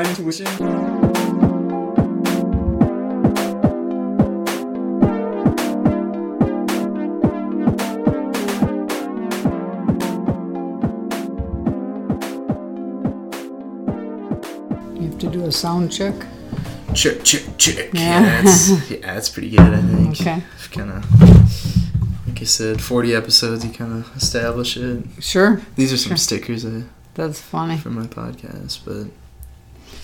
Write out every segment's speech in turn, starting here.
Intuition. You have to do a sound check. Check, check, check. Yeah. Yeah, that's, yeah, that's pretty good, I think. Okay. Kind of, like I said, 40 episodes, you kind of establish it. Sure. These are some Sure. stickers I, That's funny. for my podcast, but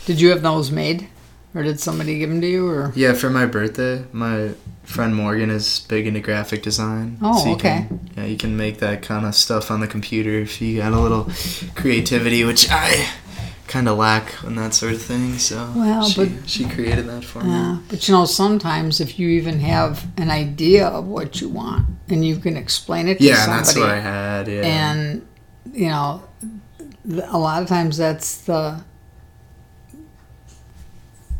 Did you have those made? Or did somebody give them to you? Or yeah, for my birthday, my friend Morgan is big into graphic design. Oh, you okay. Can, yeah, you can make that kind of stuff on the computer if you got a little creativity, which I kind of lack in that sort of thing. So Well, she, but- she created that for me. Yeah, but you know, sometimes if you even have an idea of what you want and you can explain it to Yeah, somebody, that's what I had. Yeah. and you know, a lot of times that's the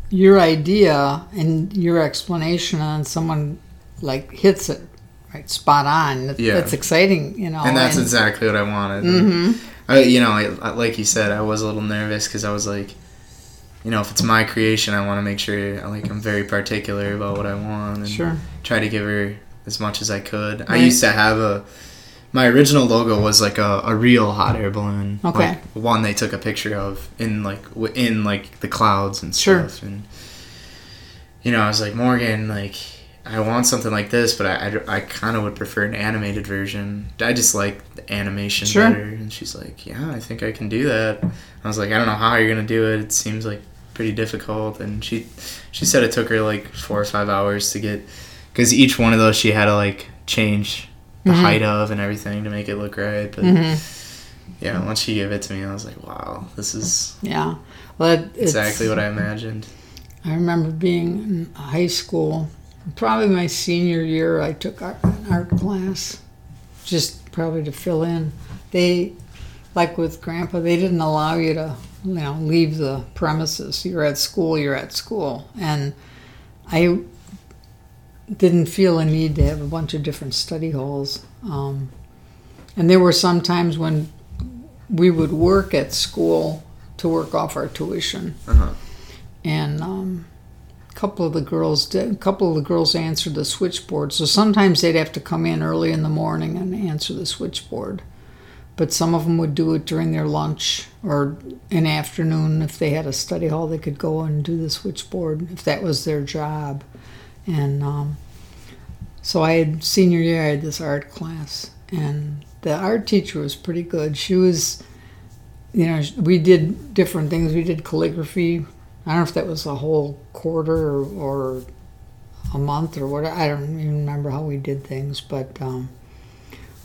your idea and your explanation, and someone like hits it right spot on. That- Yeah. That's exciting, you know. and that's and- exactly what I wanted. Mhm. I, you know, I, like you said, I was a little nervous because I was like, you know, if it's my creation, I want to make sure like I'm very particular about what I want and Sure. try to give her as much as I could. I used to have a my original logo was like a, a real hot air balloon, Okay. like one they took a picture of in like in like the clouds and Sure. stuff, and you know, I was like Morgan, like. I want something like this, but I, I, I kind of would prefer an animated version. I just like the animation Sure. better. And she's like, Yeah, I think I can do that. I was like, I don't know how you're gonna do it. It seems like pretty difficult. And she she said it took her like four or five hours to get because each one of those she had to like change the Mhm. height of and everything to make it look right. But Mhm. yeah, once she gave it to me, I was like, Wow, this is Yeah. Well, it, exactly what I imagined. I remember being in high school, probably my senior year, I took art, an art class, just probably to fill in. They, like with Grandpa, they didn't allow you to, you know, leave the premises. You're at school, you're at school. And I didn't feel a need to have a bunch of different study halls. Um, and there were some times when we would work at school to work off our tuition Uh-huh. and um, a couple of the girls did. A couple of the girls answered the switchboard. So sometimes they'd have to come in early in the morning and answer the switchboard. But some of them would do it during their lunch or in afternoon if they had a study hall. They could go and do the switchboard if that was their job. And um, so I had senior year. I had this art class, and the art teacher was pretty good. She was you know, we did different things. We did calligraphy. I don't know if that was a whole quarter or, or a month or what. I don't even remember how we did things, but um,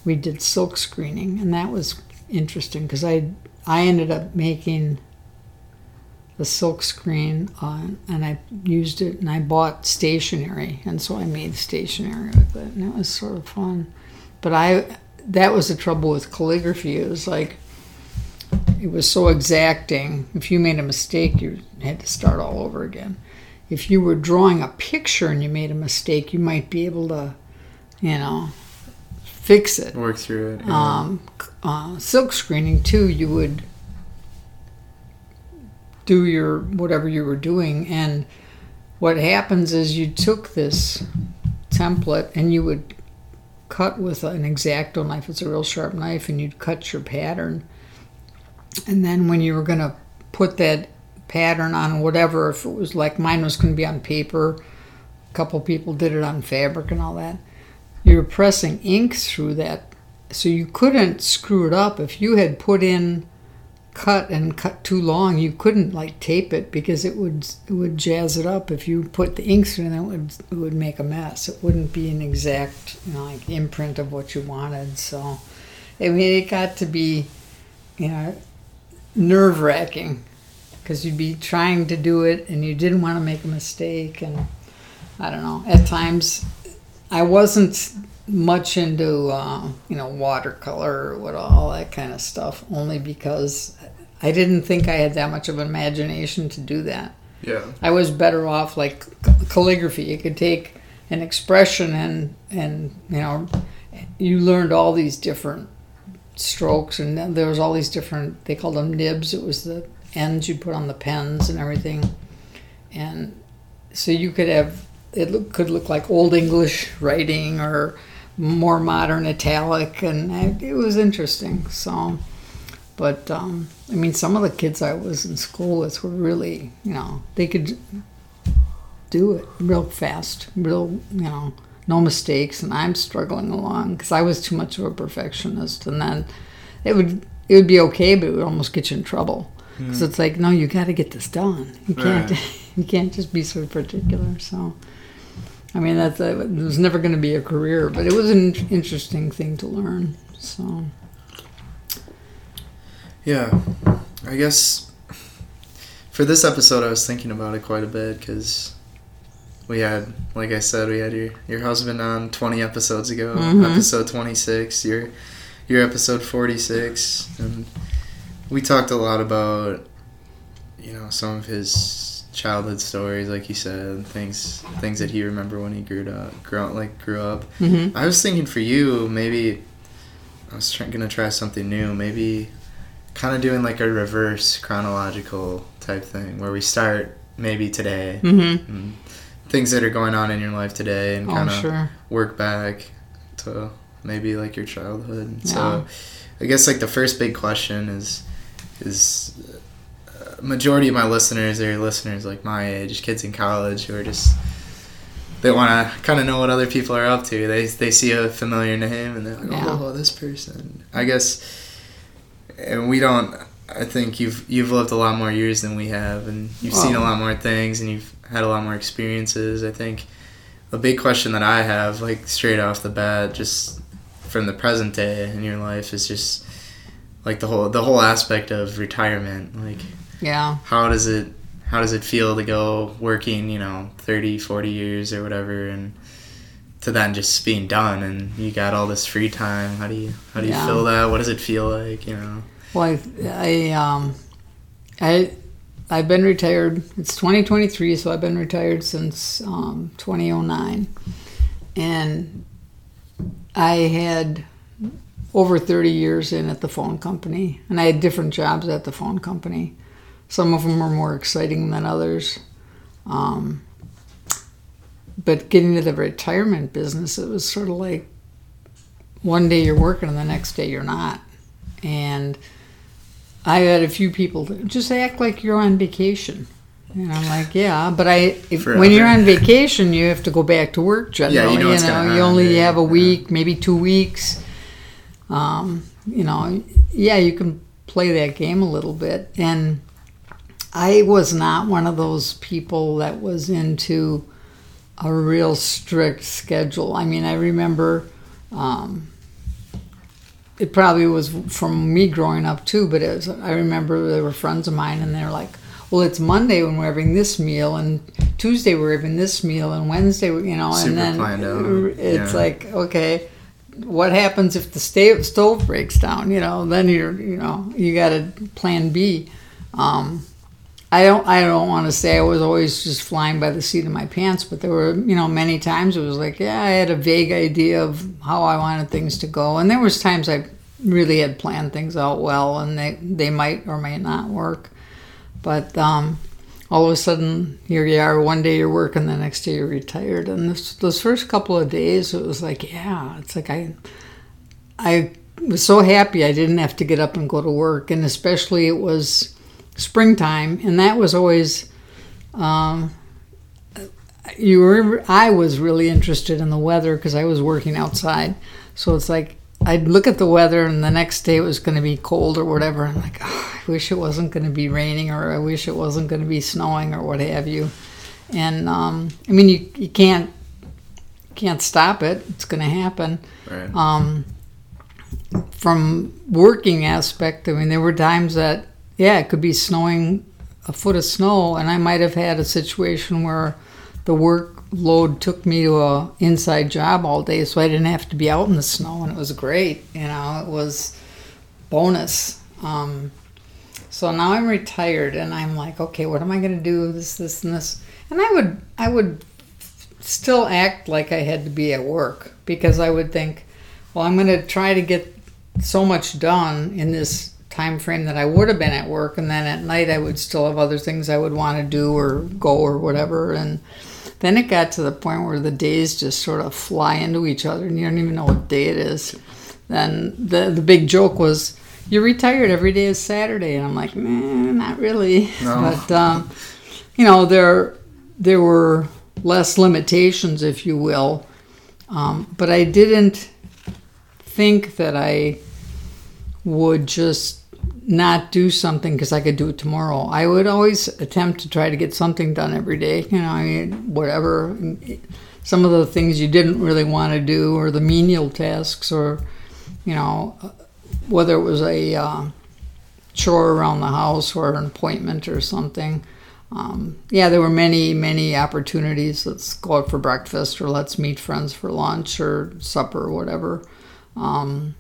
we did silk screening, and that was interesting because I I ended up making the silk screen uh, and I used it and I bought stationery and so I made stationery with it and it was sort of fun. But I that was the trouble with calligraphy. It was like it was so exacting. If you made a mistake, you had to start all over again. If you were drawing a picture and you made a mistake, you might be able to, you know, fix it. Work through it. yeah. Um, uh, silk screening too, you would do your whatever you were doing, and what happens is you took this template and you would cut with an X-Acto knife. It's a real sharp knife, and you'd cut your pattern. And then when you were going to put that pattern on whatever, if it was like mine was going to be on paper, a couple people did it on fabric and all that. You were pressing ink through that, so you couldn't screw it up. If you had put in cut and cut too long, you couldn't like tape it because it would it would jazz it up. If you put the ink in, it would it would make a mess. It wouldn't be an exact you know like imprint of what you wanted. So, I mean, it got to be, you know, nerve wracking because you'd be trying to do it and you didn't want to make a mistake. And I don't know, at times I wasn't much into, uh, you know, watercolor or what all that kind of stuff, only because I didn't think I had that much of an imagination to do that. yeah. I was better off like calligraphy. You could take an expression and and you know, you learned all these different strokes and there was all these different. They called them nibs. It was the ends you put on the pens and everything, and so you could have it look, could look like old English writing or more modern italic, and it was interesting. So, but um, I mean, some of the kids I was in school with were really, you know, they could do it real fast, real, you know, no mistakes, and I'm struggling along because I was too much of a perfectionist, and then it would it would be okay, but it would almost get you in trouble because it's like, no, you got to get this done. You can't Right. you can't just be so particular. So. I mean, that's a, it was never going to be a career, but it was an interesting thing to learn. So, Yeah, I guess for this episode, I was thinking about it quite a bit because we had, like I said, we had your your husband on twenty episodes ago, Mhm. episode twenty six, your your episode forty six, and we talked a lot about you know some of his childhood stories, like you said, things things that he remember when he grew up, grew like grew up. mm-hmm. I was thinking for you, maybe I was gonna try something new. Maybe kind of doing like a reverse chronological type thing where we start maybe today, Mm-hmm. things that are going on in your life today, and Oh, kind of sure. work back to maybe like your childhood. Yeah. So I guess like the first big question is is majority of my listeners are listeners like my age, kids in college who are just they want to kind of know what other people are up to. They they see a familiar name and they're like, Yeah. oh, this person. I guess, and we don't. I think you've you've lived a lot more years than we have, and you've seen a lot more things, and you've had a lot more experiences. I think a big question that I have, like straight off the bat, just from the present day in your life, is just like the whole the whole aspect of retirement. Like, Yeah. how does it how does it feel to go working, you know, 30, 40 years or whatever, and to then just being done, and you got all this free time. How do you how do you Yeah. feel that? What does it feel like? You know. Well, I, I, um, I, I've been retired. It's 2023, so I've been retired since um, 2009, and I had over 30 years in at the phone company, and I had different jobs at the phone company. Some of them were more exciting than others. Um, but getting to the retirement business, it was sort of like one day you're working and the next day you're not. And I had a few people that just act like you're on vacation. And I'm like, yeah, but I if, when you're on vacation, you have to go back to work generally. you know what's gonna you only happen, have a yeah. week, maybe two weeks. Um, you know, yeah, you can play that game a little bit. And I was not one of those people that was into a real strict schedule. I mean, I remember um, it probably was from me growing up too, but it was, I remember there were friends of mine and they're like, well, it's Monday when we're having this meal, and Tuesday we're having this meal, and Wednesday, you know, Super and then it's yeah. like, okay, what happens if the stove breaks down? You know, then you're, you know, you got a plan B. Um, I don't, I don't want to say I was always just flying by the seat of my pants, but there were, you know, many times it was like, yeah, I had a vague idea of how I wanted things to go, and there was times I really had planned things out well, and they, they might or might not work. But um, all of a sudden, here you are. One day you're working, the next day you're retired. And this, those first couple of days, it was like, yeah, it's like I, I was so happy I didn't have to get up and go to work, and especially it was springtime, and that was always. Um, you were. I was really interested in the weather because I was working outside, so it's like I'd look at the weather, and the next day it was going to be cold or whatever. I'm like, oh, I wish it wasn't going to be raining, or I wish it wasn't going to be snowing, or what have you. And um, I mean, you you can't can't stop it. It's going to happen. Right. Um, from working aspect, I mean, there were times that yeah, it could be snowing a foot of snow, and I might have had a situation where the workload took me to a inside job all day, so I didn't have to be out in the snow, and it was great. You know, it was bonus. Um, so now I'm retired, and I'm like, okay, what am I going to do? This, this, and this, and I would, I would still act like I had to be at work because I would think, well, I'm going to try to get so much done in this time frame that I would have been at work, and then at night I would still have other things I would want to do or go or whatever. And then it got to the point where the days just sort of fly into each other, and you don't even know what day it is. Then the the big joke was, "You're retired. Every day is Saturday," and I'm like, "Man, not really." No. But um, you know, there there were less limitations, if you will. Um, but I didn't think that I would just not do something because I could do it tomorrow. I would always attempt to try to get something done every day. You know, I mean, whatever. Some of the things you didn't really want to do, or the menial tasks, or you know, whether it was a uh, chore around the house or an appointment or something. Um, yeah, there were many, many opportunities. Let's go out for breakfast, or let's meet friends for lunch or supper, or whatever. Um,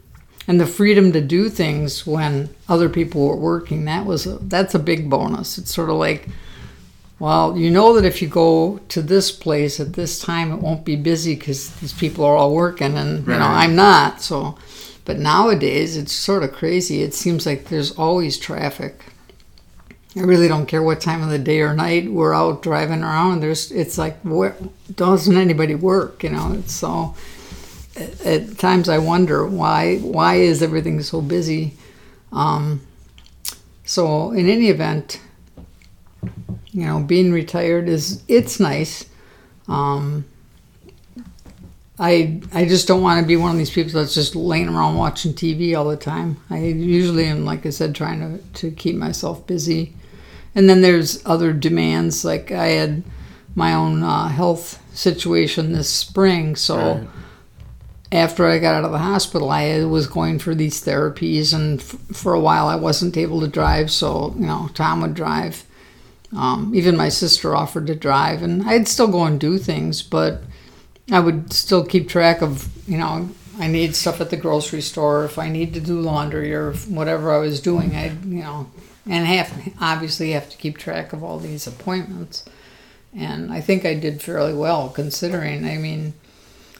and the freedom to do things when other people were working that was a, that's a big bonus. It's sort of like, well, you know that if you go to this place at this time, it won't be busy because these people are all working, and you know I'm not. So, but nowadays it's sort of crazy. It seems like there's always traffic. I really don't care what time of the day or night we're out driving around. There's, it's like, where doesn't anybody work? You know, it's so. At, times, I wonder why. Why is everything so busy? Um, so, in any event, you know, being retired is it's nice. Um, I I just don't want to be one of these people that's just laying around watching TV all the time. I usually am, like I said, trying to to keep myself busy. And then there's other demands, like I had my own uh, health situation this spring, so Right. After I got out of the hospital, I was going for these therapies, and f- for a while I wasn't able to drive, so you know Tom would drive. Um, even my sister offered to drive, and I'd still go and do things, but I would still keep track of you know I need stuff at the grocery store, if I need to do laundry or whatever I was doing, I you know, and have obviously have to keep track of all these appointments, and I think I did fairly well considering. I mean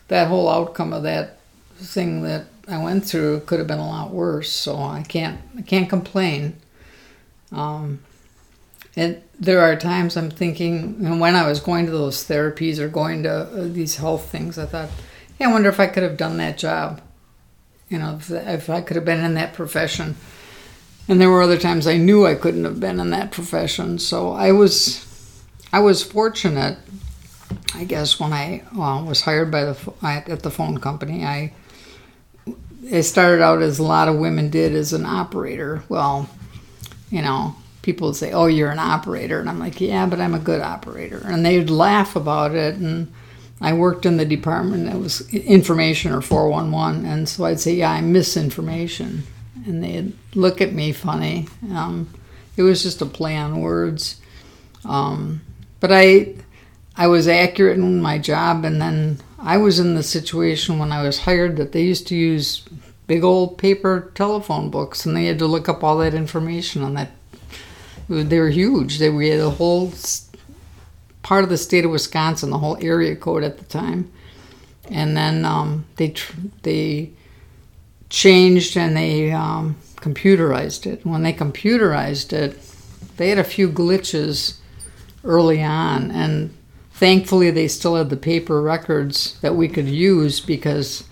that whole outcome of that thing that I went through could have been a lot worse. So I can't I can't complain. Um, and there are times I'm thinking, and when I was going to those therapies or going to uh, these health things, I thought, yeah, I wonder if I could have done that job. You know, if, if I could have been in that profession. And there were other times I knew I couldn't have been in that profession. So I was, I was fortunate I guess when I was hired by the at the phone company, I I started out as a lot of women did as an operator. Well, you know, people would say, "Oh, you're an operator," and I'm like, "Yeah, but I'm a good operator," and they'd laugh about it. And I worked in the department that was information or 411, and so I'd say, "Yeah, I misinformation," and they'd look at me funny. Um, it was just a play on words, um, but I. I was accurate in my job, and then I was in the situation when I was hired that they used to use big old paper telephone books, and they had to look up all that information on that. They were huge. They we had a whole part of the state of Wisconsin, the whole area code at the time, and then um, they tr- they changed and they um, computerized it. When they computerized it, they had a few glitches early on, and thankfully they still had the paper records that we could use because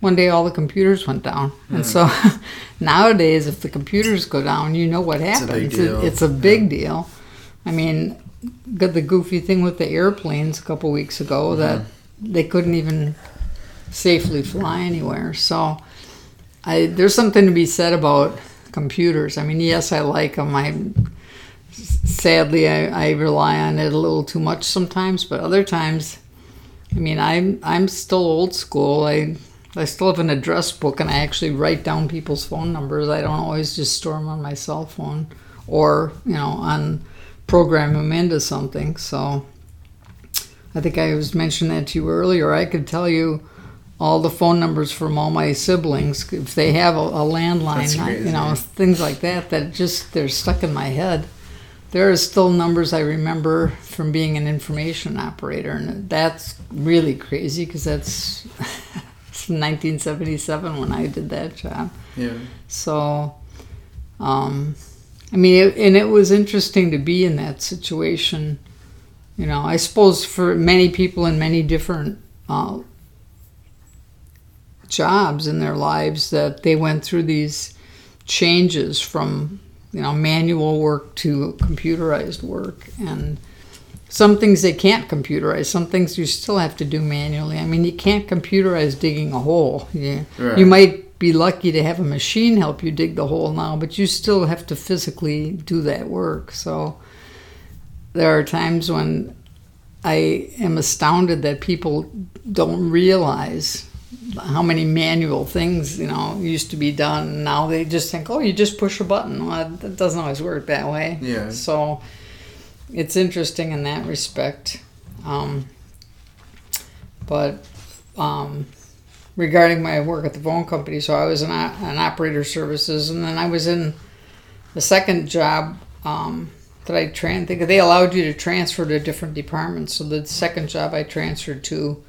one day all the computers went down. And hmm. so nowadays if the computers go down you know what a happens. Big deal. it's a big deal. I mean got the goofy thing with the airplanes a couple weeks ago mm-hmm. that they couldn't even safely fly anywhere. So I, there's something to be said about computers. I mean yes i like them i sadly I, I rely on it a little too much sometimes but other times i mean i'm i'm still old school. I i still have an address book and i actually write down people's phone numbers. I don't always just store them on my cell phone or you know on program them into something. So i think i was mentioning that to you earlier. I could tell you all the phone numbers from all my siblings if they have a, a landline I- you know things like that that just they're stuck in my head there are still numbers I remember from being an information operator, and that's really crazy because that's 1977 when I did that job. Yeah. So, Um, I mean, it, and it was interesting to be in that situation. You know, I suppose for many people in many different uh, jobs in their lives that they went through these changes from you know manual work to computerized work and some things they can't computerize some things you still have to do manually i mean you can't computerize digging a hole yeah. Right. you might be lucky to have a machine help you dig the hole now but you still have to physically do that work so there are times when i am astounded that people don't realize how many manual things you know used to be done. Now they just think oh you just push a button. Well that doesn't always work that way. Yeah. so it's interesting in that respect. Um, but um, regarding my work at the phone company so i was an, an operator services and then i was in the second job um, that i tran think they allowed you to transfer to different departments. So the second job i transferred to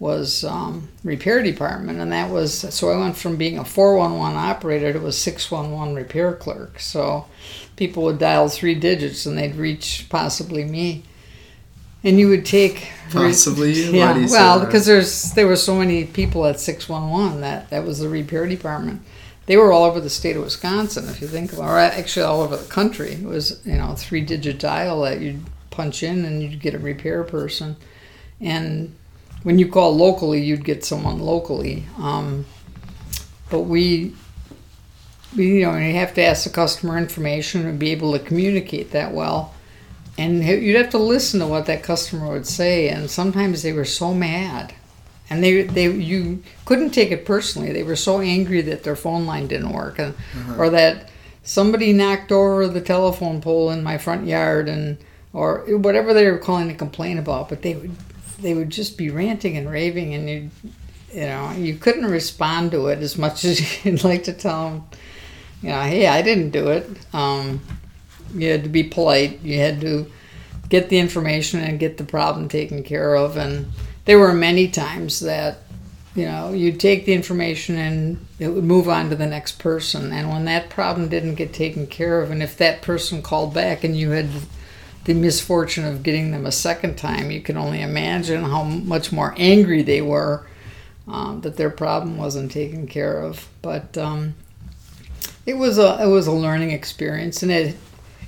was um, repair department, and that was so I went from being a 411 operator to a 611 repair clerk. So people would dial three digits and they'd reach possibly me, and you would take Possibly? Why yeah. well, because there's there were so many people at 611 that that was the repair department. They were all over the state of Wisconsin, if you think about, or actually all over the country. It was you know three digit dial that you'd punch in and you'd get a repair person, and when you call locally, you'd get someone locally. Um, but we, we, you know, you have to ask the customer information and be able to communicate that well. And you'd have to listen to what that customer would say. And sometimes they were so mad, and they, they, you couldn't take it personally. They were so angry that their phone line didn't work, and or that somebody knocked over the telephone pole in my front yard, and or whatever they were calling to complain about. But they would they would just be ranting and raving, and you, you know, you couldn't respond to it as much as you'd like to tell them, you know, hey, I didn't do it. Um, you had to be polite. You had to get the information and get the problem taken care of. And there were many times that, you know, you'd take the information and it would move on to the next person. And when that problem didn't get taken care of, and if that person called back and you had the misfortune of getting them a second time, you can only imagine how much more angry they were um, that their problem wasn't taken care of. But um, it was a it was a learning experience, and it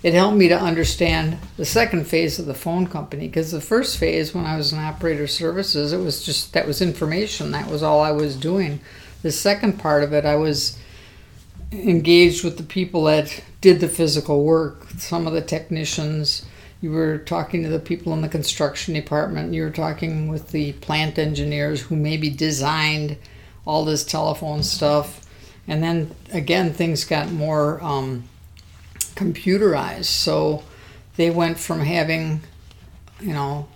it helped me to understand the second phase of the phone company because the first phase when I was in operator services, it was just that was information. That was all I was doing. The second part of it, I was engaged with the people that did the physical work. Some of the technicians, you were talking to the people in the construction department, you were talking with the plant engineers who maybe designed all this telephone stuff. And then again, things got more um, computerized. So they went from having, you know,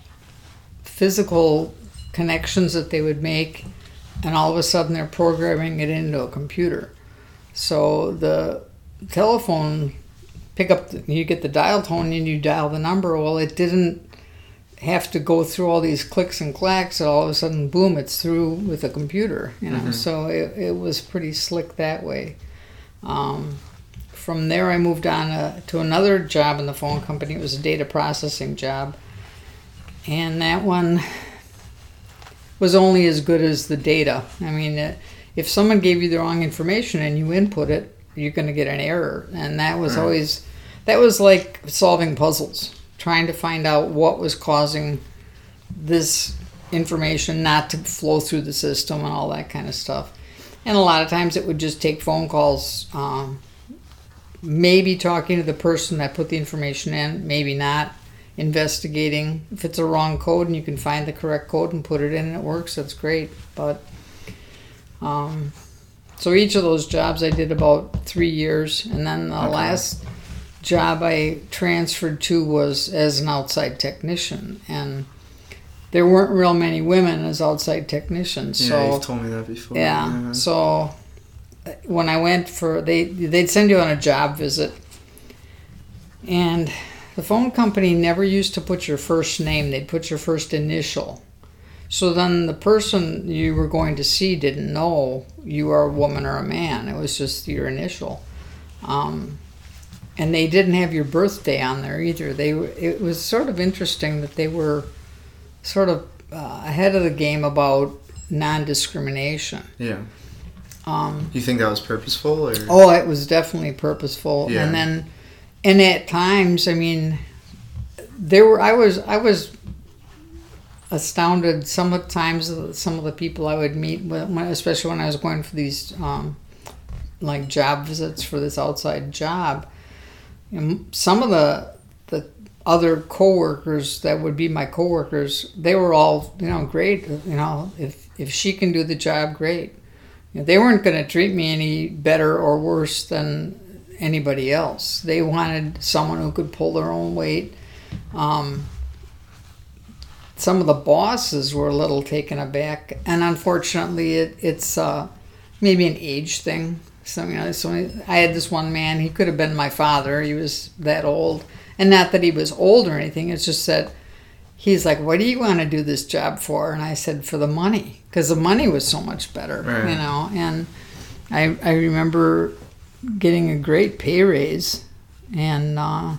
physical connections that they would make, and all of a sudden they're programming it into a computer. So the telephone pick up, the, you get the dial tone and you dial the number. Well, it didn't have to go through all these clicks and clacks. And all of a sudden, boom, it's through with a computer. You know, so it, it was pretty slick that way. Um, from there, I moved on uh, to another job in the phone company. It was a data processing job, and that one was only as good as the data. I mean, uh, if someone gave you the wrong information and you input it, you're going to get an error, and that was Right. always that was like solving puzzles, trying to find out what was causing this information not to flow through the system and all that kind of stuff. And a lot of times it would just take phone calls, um, maybe talking to the person that put the information in, maybe not, investigating. If it's a wrong code and you can find the correct code and put it in and it works, that's great. But um, so each of those jobs I did about three years, and then the Okay. last job I transferred to was as an outside technician, and there weren't real many women as outside technicians. Yeah, so you've told me that before. yeah. So uh, when I went for they they'd send you on a job visit, and the phone company never used to put your first name. They'd put your first initial. So then the person you were going to see didn't know you were a woman or a man. It was just your initial. Um, and they didn't have your birthday on there either. They it was sort of interesting that they were sort of uh, ahead of the game about non-discrimination. Yeah. Um, You think that was purposeful or? oh, it was definitely purposeful. Yeah. And then, and at times, I mean, there were I was I was astounded some of the times some of the people I would meet, especially when I was going for these um, like job visits for this outside job. And some of the the other coworkers that would be my coworkers, they were all you know great. You know, if if she can do the job, great. You know, they weren't going to treat me any better or worse than anybody else. They wanted someone who could pull their own weight. Um, some of the bosses were a little taken aback, and unfortunately, it, it's uh, maybe an age thing. So, you know, so I had this one man. He could have been my father. He was that old, and not that he was old or anything. It's just that he's like, "What do you want to do this job for?" And I said, "For the money, because the money was so much better." Right. You know, and I I remember getting a great pay raise, and uh,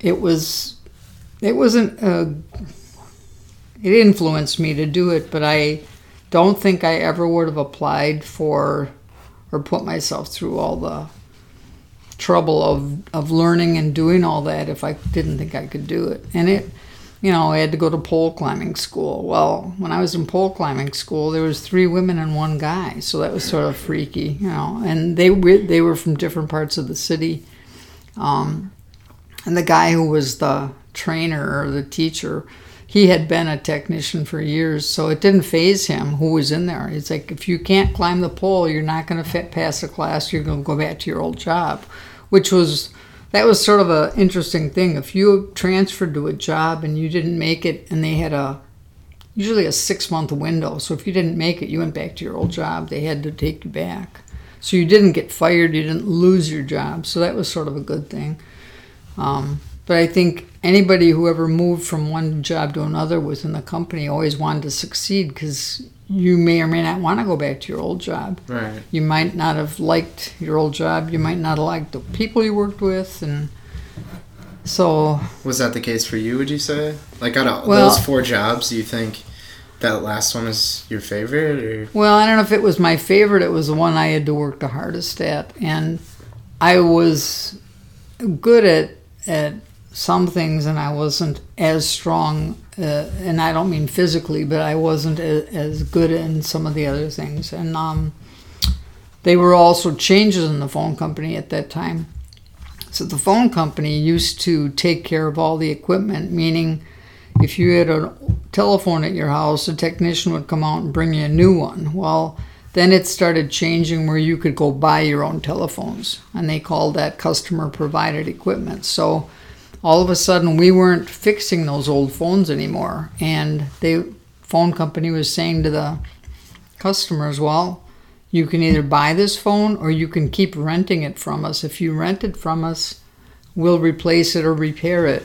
it was it wasn't a, it influenced me to do it, but I don't think I ever would have applied for or put myself through all the trouble of, of learning and doing all that if I didn't think I could do it. And it, you know, I had to go to pole climbing school. Well, when I was in pole climbing school, there was three women and one guy, so that was sort of freaky, you know. And they were they were from different parts of the city. Um, and the guy who was the trainer or the teacher, he had been a technician for years, so it didn't phase him who was in there. It's like if you can't climb the pole, you're not going to pass the class. You're going to go back to your old job, which was that was sort of an interesting thing. If you transferred to a job and you didn't make it, and they had a usually a six month window, so if you didn't make it, you went back to your old job. They had to take you back, so you didn't get fired. You didn't lose your job, so that was sort of a good thing. Um, but I think anybody who ever moved from one job to another within the company always wanted to succeed because you may or may not want to go back to your old job. Right. You might not have liked your old job. You might not have liked the people you worked with, and so Was that the case for you? Would you say? Like out of Well- those four jobs, do you think that last one is your favorite, or Well, I don't know if it was my favorite. It was the one I had to work the hardest at, and I was good at at some things, and I wasn't as strong. Uh, and I don't mean physically, but I wasn't a, as good in some of the other things. And um, they were also changes in the phone company at that time. So the phone company used to take care of all the equipment, meaning if you had a telephone at your house, a technician would come out and bring you a new one. Well, then it started changing where you could go buy your own telephones, and they called that customer provided equipment. So all of a sudden, we weren't fixing those old phones anymore, and the phone company was saying to the customers, "Well, you can either buy this phone or you can keep renting it from us. If you rent it from us, we'll replace it or repair it.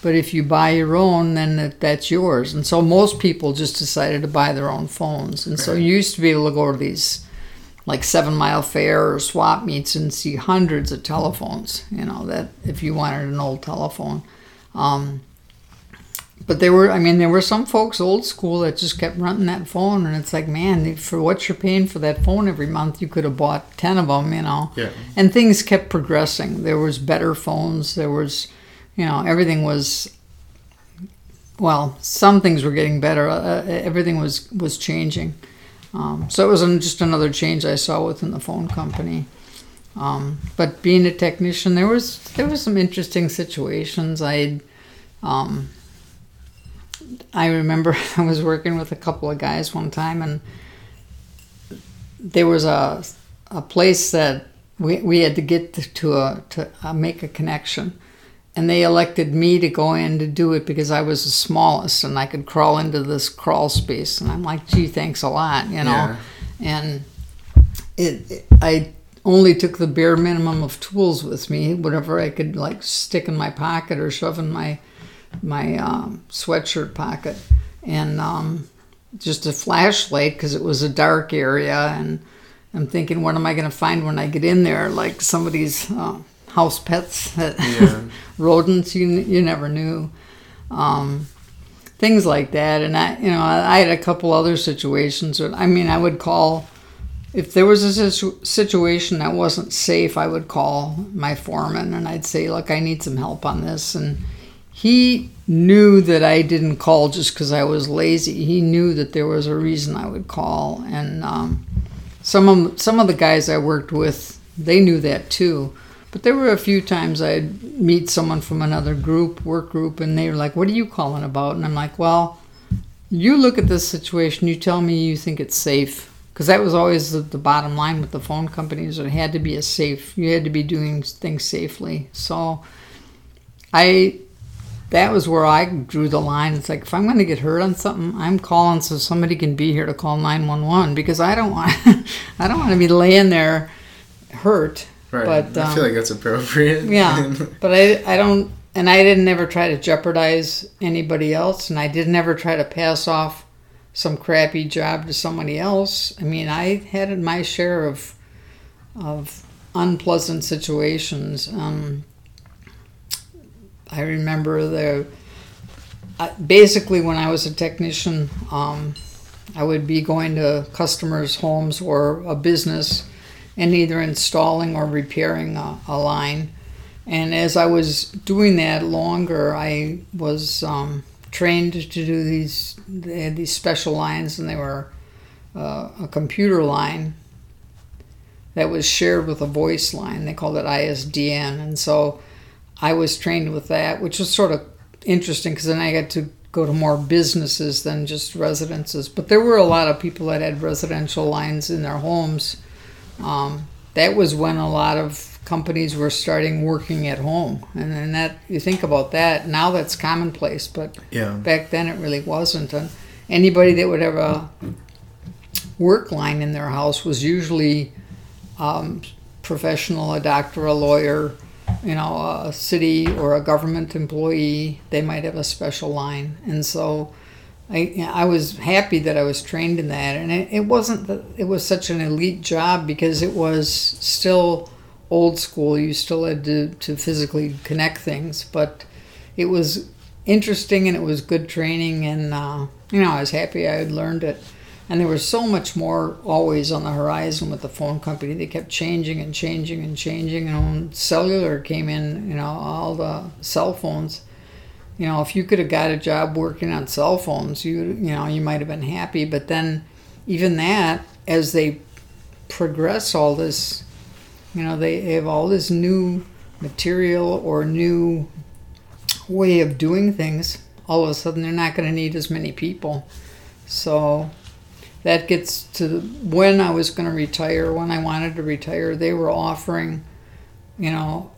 But if you buy your own, then that, that's yours. And so most people just decided to buy their own phones. And so you used to be able to go to these like Seven Mile Fair or swap meets and see hundreds of telephones, you know, that if you wanted an old telephone. Um, but there were, I mean, there were some folks old school that just kept renting that phone, and it's like, man, for what you're paying for that phone every month, you could have bought ten of them, you know. yeah, And things kept progressing. There was better phones. There was, you know, everything was. Well, some things were getting better. Uh, everything was was changing. Um, so it was just another change I saw within the phone company. Um, but being a technician, there was there was some interesting situations. I, um, I remember I was working with a couple of guys one time, and there was a a place that we, we had to get to, to a to uh, make a connection, and they elected me to go in to do it because I was the smallest and I could crawl into this crawl space, and I'm like, gee, thanks a lot, you know, Yeah. and it, it I only took the bare minimum of tools with me, whatever I could like stick in my pocket or shove in my my um, sweatshirt pocket, and um, just a flashlight because it was a dark area and I'm thinking, what am I going to find when I get in there? Like somebody's uh, house pets, Yeah. rodents. You you never knew. Um, things like that, and I, you know, I, I had a couple other situations. That, I mean, I would call if there was a situ- situation that wasn't safe. I would call my foreman and I'd say, "Look, I need some help on this," and he knew that I didn't call just because I was lazy. He knew that there was a reason I would call, and um, some of some of the guys I worked with, they knew that too. But there were a few times I'd meet someone from another group, work group, and they were like, "What are you calling about?" And I'm like, "Well, you look at this situation. You tell me you think it's safe." Because that was always the, the bottom line with the phone companies. It had to be a safe. You had to be doing things safely. So, I that was where I drew the line. It's like if I'm going to get hurt on something, I'm calling so somebody can be here to call 911 because I don't want I don't want to be laying there hurt. Right. But, I feel um, like that's appropriate. Yeah, but I I don't and I didn't ever try to jeopardize anybody else, and I didn't ever try to pass off some crappy job to somebody else. I mean, I had my share of of unpleasant situations. Um, I remember the I, basically when I was a technician, um, I would be going to customers' homes or a business and either installing or repairing a, a line. And as I was doing that longer, I was um, trained to do these. They had these special lines, and they were uh, a computer line that was shared with a voice line. They called it ISDN, and so I was trained with that, which was sort of interesting because then I got to go to more businesses than just residences. But there were a lot of people that had residential lines in their homes. Um, that was when a lot of companies were starting working at home, and then that you think about that now that's commonplace, but Yeah. back then it really wasn't. And anybody that would have a work line in their house was usually um, professional, a doctor, a lawyer, you know, a city or a government employee. They might have a special line, and so I was happy that I was trained in that, and it, it wasn't that it was such an elite job because it was still old school. You still had to, to physically connect things, but it was interesting and it was good training, and uh, you know I was happy I had learned it. And there was so much more always on the horizon with the phone company. They kept changing and changing and changing. And when cellular came in, you know, all the cell phones, you know, if you could have got a job working on cell phones, you you know, you might have been happy. But then, even that, as they progress all this, you know, they have all this new material or new way of doing things. All of a sudden, they're not going to need as many people. So that gets to when I was going to retire, when I wanted to retire, they were offering, you know,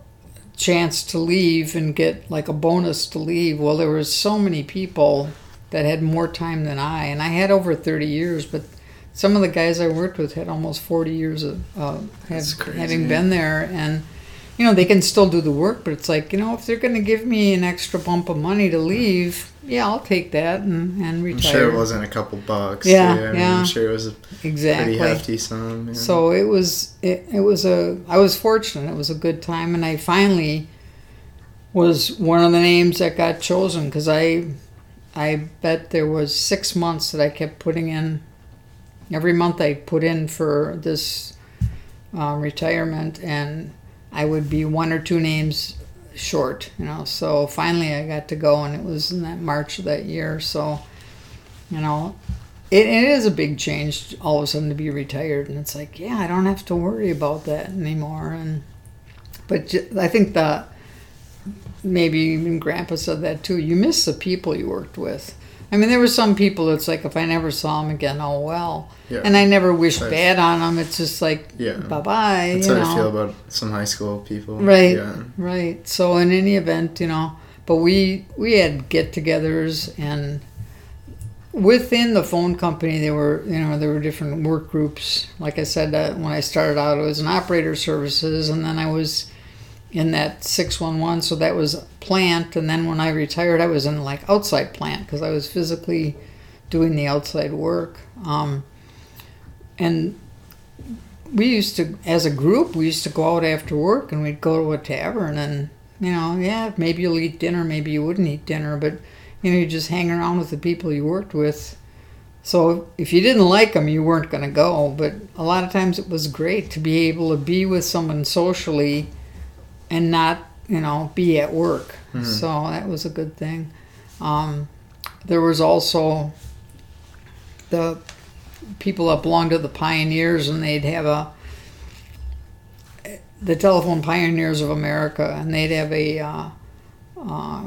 chance to leave and get like a bonus to leave. Well, there were so many people that had more time than I, and I had over 30 years, but some of the guys I worked with had almost 40 years of uh, have, having been there, and you know they can still do the work, but it's like you know if they're going to give me an extra bump of money to leave, yeah, I'll take that and, and retire. I'm sure it wasn't a couple bucks. Yeah, too. I yeah. I'm sure it was a exactly. pretty hefty sum. yeah. So it was it, it was a I was fortunate. It was a good time, and I finally was one of the names that got chosen because I I bet there was six months that I kept putting in. Every month I put in for this uh, retirement, and I would be one or two names short, you know. So finally I got to go, and it was in that March of that year. So, you know, it, it is a big change all of a sudden to be retired, and it's like, yeah, I don't have to worry about that anymore. And but I think the maybe even Grandpa said that too. You miss the people you worked with. I mean, there were some people. It's like if I never saw them again, oh well. Yeah. And I never wish That's- bad on them. It's just like Yeah. bye bye. That's you how know. I feel about some high school people. Right. Yeah. Right. So in any event, you know, but we we had get-togethers and within the phone company there were you know there were different work groups. Like I said, uh, when I started out, it was an operator services, and then I was in that 611 so that was plant and then when i retired i was in like outside plant because i was physically doing the outside work um, and we used to, as a group, we used to go out after work and we'd go to a tavern and, you know, yeah, maybe you'll eat dinner, maybe you wouldn't eat dinner, but, you know, you just hang around with the people you worked with. So if you didn't like them, you weren't going to go. But a lot of times it was great to be able to be with someone socially and not, you know, be at work. Mhm. So that was a good thing. Um, there was also the people that belonged to the pioneers, and they'd have a the telephone pioneers of America, and they'd have a uh, uh,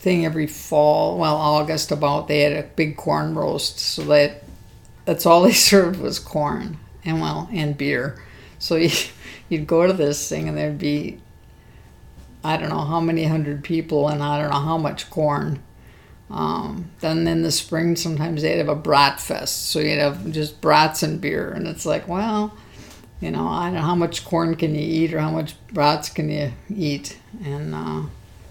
thing every fall, well August about they had a big corn roast, so that that's all they served was corn and well and beer. So you, you'd go to this thing, and there'd be I don't know how many hundred people, and I don't know how much corn. Um, then in the spring, sometimes they'd have a brat fest, so you'd have just brats and beer, and it's like, well, you know, I don't know how much corn can you eat or how much brats can you eat, and uh,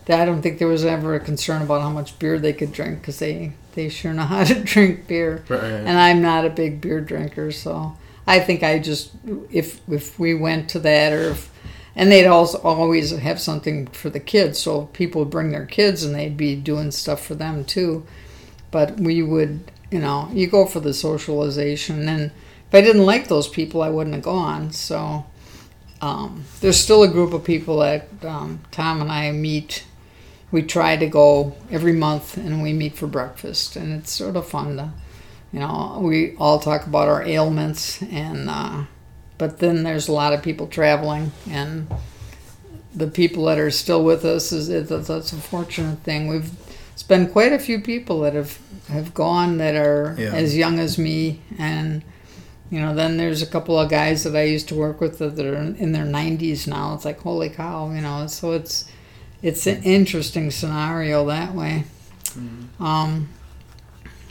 I don't think there was ever a concern about how much beer they could drink because they they sure know how to drink beer, Right. and I'm not a big beer drinker, so I think I just if if we went to that or if and they'd also always have something for the kids so people would bring their kids and they'd be doing stuff for them too. But we would you know you go for the socialization and if i didn't like those people i wouldn't have gone so um, there's still a group of people that um, tom and i meet. We try to go every month and we meet for breakfast and it's sort of fun to you know we all talk about our ailments and uh, but then there's a lot of people traveling and the people that are still with us is that's a fortunate thing. We've it's been quite a few people that have have gone that are Yeah. as young as me and you know then there's a couple of guys that i used to work with that are in their 90s now. It's like holy cow you know so it's it's an interesting scenario that way. Um,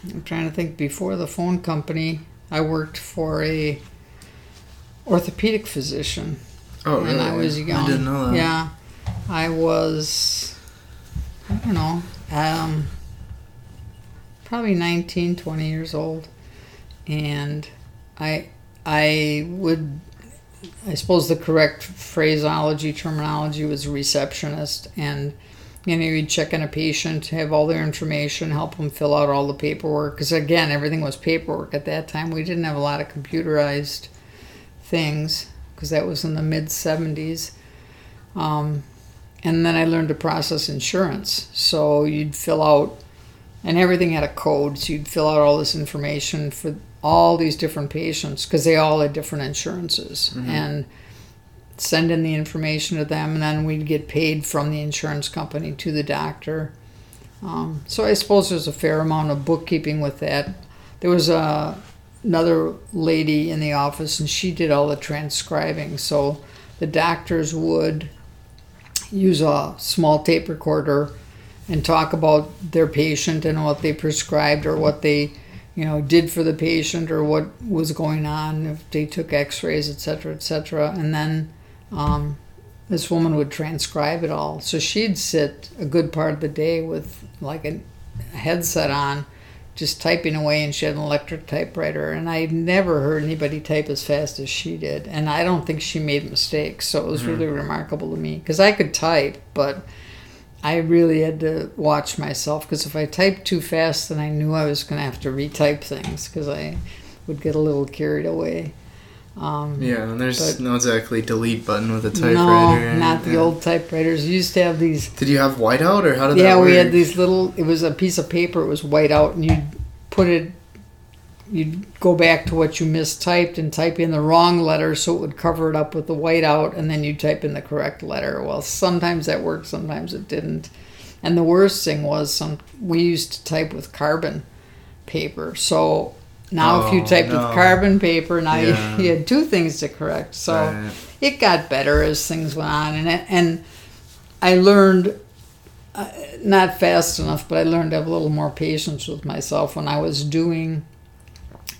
i'm trying to think before the phone company i worked for a orthopedic physician Oh, when I really? was young. I didn't know that. Yeah, I was, I don't know, um, probably 19, 20 years old, and I, I would, I suppose the correct phraseology terminology was receptionist, and you know you'd check in a patient, have all their information, help them fill out all the paperwork, because again everything was paperwork at that time. We didn't have a lot of computerized things because that was in the mid 70s. Um, and then I learned to process insurance. So you'd fill out, and everything had a code. So you'd fill out all this information for all these different patients because they all had different insurances and send in the information to them. And then we'd get paid from the insurance company to the doctor. Um, so I suppose there's a fair amount of bookkeeping with that. There was a another lady in the office and she did all the transcribing. So the doctors would use a small tape recorder and talk about their patient and what they prescribed or what they you know did for the patient or what was going on if they took x-rays etc etc and then um, this woman would transcribe it all. So she'd sit a good part of the day with like a headset on just typing away and she had an electric typewriter and i never heard anybody type as fast as she did and i don't think she made mistakes so it was really mm-hmm. remarkable to me because i could type but i really had to watch myself because if i typed too fast then i knew i was going to have to retype things because i would get a little carried away um, Yeah, and there's no exactly delete button with a typewriter. no not the Yeah. old typewriters you used to have these Did you have whiteout or how did yeah, that work? Yeah, we had these little. It was a piece of paper. It was whiteout, and you'd put it. You'd go back to what you mistyped and type in the wrong letter, so it would cover it up with the whiteout, and then you type in the correct letter. Well, sometimes that worked, sometimes it didn't. And the worst thing was some. We used to type with carbon paper, so. Now, if you Oh, typed no. with carbon paper, now Yeah. you, you had two things to correct. So Right. it got better as things went on, and it, and I learned uh, not fast enough, but I learned to have a little more patience with myself when I was doing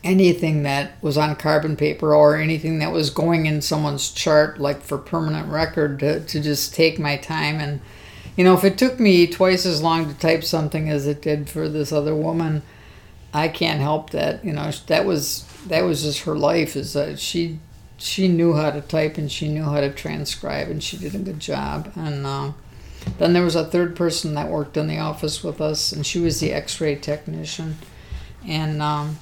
anything that was on carbon paper or anything that was going in someone's chart, like for permanent record, to, to just take my time and. You know, if it took me twice as long to type something as it did for this other woman, I can't help that. You know, that was that was just her life. Is that she she knew how to type and she knew how to transcribe and she did a good job. And uh, then there was a third person that worked in the office with us and she was the X-ray technician, and um,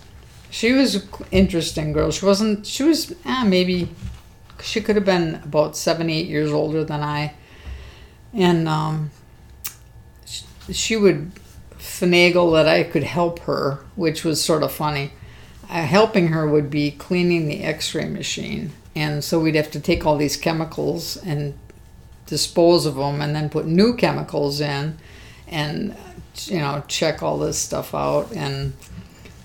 she was an interesting girl. She wasn't. She was eh, maybe she could have been about seven, eight years older than I, and um, sh- she would finagle that I could help her, which was sort of funny. Uh, helping her would be cleaning the X-ray machine, and so we'd have to take all these chemicals and dispose of them, and then put new chemicals in, and you know check all this stuff out. And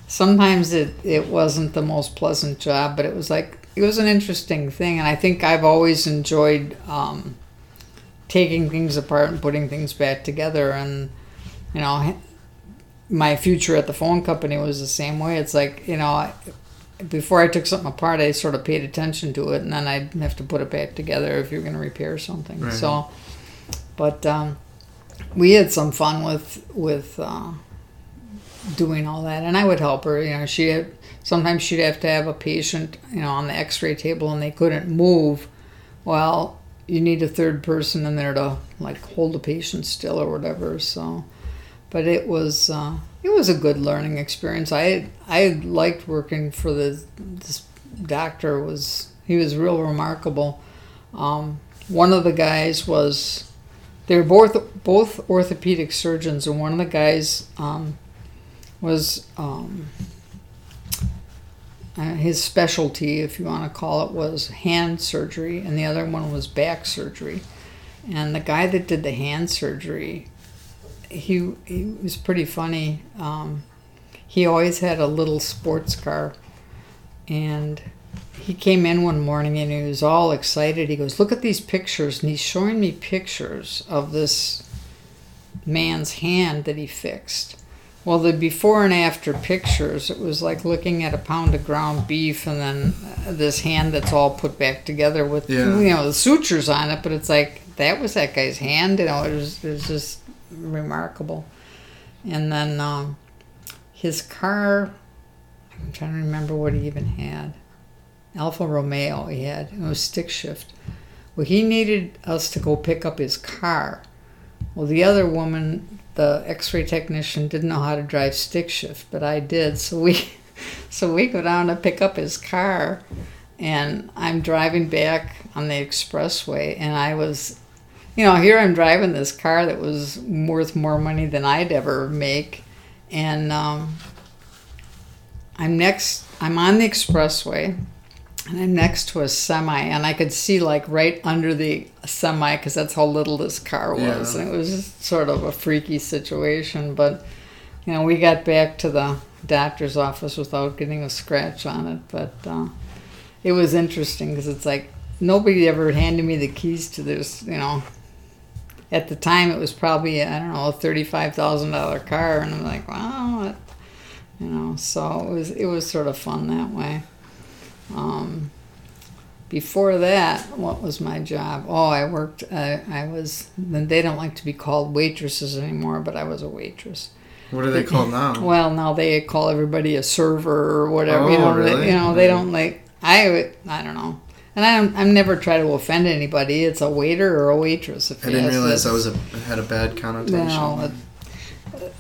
sometimes it it wasn't the most pleasant job, but it was like it was an interesting thing, and I think I've always enjoyed um, taking things apart and putting things back together. And you know, my future at the phone company was the same way. It's like you know, I, before I took something apart, I sort of paid attention to it, and then I'd have to put it back together if you're going to repair something. Right. So, but um, we had some fun with with uh, doing all that, and I would help her. You know, she had sometimes she'd have to have a patient, you know, on the X-ray table, and they couldn't move. Well, you need a third person in there to like hold the patient still or whatever. So, but it was uh, it was a good learning experience. I I liked working for the this doctor was he was real remarkable. Um, one of the guys was they were both both orthopedic surgeons, and one of the guys um, was um, uh, his specialty, if you want to call it, was hand surgery, and the other one was back surgery. And the guy that did the hand surgery, he he was pretty funny. Um, he always had a little sports car, and he came in one morning and he was all excited. He goes, "Look at these pictures," and he's showing me pictures of this man's hand that he fixed. Well, the before and after pictures, it was like looking at a pound of ground beef and then this hand that's all put back together with Yeah. you know the sutures on it. But it's like that was that guy's hand. You know, it was it was just remarkable. And then um, his car, I'm trying to remember what he even had. Alfa Romeo he had. It was stick shift. Well, he needed us to go pick up his car. Well, the other woman, the X-ray technician, didn't know how to drive stick shift, but I did. So we, so we go down to pick up his car, and I'm driving back on the expressway, and I was, you know, here I'm driving this car that was worth more money than I'd ever make, and um, I'm next. I'm on the expressway, and I'm next to a semi, and I could see like right under the semi because that's how little this car was, Yeah. and it was just sort of a freaky situation. But you know, we got back to the doctor's office without getting a scratch on it, but uh, it was interesting because it's like nobody ever handed me the keys to this. You know, at the time it was probably I don't know a thirty-five thousand dollar car, and I'm like, wow, you know. So it was it was sort of fun that way. Um, before that, what was my job? Oh, I worked. Uh, I was. Then they don't like to be called waitresses anymore, but I was a waitress. What are they called now? Well, now they call everybody a server or whatever. you Oh, know, really? they, you know, they don't like. I I don't know. And I I'm never try to offend anybody. It's a waiter or a waitress. If I didn't realize that. that was a had a bad connotation. No, it-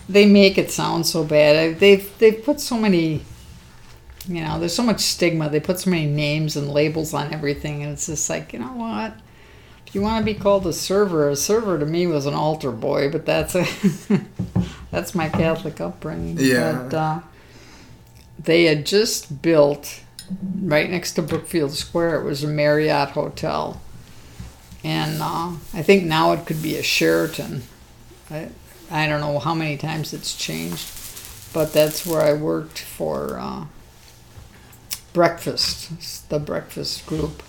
they make it sound so bad. They've they've put so many, you know, there's so much stigma. They put so many names and labels on everything, and it's just like, you know what? If you want to be called a server, a server to me was an altar boy, but that's a that's my Catholic upbringing. Yeah. But uh, they had just built right next to Brookfield Square. It was a Marriott hotel, and uh, I think now it could be a Sheraton. I, I don't know how many times it's changed, but that's where I worked for uh, breakfast, the breakfast group,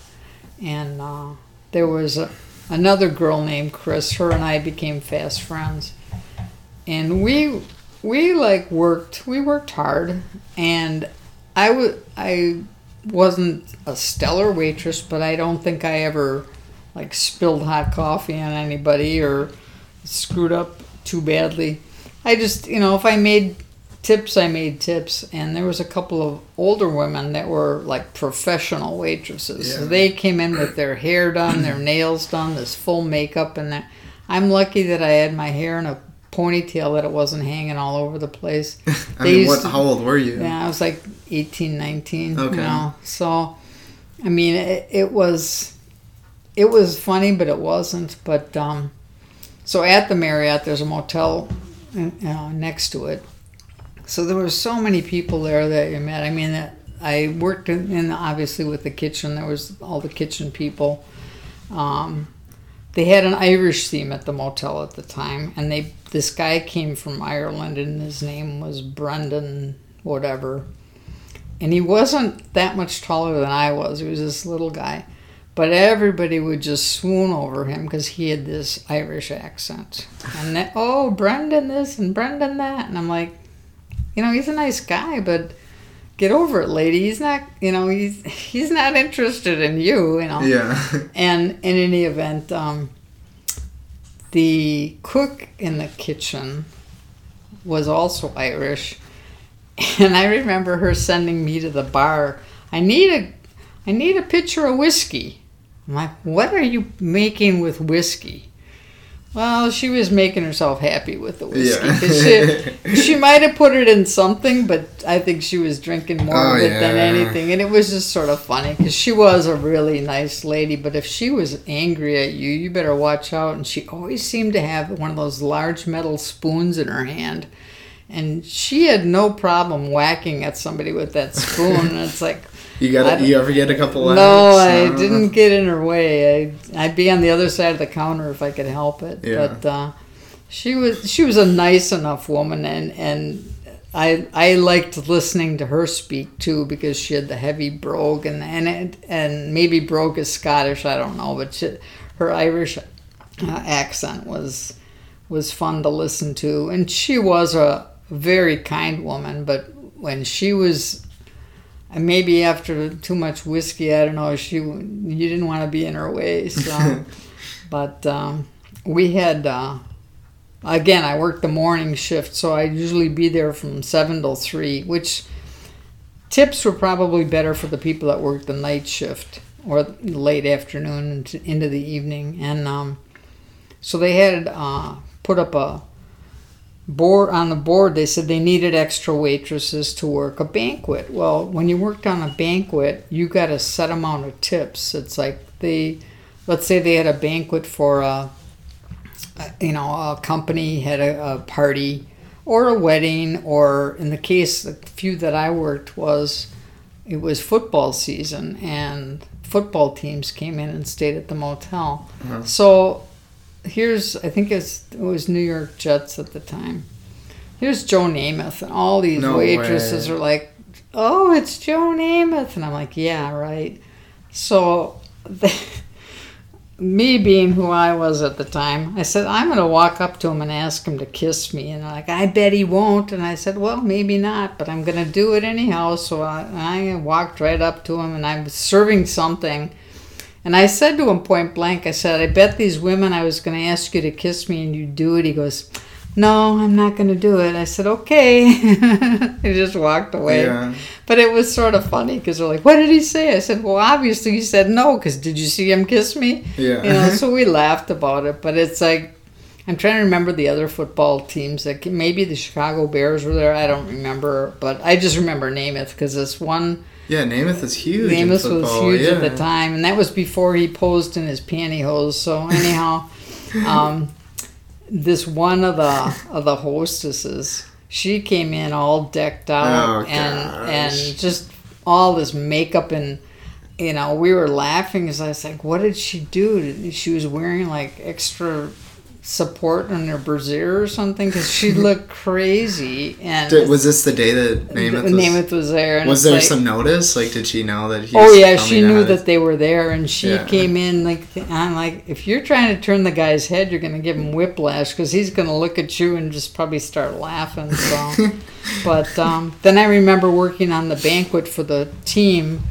and uh, there was a, another girl named Chris. Her and I became fast friends, and we we like worked we worked hard, and I would I wasn't a stellar waitress, but I don't think I ever like spilled hot coffee on anybody or screwed up too badly. I just, you know, if I made tips I made tips, and there was a couple of older women that were like professional waitresses. So Yeah. they came in with their hair done, their nails done, this full makeup, and that. I'm lucky that I had my hair in a ponytail that it wasn't hanging all over the place. I They mean, what? to- How old were you? Yeah, I was like 18, 19. Okay. You know, so I mean, it, it was it was funny, but it wasn't. But um, so at the Marriott, there's a motel uh, next to it. So there were so many people there that you met. I mean, that I worked in, in obviously with the kitchen. There was all the kitchen people. Um, they had an Irish theme at the motel at the time, and they this guy came from Ireland, and his name was Brendan whatever, and he wasn't that much taller than I was. He was this little guy, but everybody would just swoon over him because he had this Irish accent, and that oh Brendan this and Brendan that, and I'm like, you know, he's a nice guy, but. Get over it, lady. He's not, you know, he's he's not interested in you, you know. Yeah. And in any event, um, the cook in the kitchen was also Irish, and I remember her sending me to the bar. I need a, I need a pitcher of whiskey. I'm like, what are you making with whiskey? Well, she was making herself happy with the whiskey. 'cause She, she might have put it in something, but I think she was drinking more Oh, of it than anything. And it was just sort of funny because she was a really nice lady. But if she was angry at you, you better watch out. And she always seemed to have one of those large metal spoons in her hand. And she had no problem whacking at somebody with that spoon. and it's like, You got You ever get a couple laughs? no, I didn't get in her way. I, I'd be on the other side of the counter if I could help it. Yeah. But uh, she was she was a nice enough woman, and and I I liked listening to her speak too because she had the heavy brogue and and it, and maybe brogue is Scottish. I don't know, but she, her Irish uh, accent was was fun to listen to, and she was a very kind woman. But when she was and maybe after too much whiskey, I don't know. She you didn't want to be in her way, so. but um, we had uh, again. I worked the morning shift, so I'd usually be there from seven till three, which tips were probably better for the people that worked the night shift or late afternoon into, into the evening, and um, so they had uh, put up a board on the board they said they needed extra waitresses to work a banquet. Well when you worked on a banquet you got a set amount of tips. It's like they let's say they had a banquet for a, a you know a company had a, a party or a wedding or in the case the few that i worked was it was football season and football teams came in and stayed at the motel. Uh-huh. so here's I think it's, it was New York Jets at the time. Here's Joe Namath, and all these No waitresses way. are like, "Oh, it's Joe Namath," and I'm like, "Yeah, right." So, me being who I was at the time, I said, "I'm gonna walk up to him and ask him to kiss me," and like, "I bet he won't," and I said, "Well, maybe not, but I'm gonna do it anyhow." So I, I walked right up to him, and I was serving something. And I said to him point blank, I said, I bet these women I was going to ask you to kiss me and you do it. He goes, No, I'm not going to do it. I said, Okay. he just walked away. Yeah. But it was sort of funny because they're like, What did he say? I said, Well, obviously he said no because did you see him kiss me? Yeah. You know, so we laughed about it. But it's like, I'm trying to remember the other football teams. Like maybe the Chicago Bears were there. I don't remember, but I just remember Namath because this one yeah, Namath is huge. Amos was huge at the time, and that was before he posed in his pantyhose. So anyhow, um, this one of the of the hostesses, she came in all decked out Oh, and and just all this makeup and you know we were laughing as I was like, what did she do? She was wearing like extra support on her brassiere or something because she looked crazy and Did, was this the day that Namath was? Namath was there. And was there like- some notice? Like, did she know that he? Oh yeah, she knew out? that they were there, and she Yeah. came in like I'm like, if you're trying to turn the guy's head, you're gonna give him whiplash because he's gonna look at you and just probably start laughing. So, but um, then I remember working on the banquet for the team,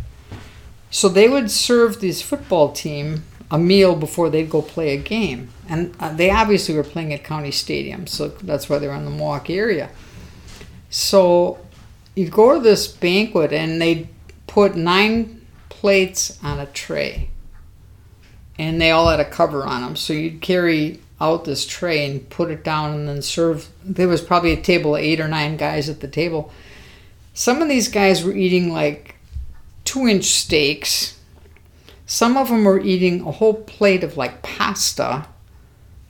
so they would serve this football team a meal before they'd go play a game, and uh, they obviously were playing at County Stadium, so that's why they were in the Milwaukee area. So you'd go to this banquet and they'd put nine plates on a tray. And they all had a cover on them. So you'd carry out this tray and put it down and then serve. There was probably a table of eight or nine guys at the table. Some of these guys were eating like two inch steaks. Some of them were eating a whole plate of like pasta.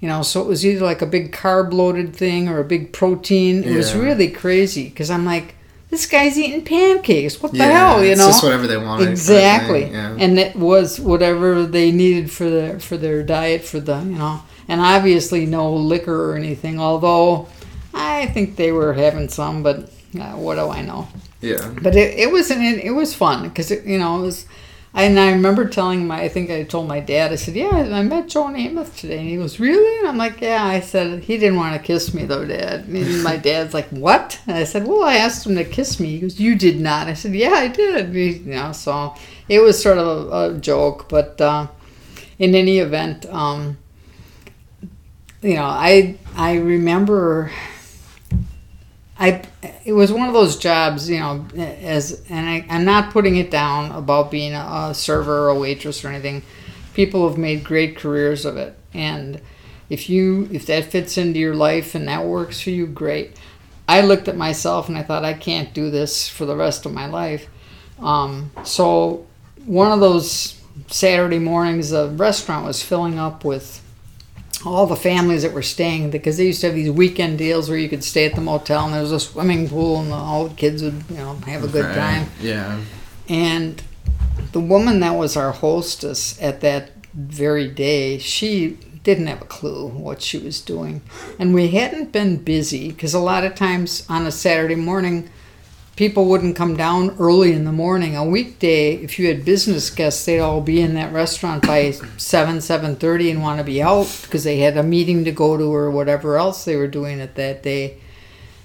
You know, so it was either like a big carb loaded thing or a big protein. It was really crazy because I'm like, this guy's eating pancakes. What the yeah, hell, you it's know? just whatever they wanted. kind of exactly thing, Yeah. and it was whatever they needed for their for their diet for the you know and obviously no liquor or anything although i think they were having some but uh, what do i know yeah. but it, it was an, it was fun because you know it was and I remember telling my, I think I told my dad, I said, yeah, I met Joe Namath today. And he goes, really? And I'm like, yeah. I said, he didn't want to kiss me though, dad. And my dad's like, what? And I said, well, I asked him to kiss me. He goes, you did not. I said, yeah, I did. He, you know, so it was sort of a, a joke. But uh, in any event, um, you know, I, I remember I it was one of those jobs, you know, as and I, I'm not putting it down about being a, server or a waitress or anything. People have made great careers of it, and if you if that fits into your life and that works for you, great. I looked at myself and I thought I can't do this for the rest of my life. Um, so one of those Saturday mornings, the restaurant was filling up with all the families that were staying because they used to have these weekend deals where you could stay at the motel and there was a swimming pool and all the kids would you know have a good Right. time Yeah. and the woman that was our hostess at that very day she didn't have a clue what she was doing and we hadn't been busy because a lot of times on a saturday morning people wouldn't come down early in the morning. A weekday if you had business guests they'd all be in that restaurant by 7 7.30 and want to be out because they had a meeting to go to or whatever else they were doing at that day.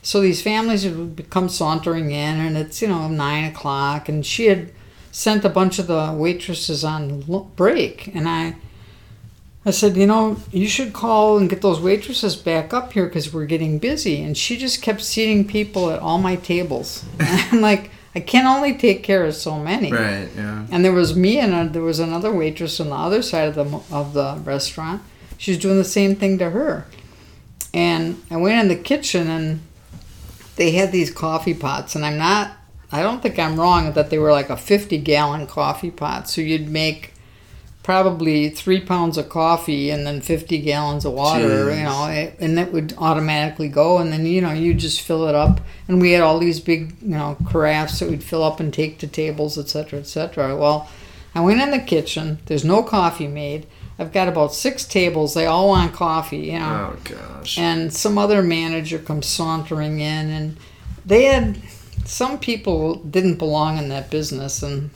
So these families would come sauntering in and it's you know 9 o'clock and she had sent a bunch of the waitresses on break and i I said, you know, you should call and get those waitresses back up here because we're getting busy. And she just kept seating people at all my tables. And I'm like, I can only take care of so many. Right. Yeah. And there was me and uh there was another waitress on the other side of the of the restaurant. She was doing the same thing to her. And I went in the kitchen and they had these coffee pots and I'm not I don't think I'm wrong that they were like a 50 gallon coffee pot. So you'd make probably three pounds of coffee and then 50 gallons of water, Jeez. you know, and it would automatically go. And then, you know, you just fill it up. And we had all these big, you know, carafes that we'd fill up and take to tables, et cetera, et cetera. Well, I went in the kitchen. There's no coffee made. I've got about six tables. They all want coffee, you know Oh gosh. and some other manager comes sauntering in and they had some people didn't belong in that business and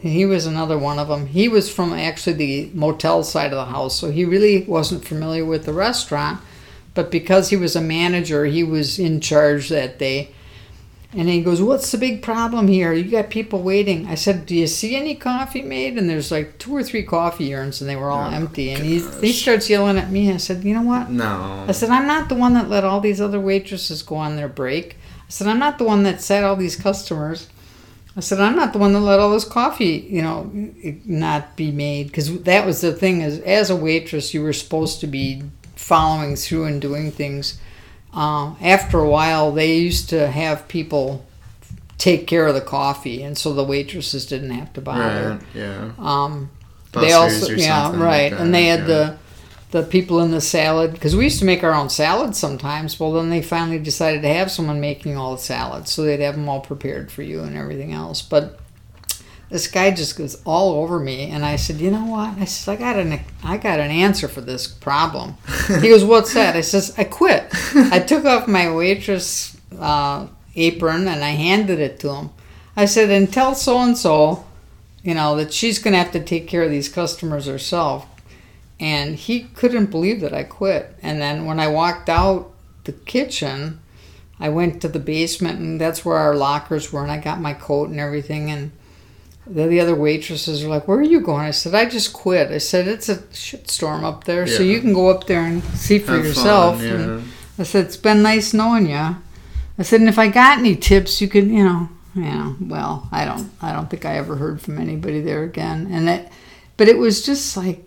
he was another one of them he was from actually the motel side of the house so he really wasn't familiar with the restaurant but because he was a manager he was in charge that day. And he goes what's the big problem here? You got people waiting. I said do you see any coffee made? And there's like two or three coffee urns and they were all Oh, empty. And he, he starts yelling at me. I said you know what? No. I said, I'm not the one that let all these other waitresses go on their break. I said, I'm not the one that sat all these customers. I said, I'm not the one that let all this coffee, you know, not be made. Because that was the thing is, as a waitress, you were supposed to be following through and doing things. Uh, after a while, they used to have people take care of the coffee, and so the waitresses didn't have to bother. Right. Yeah. Um, they also yeah right like and they had yeah. the the people in the salad because we used to make our own salads sometimes. Well then they finally decided to have someone making all the salads so they'd have them all prepared for you and everything else. But this guy just goes all over me and i said you know what? I said i got an i got an answer for this problem. He goes what's that? I says i quit. I took off my waitress uh, apron and i handed it to him. I said and tell so and so you know that she's going to have to take care of these customers herself and he couldn't believe that i quit and then when i walked out the kitchen i went to the basement and that's where our lockers were and i got my coat and everything and the, the other waitresses are like where are you going i said i just quit i said it's a shitstorm up there so you can go up there and see for Have yourself Fun, And. I said, It's been nice knowing you. I said, and if I got any tips, you could, you know, you know. Well, I don't, I don't think I ever heard from anybody there again. And that, but it was just like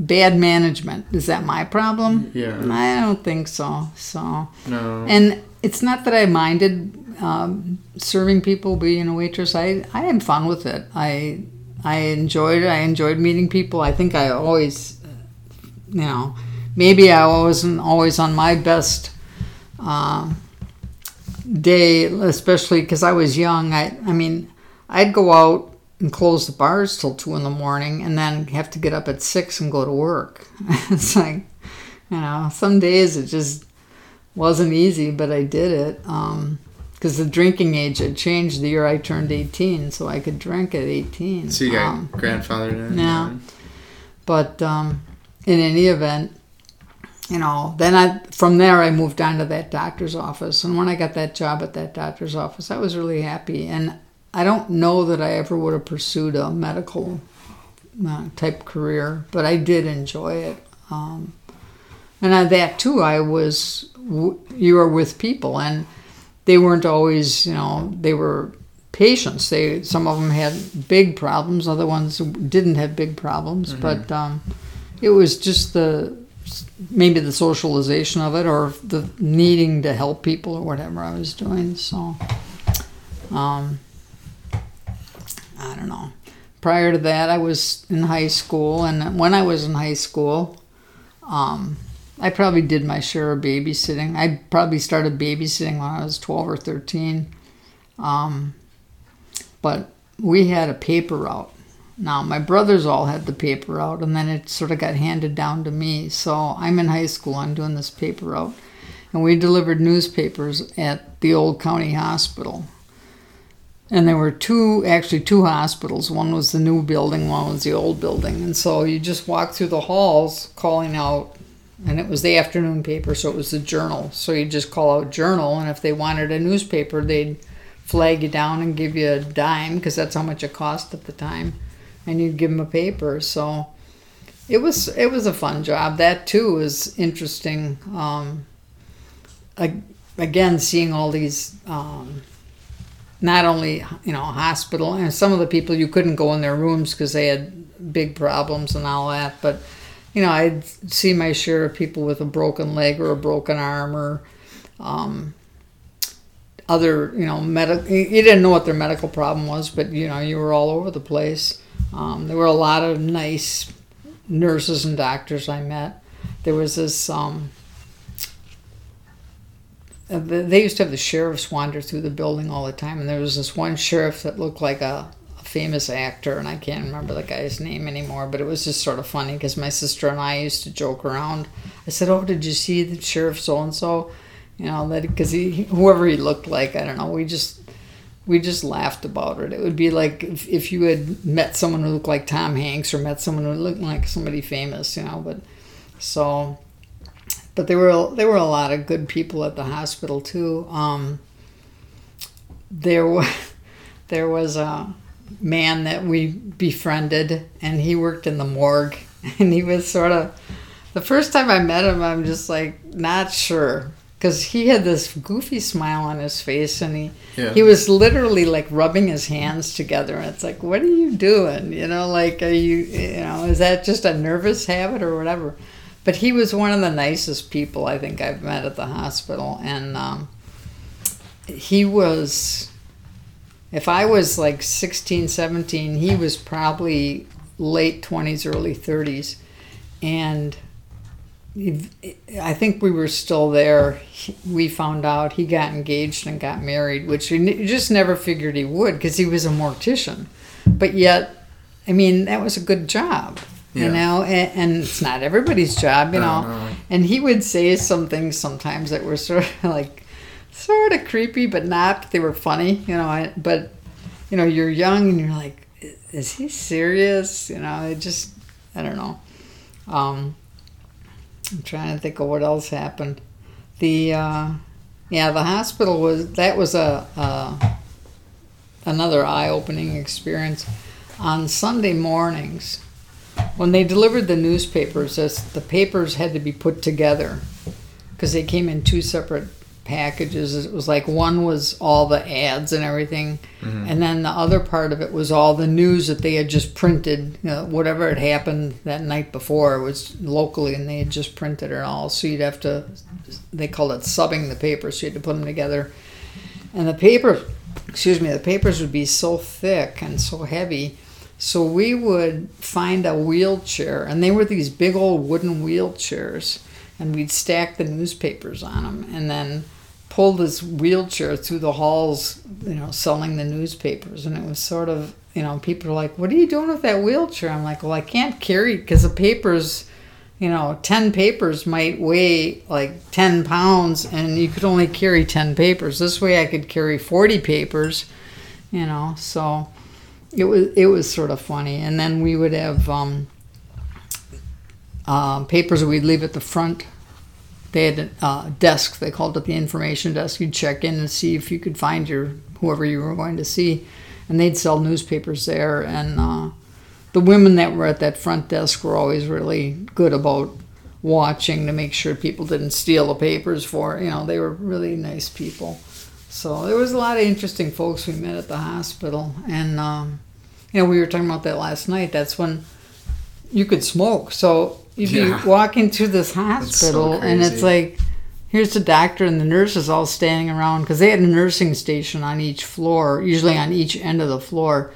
bad management. Is that my problem? Yeah. I don't think so. So, No. and it's not that I minded um, serving people, being a waitress. I I had fun with it. I I enjoyed it. I enjoyed meeting people. I think I always, you know, maybe I wasn't always on my best uh, day, especially because I was young. I I mean, I'd go out and close the bars till two in the morning, and then have to get up at six and go to work. it's like, you know, some days it just wasn't easy, but I did it. because the drinking age had changed the year I turned 18, so I could drink at 18. so you got Um, grandfathered in. yeah. but um, in any event, you know, then I from there I moved on to that doctor's office, and when I got that job at that doctor's office, I was really happy. And I don't know that I ever would have pursued a medical uh, type career, but I did enjoy it. Um, and on that too, I was you were with people, and they weren't always, you know, they were patients. They some of them had big problems, other ones didn't have big problems, but um, it was just the maybe the socialization of it or the needing to help people or whatever I was doing. So, um, I don't know. Prior to that, I was in high school, and when I was in high school, um, I probably did my share of babysitting. I probably started babysitting when I was 12 or 13. Um, but we had a paper route. Now, my brothers all had the paper route, and then it sort of got handed down to me. So I'm in high school, I'm doing this paper route. And we delivered newspapers at the old county hospital. And there were two, actually, two hospitals. One was the new building, one was the old building. And so you just walk through the halls calling out and it was the afternoon paper, so it was the journal. So you just call out journal, and if they wanted a newspaper, they'd flag you down and give you a dime because that's how much it cost at the time, and you'd give them a paper. So it was it was a fun job. That too was interesting. Um, again, seeing all these. Um, not only you know hospital and some of the people you couldn't go in their rooms because they had big problems and all that but you know, I'd see my share of people with a broken leg or a broken arm or um, other, you know, medical. You didn't know what their medical problem was, but you know, you were all over the place. Um, there were a lot of nice nurses and doctors I met. There was this. Um, they used to have the sheriffs wander through the building all the time, and there was this one sheriff that looked like a famous actor, and I can't remember the guy's name anymore, but it was just sort of funny because my sister and I used to joke around. I said, "Oh, did you see the sheriff so and so?" You know, that because he whoever he looked like, I don't know. We just we just laughed about it. It would be like if, if you had met someone who looked like Tom Hanks or met someone who looked like somebody famous, you know. But so, but there were there were a lot of good people at the hospital too. Um, there was there was a man that we befriended, and he worked in the morgue, and he was sort of the first time I met him, I'm just like not sure because he had this goofy smile on his face, and he Yeah. he was literally like rubbing his hands together, and it's like, what are you doing? You know, like are you you know is that just a nervous habit or whatever? But he was one of the nicest people I think I've met at the hospital, and um, he was if I was like 16, 17, he was probably late 20s, early 30s. And I think we were still there. We found out he got engaged and got married, which we just never figured he would because he was a mortician. But yet, I mean, that was a good job, you know, and, and it's not everybody's job, you No, know. no. And he would say some things sometimes that were sort of like, sort of creepy, but not. They were funny, you know. I, but you know, you're young and you're like, is he serious? You know, it just, I don't know. Um, I'm trying to think of what else happened. The, uh, yeah, the hospital was that was a, a another eye-opening experience. On Sunday mornings, when they delivered the newspapers, the papers had to be put together because they came in two separate packages. It was like one was all the ads and everything, mm-hmm. and then the other part of it was all the news that they had just printed. You know, whatever had happened that night before was locally, and they had just printed it all. So you'd have to, they called it subbing the paper. So you had to put them together, and the paper, excuse me, the papers would be so thick and so heavy. So we would find a wheelchair, and they were these big old wooden wheelchairs, and we'd stack the newspapers on them, and then pull this wheelchair through the halls, you know, selling the newspapers. And it was sort of, you know, people are like, "What are you doing with that wheelchair?" I'm like, "Well, I can't carry because the papers." You know, 10 papers might weigh like 10 pounds, and you could only carry 10 papers. This way, I could carry 40 papers, you know. So, it was it was sort of funny. And then we would have um, uh, papers we'd leave at the front. They had a uh, desk. They called it the information desk. You'd check in and see if you could find your whoever you were going to see, and they'd sell newspapers there. And uh, the women that were at that front desk were always really good about watching to make sure people didn't steal the papers for you know they were really nice people so there was a lot of interesting folks we met at the hospital. And um, you know we were talking about that last night. That's when you could smoke. So you'd Yeah. be walking through this so hospital and it's like here's the doctor and the nurses all standing around because they had a nursing station on each floor usually on each end of the floor.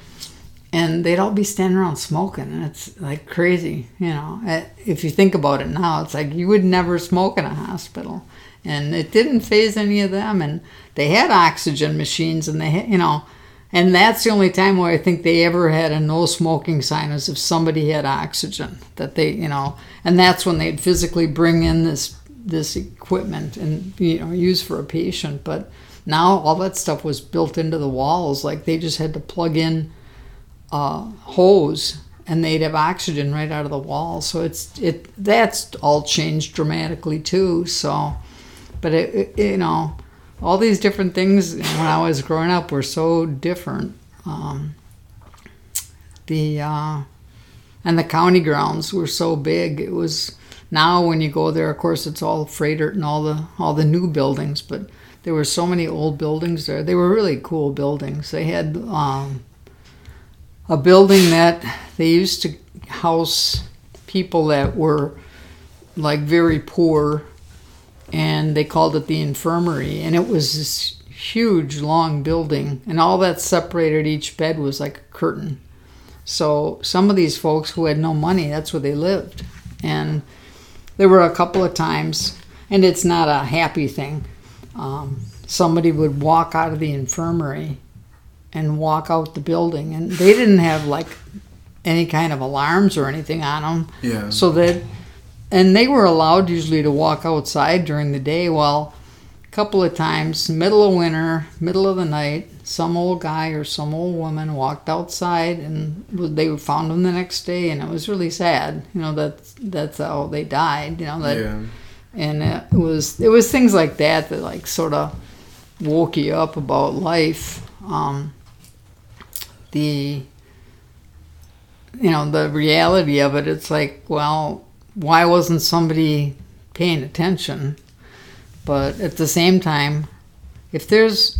And they'd all be standing around smoking and it's like crazy you know. Eh, if you think about it now it's like you would never smoke in a hospital and it didn't phase any of them and they had oxygen machines and they had, you know and that's the only time where i think they ever had a no smoking sign is if somebody had oxygen that they you know and that's when they'd physically bring in this this equipment and you know use for a patient but now all that stuff was built into the walls like they just had to plug in uh, hose and they'd have oxygen right out of the wall. So it's it that's all changed dramatically too. So, but it, it you know all these different things when I was growing up were so different. Um, the uh, and the county grounds were so big. It was now when you go there, of course, it's all Froedtert and all the all the new buildings, but there were so many old buildings there. They were really cool buildings. They had um, a building that they used to house people that were like very poor and they called it the infirmary and it was this huge long building and all that separated each bed was like a curtain. So some of these folks who had no money that's where they lived. And there were a couple of times and it's not a happy thing um, somebody would walk out of the infirmary and walk out the building and they didn't have like any kind of alarms or anything on them Yeah. so that and they were allowed usually to walk outside during the day well a couple of times middle of winter middle of the night some old guy or some old woman walked outside and they found them the next day and it was really sad you know that that's how they died you know that yeah. and it was it was things like that that like sort of woke you up about life um, the you know the reality of it it's like well why wasn't somebody paying attention? But at the same time if there's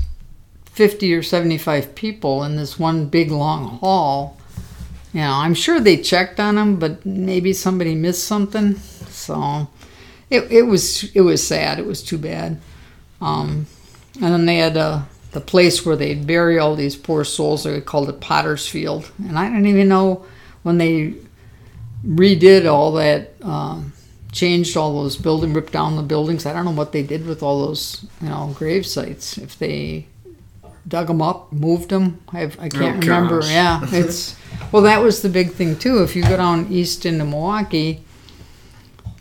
50 or 75 people in this one big long hall you know i'm sure they checked on them but maybe somebody missed something. So it, it was it was sad. It was too bad. Um, and then they had uh, the place where they'd bury all these poor souls. They called it potter's field. And i don't even know when they redid all that um, changed all those buildings, ripped down the buildings i don't know what they did with all those you know grave sites if they dug them up moved them i, I can't Oh, remember gosh. yeah it's well that was the big thing too if you go down east into milwaukee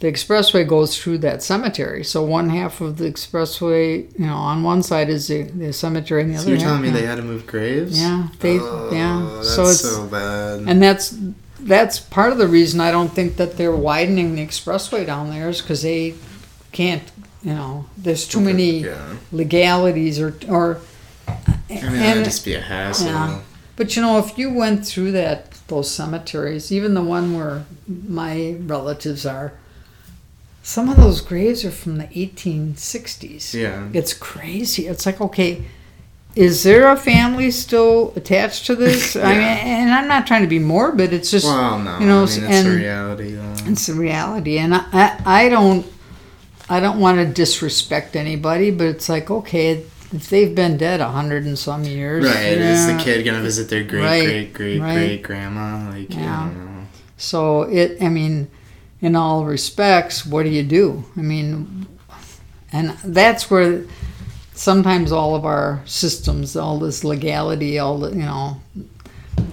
the expressway goes through that cemetery so one half of the expressway you know on one side is the, the cemetery and the So other you're half telling me yeah. they had to move graves? Yeah, they Oh, yeah. That's So so, bad. and that's that's part of the reason I don't think that they're widening the expressway down there is because they can't. You know, there's too many Yeah. legalities or or. I mean, that'd just be a hassle. Yeah. But you know, if you went through that those cemeteries, even the one where my relatives are, some of those graves are from the 1860s. Yeah. It's crazy. It's like, okay, is there a family still attached to this? I mean, and I'm not trying to be morbid. It's just, Well, no. you know, I mean, it's and- a reality, though. it's a reality. And I, I, I don't, I don't want to disrespect anybody, but it's like, okay, if they've been dead a hundred and some years, Right. Is the kid gonna visit their great, Right, great, great, right. great grandma? Like, Yeah. yeah. Know. So it, I mean, in all respects, what do you do? I mean, and that's where sometimes all of our systems, all this legality, all the, you know,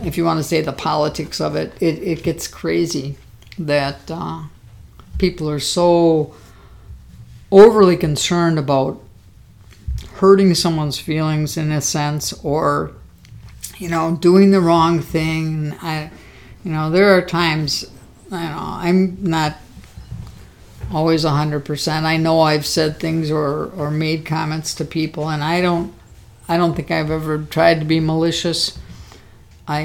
if you want to say the politics of it, it, it gets crazy that uh, people are so overly concerned about hurting someone's feelings in a sense or you know doing the wrong thing. I you know there are times i know i'm not always 100% i know i've said things or or made comments to people and i don't i don't think i've ever tried to be malicious. I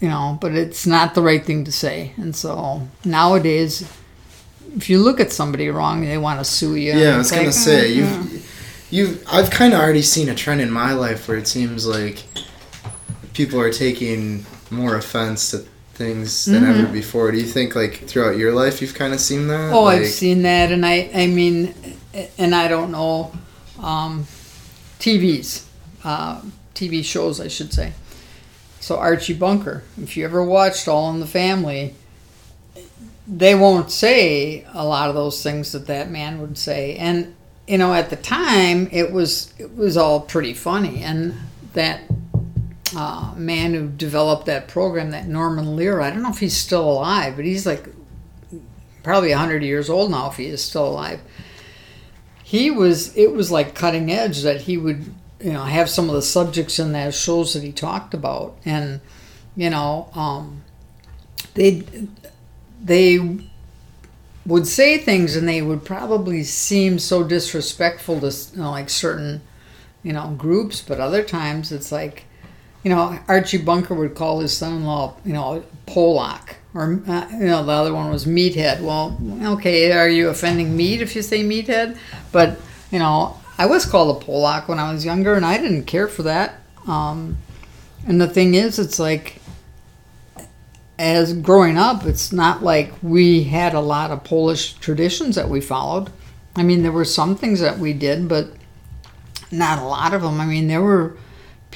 you know but it's not the right thing to say. And so nowadays if you look at somebody wrong they want to sue you Yeah, I was gonna like, say uh, you've you've. I've kind of already seen a trend in my life where it seems like people are taking more offense to things than Mhm. ever before. Do you think like throughout your life you've kind of seen that? Oh, like, I've seen that, and I, I mean, and I don't know, um, TVs, uh, TV shows, I should say. So Archie Bunker, if you ever watched All in the Family, they won't say a lot of those things that that man would say, and you know, at the time, it was it was all pretty funny, and that uh, man who developed that program, that Norman Lear, I don't know if he's still alive, but he's like probably 100 years old now if he is still alive. He was, it was like cutting edge that he would, you know, have some of the subjects in those shows that he talked about. And, you know, um, they, they would say things and they would probably seem so disrespectful to, you know, like certain, you know, groups, but other times it's like, you know, Archie Bunker would call his son-in-law, you know, Polak, or uh, you know, the other one was Meathead. Well, okay, are you offending meat if you say Meathead? But you know, I was called a Polak when I was younger, and I didn't care for that. Um, and the thing is, it's like, as growing up, it's not like we had a lot of Polish traditions that we followed. I mean, there were some things that we did, but not a lot of them. I mean, there were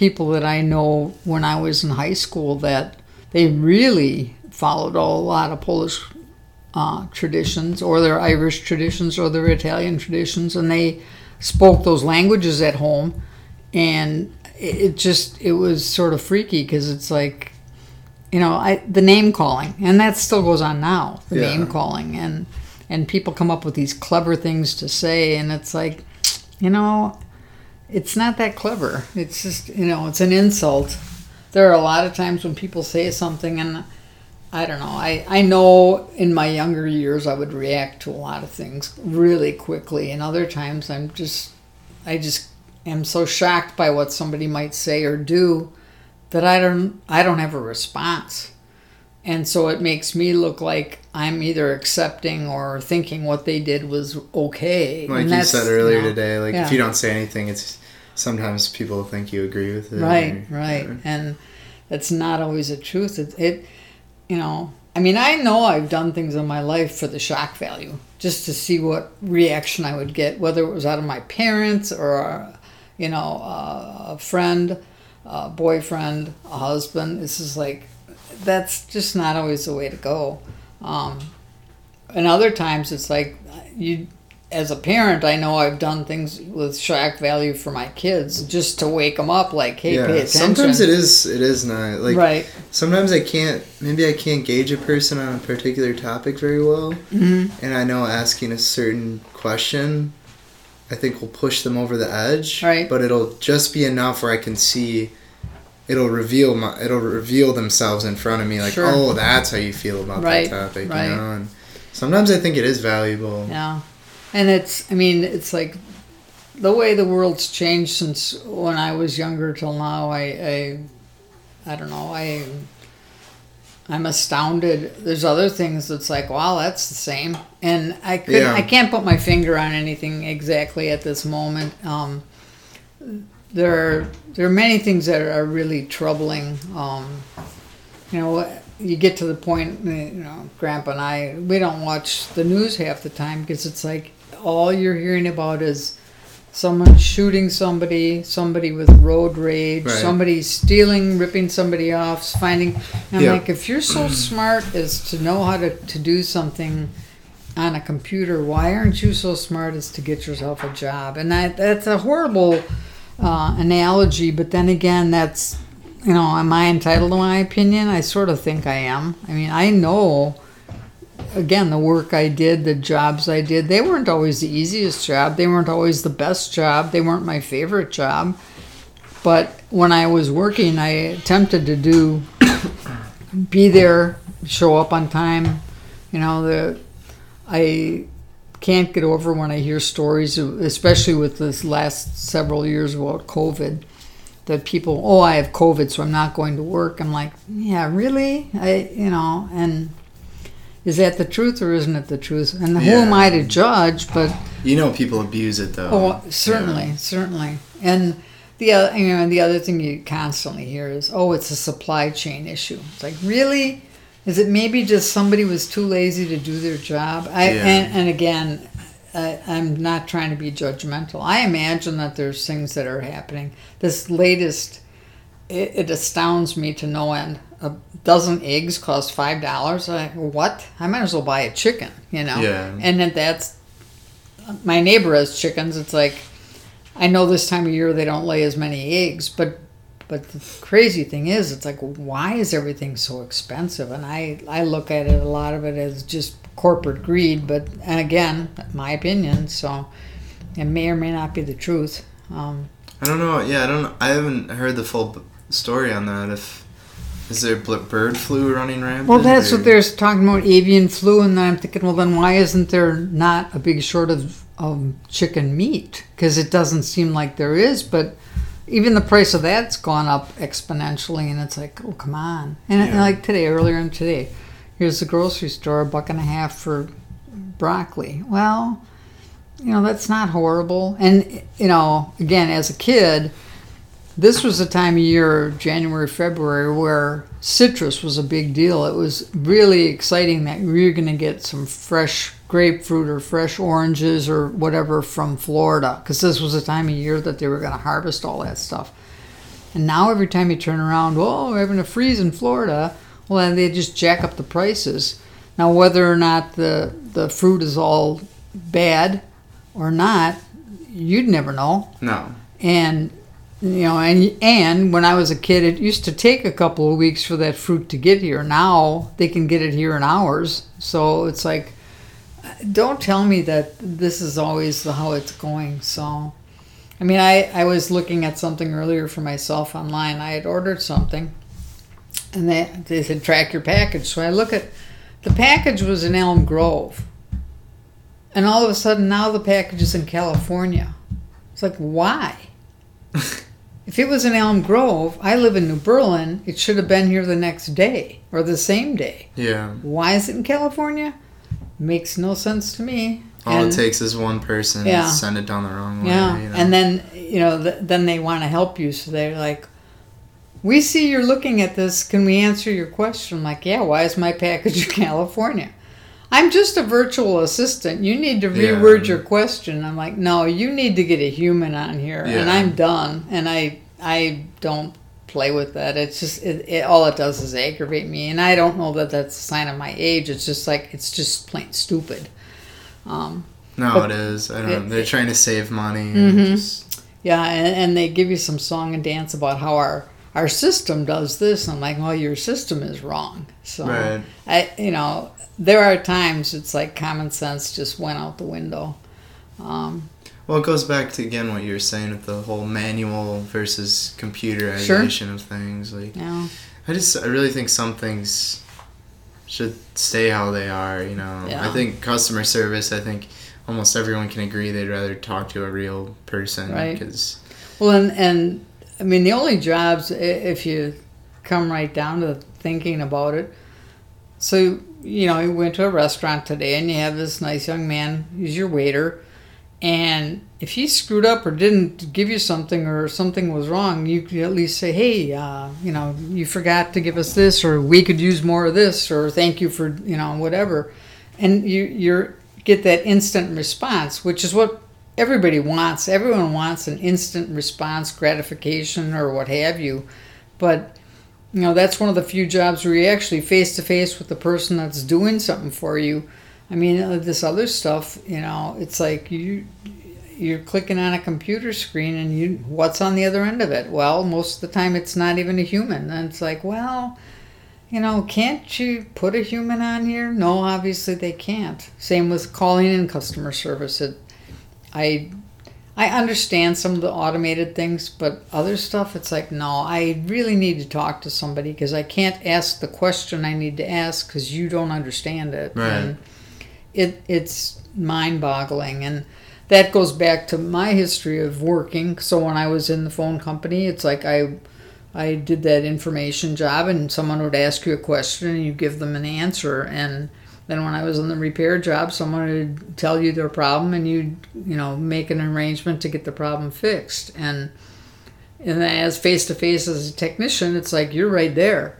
people that I know when I was in high school that they really followed a lot of Polish uh, traditions or their Irish traditions or their Italian traditions, and they spoke those languages at home. And it just it was sort of freaky because it's like, you know, I the name calling, and that still goes on now. The Yeah. name calling, and and people come up with these clever things to say, and it's like, you know, it's not that clever. It's just, you know, it's an insult. There are a lot of times when people say something, and I don't know. I, I know in my younger years I would react to a lot of things really quickly, and other times I'm just, I just am so shocked by what somebody might say or do that I don't, I don't have a response. And so it makes me look like I'm either accepting or thinking what they did was okay. like you said earlier know, today, like yeah. if you don't say anything, it's sometimes people think you agree with it. Right, or- right. And that's not always the truth. It, it, you know, I mean, I know I've done things in my life for the shock value, just to see what reaction I would get, whether it was out of my parents or, you know, a friend, a boyfriend, a husband. This is like, that's just not always the way to go. Um, and other times it's like you as a parent i know i've done things with shock value for my kids just to wake them up like hey yeah. pay attention Sometimes it is. It is not like. right Sometimes I can't. Maybe I can't gauge a person on a particular topic very well, hmm and I know asking a certain question, I think will push them over the edge. Right. But it'll just be enough where I can see. It'll reveal my. It'll reveal themselves in front of me, like, Sure. oh, that's how you feel about Right, that topic, right. you know. And sometimes I think it is valuable. yeah and it's i mean it's like the way the world's changed since when i was younger till now i i, I don't know i I'm astounded. There's other things that's like, wow, that's the same, and I could Yeah. I can't put my finger on anything exactly at this moment. Um, there are there are many things that are really troubling. Um, you know, you get to the point, you know, Grandpa and I, we don't watch the news half the time because it's like all you're hearing about is someone shooting somebody, somebody with road rage, Right. somebody stealing, ripping somebody off, finding. And I'm Yeah. like, if you're so smart as to know how to, to do something on a computer, why aren't you so smart as to get yourself a job? And that, that's a horrible uh, analogy, but then again, that's, you know, am I entitled to my opinion? I sort of think I am. I mean, I know again, the work I did, the jobs I did, they weren't always the easiest job. They weren't always the best job. They weren't my favorite job. But when I was working, I attempted to do, be there, show up on time. You know, the, I can't get over when I hear stories, especially with this last several years about COVID, that people, oh, I have COVID, so I'm not going to work. I'm like, yeah, really? I, you know, and is that the truth or isn't it the truth? And who am I to judge? But You know, people abuse it though. oh, certainly, certainly. And the other, you know, and the other thing you constantly hear is, oh, it's a supply chain issue. It's like, really? Is it maybe just somebody was too lazy to do their job? I Yeah. and, and again, I, I'm not trying to be judgmental. I imagine that there's things that are happening. This latest, it, it astounds me to no end. A dozen eggs cost five dollars. What? I might as well buy a chicken. You know. Yeah. And then that's my neighbor has chickens. It's like I know this time of year they don't lay as many eggs, but but the crazy thing is, it's like why is everything so expensive? And I I look at it a lot of it as just corporate greed. But and again, my opinion. So it may or may not be the truth. Um, I don't know. Yeah, I don't. I haven't heard the full story on that. If is there bird flu running rampant? Well, that's or- what they're talking about avian flu, and then I'm thinking, well, then why isn't there not a big shortage of, of chicken meat? Because it doesn't seem like there is, but even the price of that's gone up exponentially, and it's like, oh, come on. And, and like today, earlier in today, here's the grocery store, a buck and a half for broccoli. Well, you know, that's not horrible. And, you know, again, as a kid, this was the time of year, January, February, where citrus was a big deal. It was really exciting that we were going to get some fresh grapefruit or fresh oranges or whatever from Florida, because this was the time of year that they were going to harvest all that stuff. And now every time you turn around, oh, we're having a freeze in Florida, well, then they just jack up the prices. Now, whether or not the, the fruit is all bad or not, you'd never know no. and you know and and when i was a kid it used to take a couple of weeks for that fruit to get here. Now they can get it here in hours. So it's like don't tell me that this is always the how it's going. So i mean i i was looking at something earlier for myself online. I had ordered something and they they said track your package. So i look at the package was in elm grove. And all of a sudden now the package is in california. It's like why if it was in Elm Grove, I live in New Berlin, it should have been here the next day or the same day. Yeah. Why is it in California? Makes no sense to me. All And- it takes is one person Yeah. to send it down the wrong way. yeah, You know? and then you know, th- then they want to help you, so they're like, "We see you're looking at this. Can we answer your question?" I'm like, "Yeah. Why is my package in California?" I'm just a virtual assistant. You need to Yeah. reword your question. I'm like, "No, you need to get a human on here," and I'm done. And I I don't play with that. It's just it, it, all it does is aggravate me, and I don't know that that's a sign of my age. It's just like it's just plain stupid. Um, no, it is. I don't. it- they're trying to save money. And Mhm. just, Yeah, and, and they give you some song and dance about how our our system does this. I'm like, well, your system is wrong. So Right. I, you know, there are times it's like common sense just went out the window. Um, well, it goes back to again what you were saying with the whole manual versus computerization of things. Like, know, I just I really think some things should stay how they are. You know, Yeah. I think customer service. I think almost everyone can agree they'd rather talk to a real person Right. because well, and and I mean the only jobs if you come right down to thinking about it, So, you know, you went to a restaurant today and you have this nice young man who's your waiter. And if he screwed up or didn't give you something or something was wrong, you could at least say, hey, uh, you know, you forgot to give us this or we could use more of this or thank you for, you know, whatever. And you you're, get that instant response, which is what everybody wants. Everyone wants an instant response gratification or what have you. But you know, that's one of the few jobs where you're actually face to face with the person that's doing something for you. I mean, uh, this other stuff, you know, it's like you you're clicking on a computer screen and you what's on the other end of it? Well, most of the time it's not even a human. And it's like, well, you know, can't you put a human on here? No, obviously they can't. Same with calling in customer service. It, I I understand some of the automated things, but other stuff, it's like, no, I really need to talk to somebody because I can't ask the question I need to ask because you don't understand it. Right. And it it's mind boggling. And that goes back to my history of working. So when I was in the phone company, it's like I I did that information job, and someone would ask you a question and you give them an answer. And then when I was on the repair job, someone would tell you their problem, and you you know make an arrangement to get the problem fixed. And and as face to face as a technician, it's like you're right there.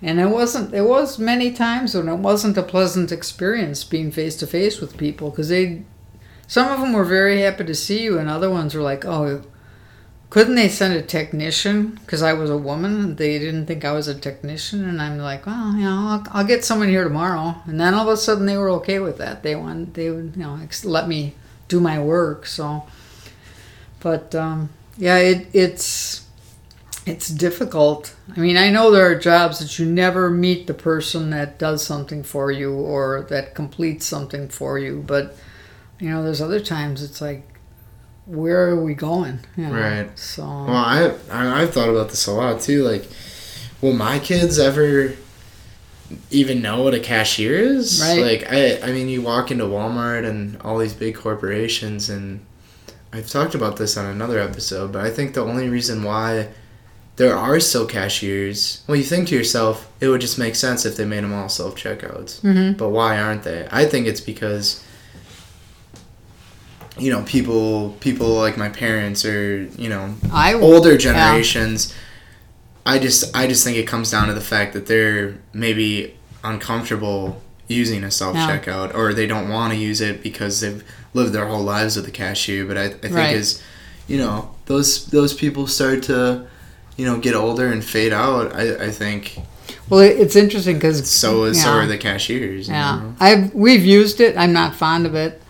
And it wasn't. It was many times when it wasn't a pleasant experience being face to face with people because they, some of them were very happy to see you, and other ones were like, "Oh, couldn't they send a technician because I was a woman? They didn't think I was a technician, and I'm like, well, you know, I'll, I'll get someone here tomorrow. And then all of a sudden, they were okay with that. They want they would you know let me do my work. So, but um, yeah, it, it's it's difficult. I mean, I know there are jobs that you never meet the person that does something for you or that completes something for you, but you know, there's other times it's like where are we going? You know? Right. So Well, I, I I've thought about this a lot too. Like, will my kids ever even know what a cashier is? Right. Like, I I mean, you walk into Walmart and all these big corporations, and I've talked about this on another episode, but I think the only reason why there are still cashiers, well, you think to yourself, it would just make sense if they made them all self checkouts. Mhm. But why aren't they? I think it's because you know people people like my parents or you know I older generations i just i just think it comes down to the fact that they're maybe uncomfortable using a self checkout or they don't want to use it because they've lived their whole lives with a cashier but i, I think Right. as you know those those people start to you know get older and fade out i, I think Well, it's interesting because so is so are the cashiers you yeah, know? I've we've used it. I'm not fond of it.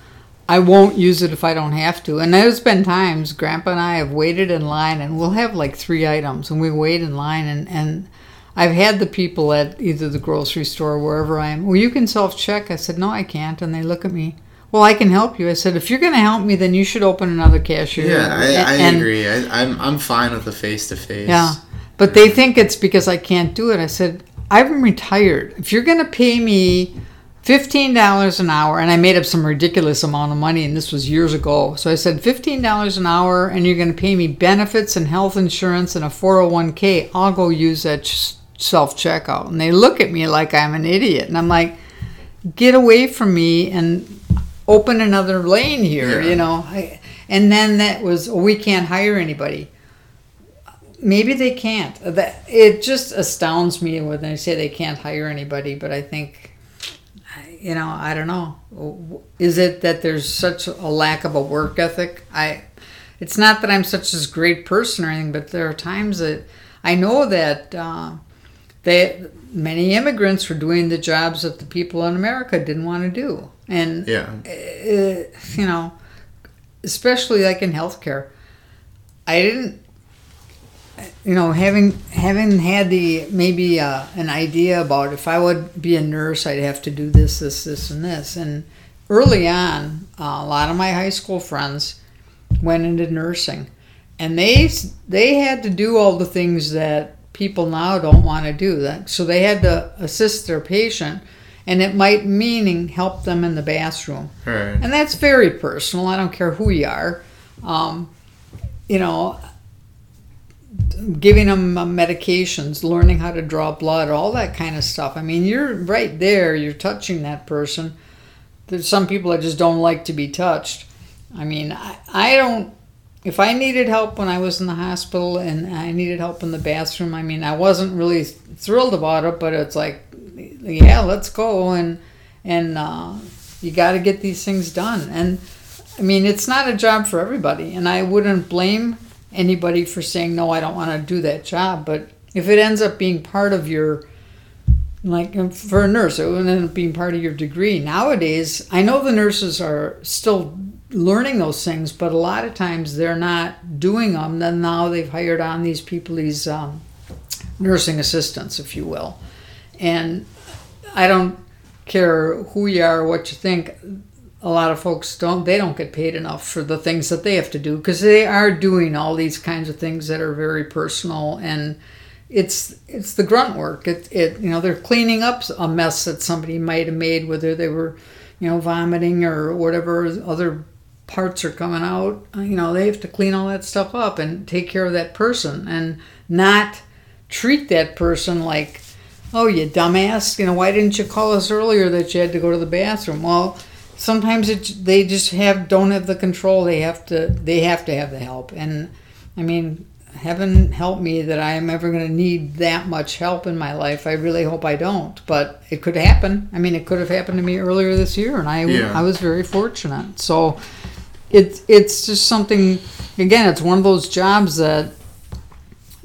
I won't use it if I don't have to. And there's been times Grandpa and I have waited in line, and we'll have like three items, and we wait in line, and and I've had the people at either the grocery store or wherever I am. Well, you can self check. I said no, I can't, and they look at me. Well, I can help you. I said if you're going to help me, then you should open another cashier. yeah i, I And- agree I, I'm, I'm fine with the face-to-face Yeah. But they think it's because I can't do it. I said, I'm retired. If you're going to pay me $15 an hour, and I made up some ridiculous amount of money, and this was years ago. So I said, $15 an hour, and you're going to pay me benefits and health insurance and a 401k, I'll go use that self checkout. And they look at me like I'm an idiot. And I'm like, get away from me and open another lane here, Yeah. you know. And then that was, oh, we can't hire anybody. Maybe they can't. That it just astounds me when they say they can't hire anybody. But I think, you know, I don't know. Is it that there's such a lack of a work ethic? I, it's not that I'm such a great person or anything, but there are times that I know that uh, they many immigrants were doing the jobs that the people in America didn't want to do, and yeah uh, you know, especially like in healthcare, I didn't, you know, having having had the maybe uh, an idea about if I would be a nurse, I'd have to do this, this, this, and this. And early on, uh, a lot of my high school friends went into nursing, and they they had to do all the things that people now don't want to do. That so they had to assist their patient. And it might meaning help them in the bathroom. right And that's very personal. I don't care who you are. Um, you know, giving them uh, medications, learning how to draw blood, all that kind of stuff. I mean, you're right there, you're touching that person. There's some people that just don't like to be touched. I mean, I, I don't, if I needed help when I was in the hospital and I needed help in the bathroom, I mean, I wasn't really thrilled about it, but it's like, yeah, let's go. And, and, uh, you got to get these things done. And, I mean, it's not a job for everybody, and I wouldn't blame anybody for saying no, I don't want to do that job. But if it ends up being part of your like for a nurse, it would end up being part of your degree. Nowadays, I know the nurses are still learning those things, but a lot of times they're not doing them. Then now they've hired on these people, these um, nursing assistants, if you will. And I don't care who you are, what you think a lot of folks don't they don't get paid enough for the things that they have to do because they are doing all these kinds of things that are very personal and it's it's the grunt work. It, it you know they're cleaning up a mess that somebody might have made whether they were you know vomiting or whatever other parts are coming out. You know they have to clean all that stuff up and take care of that person and not treat that person like oh you dumbass. You know why didn't you call us earlier that you had to go to the bathroom? Well sometimes it, they just have don't have the control. They have to they have to have the help. And I mean, heaven help me that I am ever going to need that much help in my life. I really hope I don't, but it could happen. I mean, it could have happened to me earlier this year, and I yeah. I was very fortunate. So it's it's just something. Again, it's one of those jobs that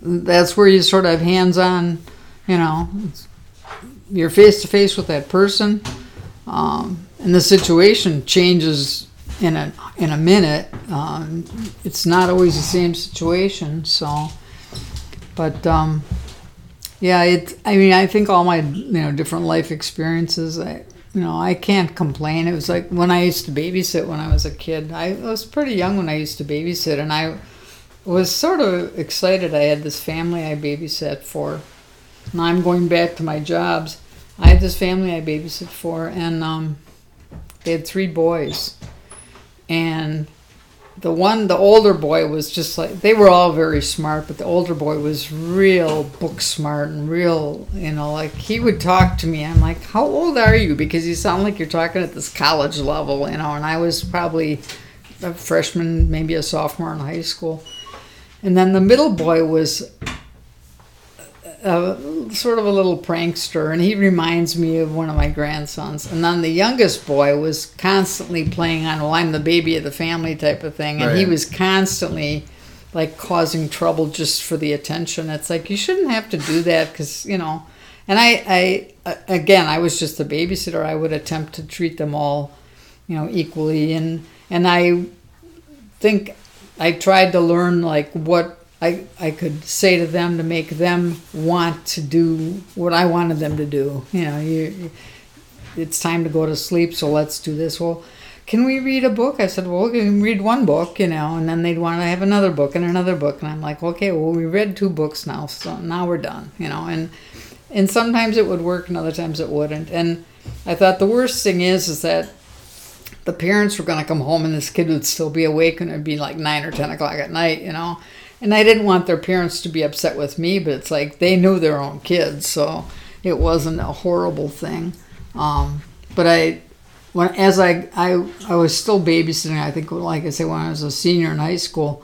that's where you sort of have hands on. You know, you're face to face with that person. Um, and the situation changes in a in a minute. Um, it's not always the same situation. So, but um, yeah, it. I mean, I think all my you know different life experiences. I you know I can't complain. It was like when I used to babysit when I was a kid. I was pretty young when I used to babysit, and I was sort of excited. I had this family I babysat for. Now I'm going back to my jobs. I had this family I babysit for, and um, they had three boys, and the one, the older boy, was just like they were all very smart, but the older boy was real book smart and real, you know, like he would talk to me. I'm like, "How old are you?" Because you sound like you're talking at this college level, you know. And I was probably a freshman, maybe a sophomore in high school. And then the middle boy was a, sort of a little prankster, and he reminds me of one of my grandsons. And then the youngest boy was constantly playing on, well, I'm the baby of the family type of thing, and right. he was constantly like causing trouble just for the attention. It's like you shouldn't have to do that because you know. And I, I uh, again, I was just a babysitter. I would attempt to treat them all, you know, equally, and and I think I tried to learn like what I, I could say to them to make them want to do what I wanted them to do. You know, you, it's time to go to sleep, so let's do this. Well, can we read a book? I said, well, we can read one book, you know, and then they'd want to have another book and another book. And I'm like, okay, well, we read two books now, so now we're done, you know. And and sometimes it would work, and other times it wouldn't. And I thought the worst thing is, is that the parents were going to come home and this kid would still be awake and it'd be like nine or ten o'clock at night, you know and I didn't want their parents to be upset with me, but it's like they knew their own kids, so it wasn't a horrible thing. Um, but I, when as I, I I was still babysitting, I think like I said when I was a senior in high school,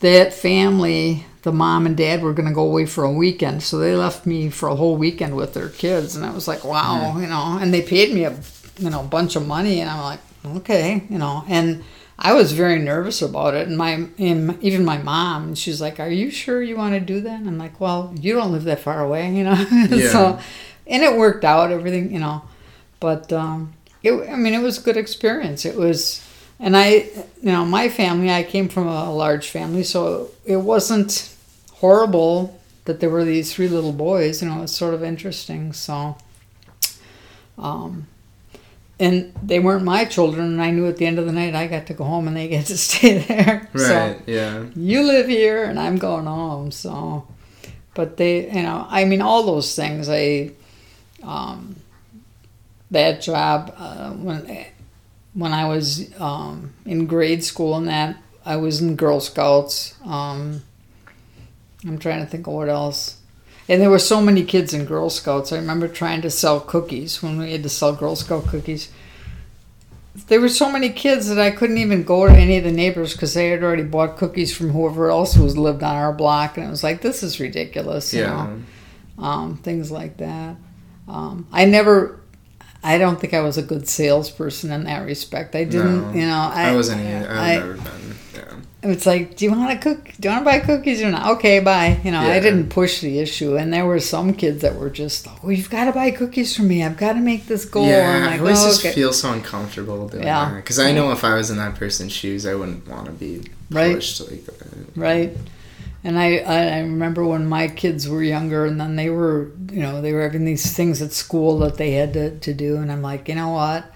that family, the mom and dad were going to go away for a weekend, so they left me for a whole weekend with their kids, and I was like, wow, yeah. you know, and they paid me a you know bunch of money, and I'm like, okay, you know, and I was very nervous about it, and my and even my mom, she's like, "Are you sure you want to do that?" And I'm like, "Well, you don't live that far away, you know." Yeah. so, and it worked out, everything, you know. But um, it, I mean, it was a good experience. It was, and I, you know, my family, I came from a large family, so it wasn't horrible that there were these three little boys. You know, it was sort of interesting. So, um, and they weren't my children and i knew at the end of the night i got to go home and they get to stay there. Right so, yeah. You live here and i'm going home so. But they you know i mean all those things i um, that job uh, when when i was um, in grade school and that i was in girl scouts um, I'm trying to think of what else. And there were so many kids in Girl Scouts. I remember trying to sell cookies when we had to sell Girl Scout cookies. There were so many kids that I couldn't even go to any of the neighbors because they had already bought cookies from whoever else was lived on our block, and it was like this is ridiculous. You Yeah. know? um, things like that. Um, I never, I don't think I was a good salesperson in that respect. I didn't, No, you know, I, I, wasn't either. I've I- never been. Yeah. It's like, do you want to cook? Do you want to buy cookies or not? Okay, bye. You know, I didn't push the issue, and there were some kids that were just, oh, you've got to buy cookies for me. I've got to make this goal. Yeah, I'm I always oh, just okay. feel so uncomfortable doing Yeah. that. Because I know if I was in that person's shoes, I wouldn't want to be Right. pushed like that. right and I, I I remember when my kids were younger and then they were you know they were having these things at school that they had to, to do and i'm like you know what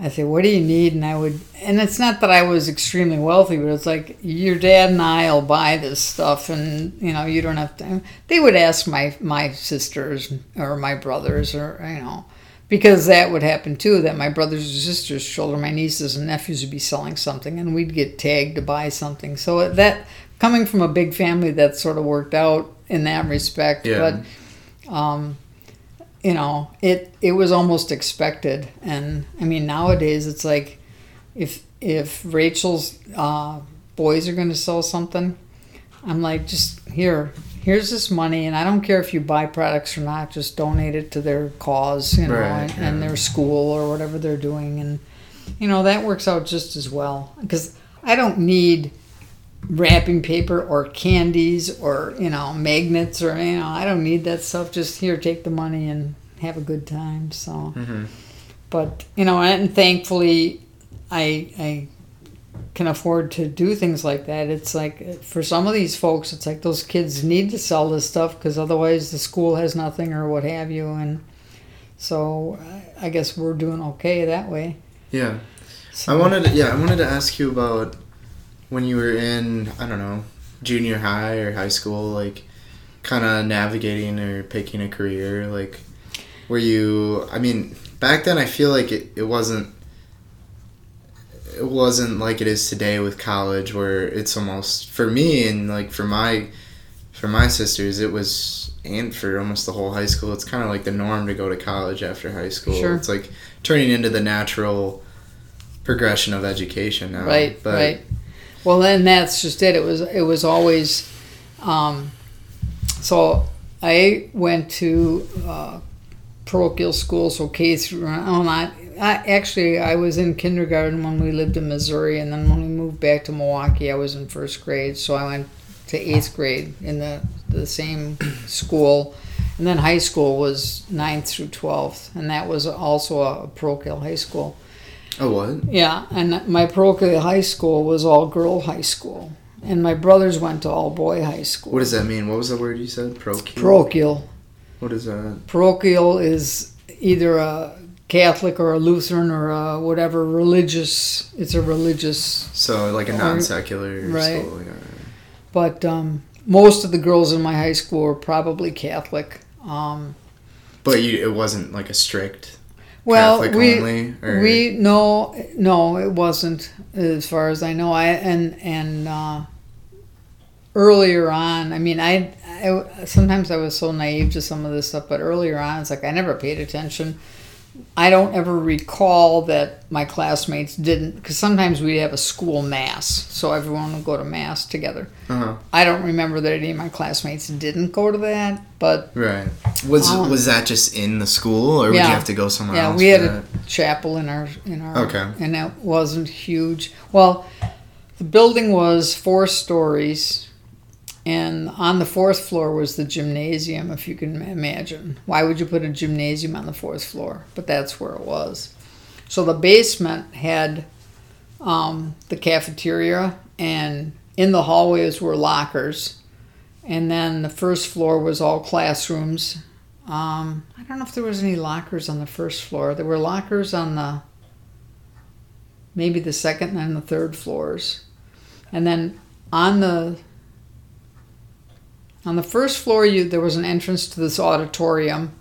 i say what do you need and i would and it's not that i was extremely wealthy but it's like your dad and i'll buy this stuff and you know you don't have to they would ask my my sisters or my brothers or you know because that would happen too that my brothers and sisters children my nieces and nephews would be selling something and we'd get tagged to buy something so that coming from a big family that sort of worked out in that respect Yeah. but um, you know it it was almost expected. And i mean nowadays it's like if if rachel's uh, boys are going to sell something i'm like just here here's this money and i don't care if you buy products or not just donate it to their cause you know Right, and, and their school or whatever they're doing. And you know that works out just as well. Because i don't need wrapping paper or candies or you know magnets or you know i don't need that stuff. Just here take the money and have a good time so. Hmm but you know and thankfully i i can afford to do things like that. It's like for some of these folks it's like those kids need to sell this stuff because otherwise the school has nothing or what have you and so I- i guess we're doing okay that way. Yeah. so, I wanted to, yeah, I wanted to ask you about when you were in, I don't know, junior high or high school, like kind of navigating or picking a career. Like, were you, I mean, back then I feel like it, it wasn't, it wasn't like it is today with college where it's almost, for me and like for my, for my sisters, it was, and for almost the whole high school, it's kind of like the norm to go to college after high school. Sure. It's like turning into the natural progression of education now. right But right well then that's just it. It was it was always um, so i went to uh, parochial school so k through oh not I, actually i was in kindergarten when we lived in missouri and then when we moved back to milwaukee i was in first grade so i went to eighth grade in the, the same school. And then high school was 9th through 12th and that was also a parochial high school Oh, what? yeah, and my parochial high school was all girl high school, and my brothers went to all boy high school. What does that mean? What was the word you said? Parochial? parochial? What is that? Parochial is either a Catholic or a Lutheran or a whatever religious. It's a religious, So, like a non secular right. school. Yeah. but um, most of the girls in my high school were probably Catholic. Um, But you, it wasn't like a strict well, Catholic we only? Or? We no, no, it wasn't as far as I know. I and and uh, earlier on, I mean, I, I sometimes I was so naive to some of this stuff, but earlier on, it's like I never paid attention. I don't ever recall that my classmates didn't, because sometimes we'd have a school mass, so everyone would go to mass together. Uh-huh. I don't remember that any of my classmates didn't go to that, but Right. Was Um, was that just in the school, or would you have to go somewhere Yeah, else? we had that? a chapel in our in our Okay. and that wasn't huge. Well, the building was four stories, and on the fourth floor was the gymnasium. If you can imagine, why would you put a gymnasium on the fourth floor? But that's where it was. So the basement had um, the cafeteria, and in the hallways were lockers, and then the first floor was all classrooms. Um, I don't know if there was any lockers on the first floor. There were lockers on the maybe the second and the third floors, and then on the on the first floor, you there was an entrance to this auditorium,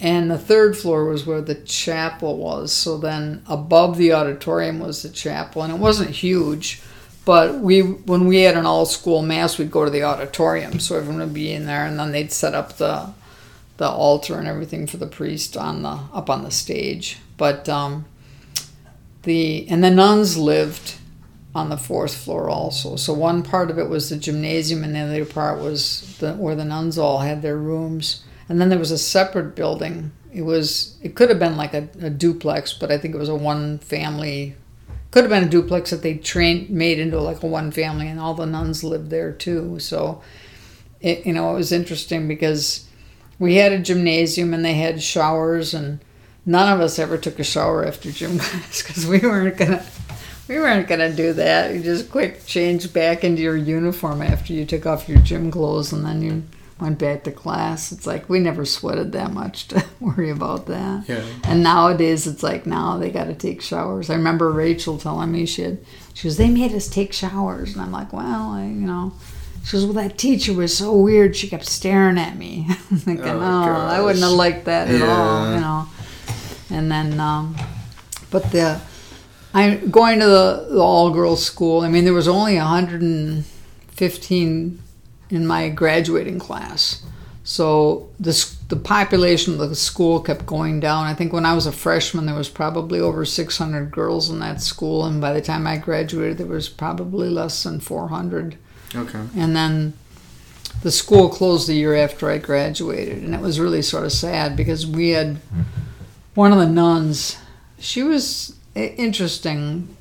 and the third floor was where the chapel was. So then above the auditorium was the chapel, and it wasn't huge, But we, when we had an all school mass, we'd go to the auditorium, so everyone would be in there, and then they'd set up the the altar and everything for the priest on the up on the stage. But um, the and the nuns lived on the fourth floor also. So one part of it was the gymnasium, and the other part was the, where the nuns all had their rooms. And then there was a separate building. It was it could have been like a, a duplex, but I think it was a one family. Could have been a duplex that they trained made into like a one family, and all the nuns lived there too. So, it you know it was interesting because we had a gymnasium and they had showers, and none of us ever took a shower after gym class because we weren't gonna we weren't gonna do that. You just quick change back into your uniform after you took off your gym clothes and then you went back to class. It's like we never sweated that much to worry about that. Yeah. And nowadays it's like now they got to take showers. I remember Rachel telling me she had, she goes, they made us take showers, and I'm like, well, I, you know. She goes, well, that teacher was so weird. She kept staring at me. I'm thinking, Oh, oh, I wouldn't have liked that at all, you know. And then, um, but the I going to the, the all girls school. I mean, there was only 115 in my graduating class, so the the population of the school kept going down. I think when I was a freshman, there was probably over 600 girls in that school, and by the time I graduated, there was probably less than 400. Okay. And then the school closed the year after I graduated, and it was really sort of sad because we had one of the nuns. She was interesting.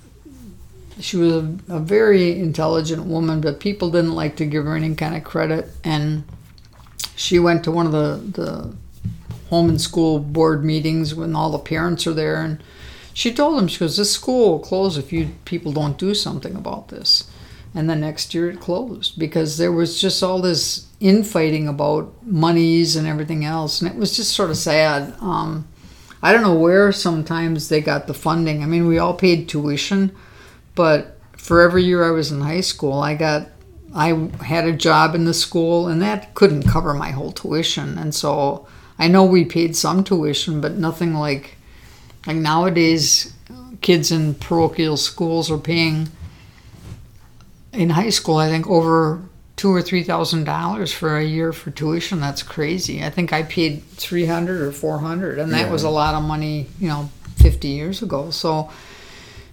She was a, a very intelligent woman, but people didn't like to give her any kind of credit. And she went to one of the, the home and school board meetings when all the parents are there, and she told them, she goes, "This school will close if you people don't do something about this." And the next year it closed because there was just all this infighting about monies and everything else, and it was just sort of sad. Um, I don't know where sometimes they got the funding. I mean, we all paid tuition, but for every year I was in high school, I got I had a job in the school, and that couldn't cover my whole tuition. And so I know we paid some tuition, but nothing like like nowadays. Kids in parochial schools are paying in high school. I think over two or three thousand dollars for a year for tuition. That's crazy. I think I paid three hundred or four hundred, and that Yeah. was a lot of money, you know, fifty years ago. So,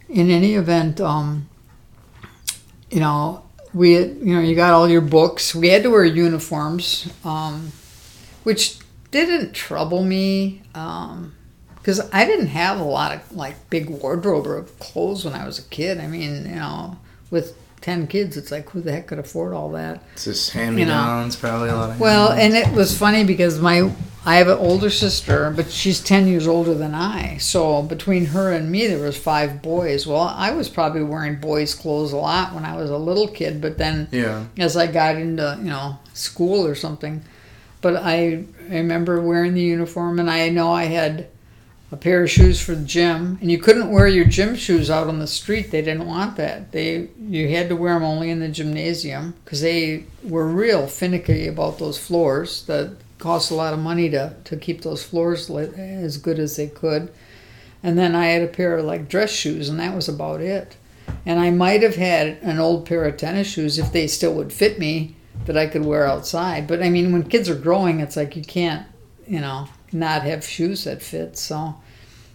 in any event, um, you know, we had, you know you got all your books. We had to wear uniforms, um, which didn't trouble me. Um, because I didn't have a lot of like big wardrobe or clothes when I was a kid. I mean, you know, with ten kids, it's like who the heck could afford all that? It's just hand me downs, probably a lot of. Well, and it was funny because my I have an older sister, but she's ten years older than I. So between her and me, there was five boys. Well, I was probably wearing boys' clothes a lot when I was a little kid, but then yeah. as I got into you know school or something. But I remember wearing the uniform, and I know I had a pair of shoes for the gym, and you couldn't wear your gym shoes out on the street. They didn't want that. They you had to wear them only in the gymnasium because they were real finicky about those floors. That cost a lot of money to to keep those floors lit as good as they could. And then I had a pair of like dress shoes, and that was about it. And I might have had an old pair of tennis shoes if they still would fit me that I could wear outside. But I mean, when kids are growing, it's like you can't, you know, not have shoes that fit. So,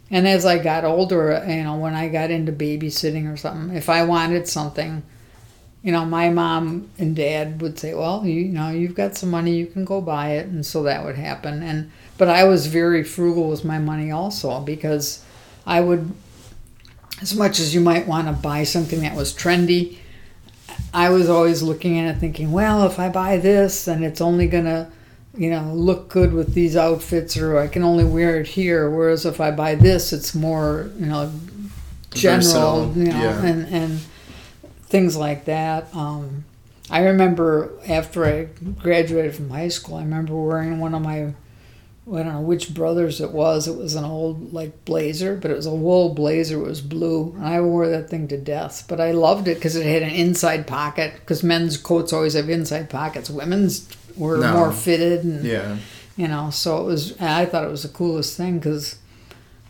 and as I got older, you know, when I got into babysitting or something, if I wanted something, you know, my mom and dad would say, "Well, you, you know, you've got some money, you can go buy it," and so that would happen. And but I was very frugal with my money also because I would, as much as you might want to buy something that was trendy, I was always looking at it thinking, well, if I buy this, then it's only gonna, you know, look good with these outfits, or I can only wear it here. Whereas if I buy this, it's more, you know, general, you know, yeah. and and things like that. Um, I remember after I graduated from high school, I remember wearing one of my, I don't know which brothers it was. It was an old like blazer, but it was a wool blazer. It was blue, and I wore that thing to death. But I loved it because it had an inside pocket. Because men's coats always have inside pockets. Women's were No. more fitted, and Yeah. you know. So it was. I thought it was the coolest thing because,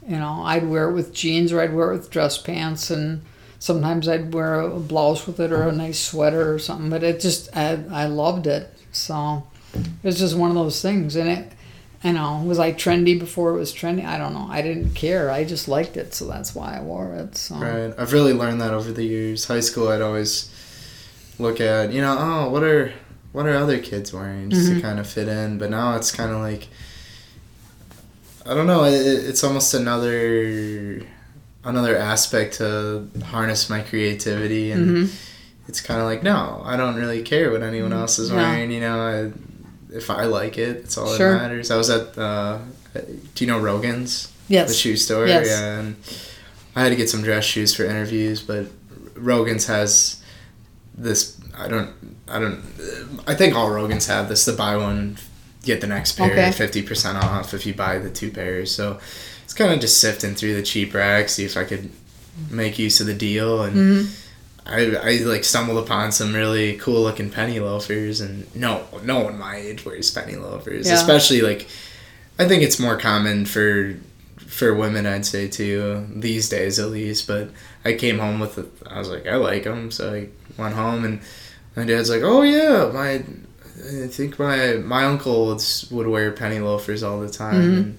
you know, I'd wear it with jeans or I'd wear it with dress pants, and sometimes I'd wear a blouse with it or a nice sweater or something. But it just I I loved it. So it was just one of those things, and it. You know, was I trendy before it was trendy? I don't know. I didn't care. I just liked it, so that's why I wore it. So Right. I've really learned that over the years. High school, I'd always look at, you know, oh, what are what are other kids wearing just to Mhm. kind of fit in. But now it's kind of like, I don't know. It, it's almost another another aspect to harness my creativity and. hmm It's kind of like no, I don't really care what anyone else is Yeah. wearing. You know, I, if I like it, it's all Sure. that matters. I was at, uh, do you know Rogan's? Yes. The shoe store. Yes. Yeah, and I had to get some dress shoes for interviews, but Rogan's has this. I don't. I don't. I think all Rogan's have this. The buy one, get the next pair Okay. fifty percent off if you buy the two pairs. So it's kind of just sifting through the cheap racks, see if I could make use of the deal and. hmm I, I like stumbled upon some really cool looking penny loafers and no no one my age wears penny loafers Yeah. especially like I think it's more common for for women I'd say too these days at least but I came home with it I was like I like them so I went home and my dad's like oh yeah my I think my my uncle would, would wear penny loafers all the time Mhm. and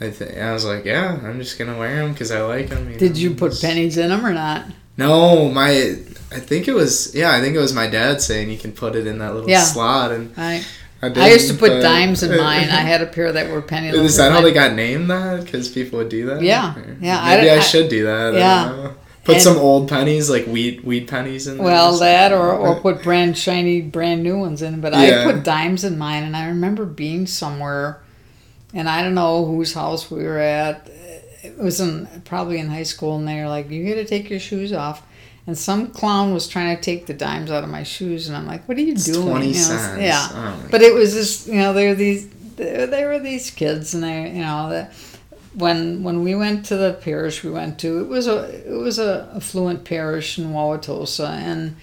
I think I was like yeah I'm just gonna wear them because I like them Did you put pennies in them or not? no, my I think it was yeah, I think it was my dad saying you can put it in that little Yeah. slot, and I I, I used to put but- dimes in mine. I had a pair that were penny loafers. Is that how they got named that? Because people would do that. Yeah, Or yeah, Maybe I, I- should do that. Yeah. Put And- some old pennies like wheat wheat pennies in. there Well, that or, or put brand shiny, brand new ones in. But Yeah. I put dimes in mine, and I remember being somewhere, and I don't know whose house we were at. It was in probably in high school, and they were like, "You got to take your shoes off." And some clown was trying to take the dimes out of my shoes, and I'm like, "What are you It's doing?" twenty You know, cents. Yeah. Oh But it was just you know they were these they were these kids and they you know that when when we went to the parish we went to it was a it was a affluent parish in Wauwatosa and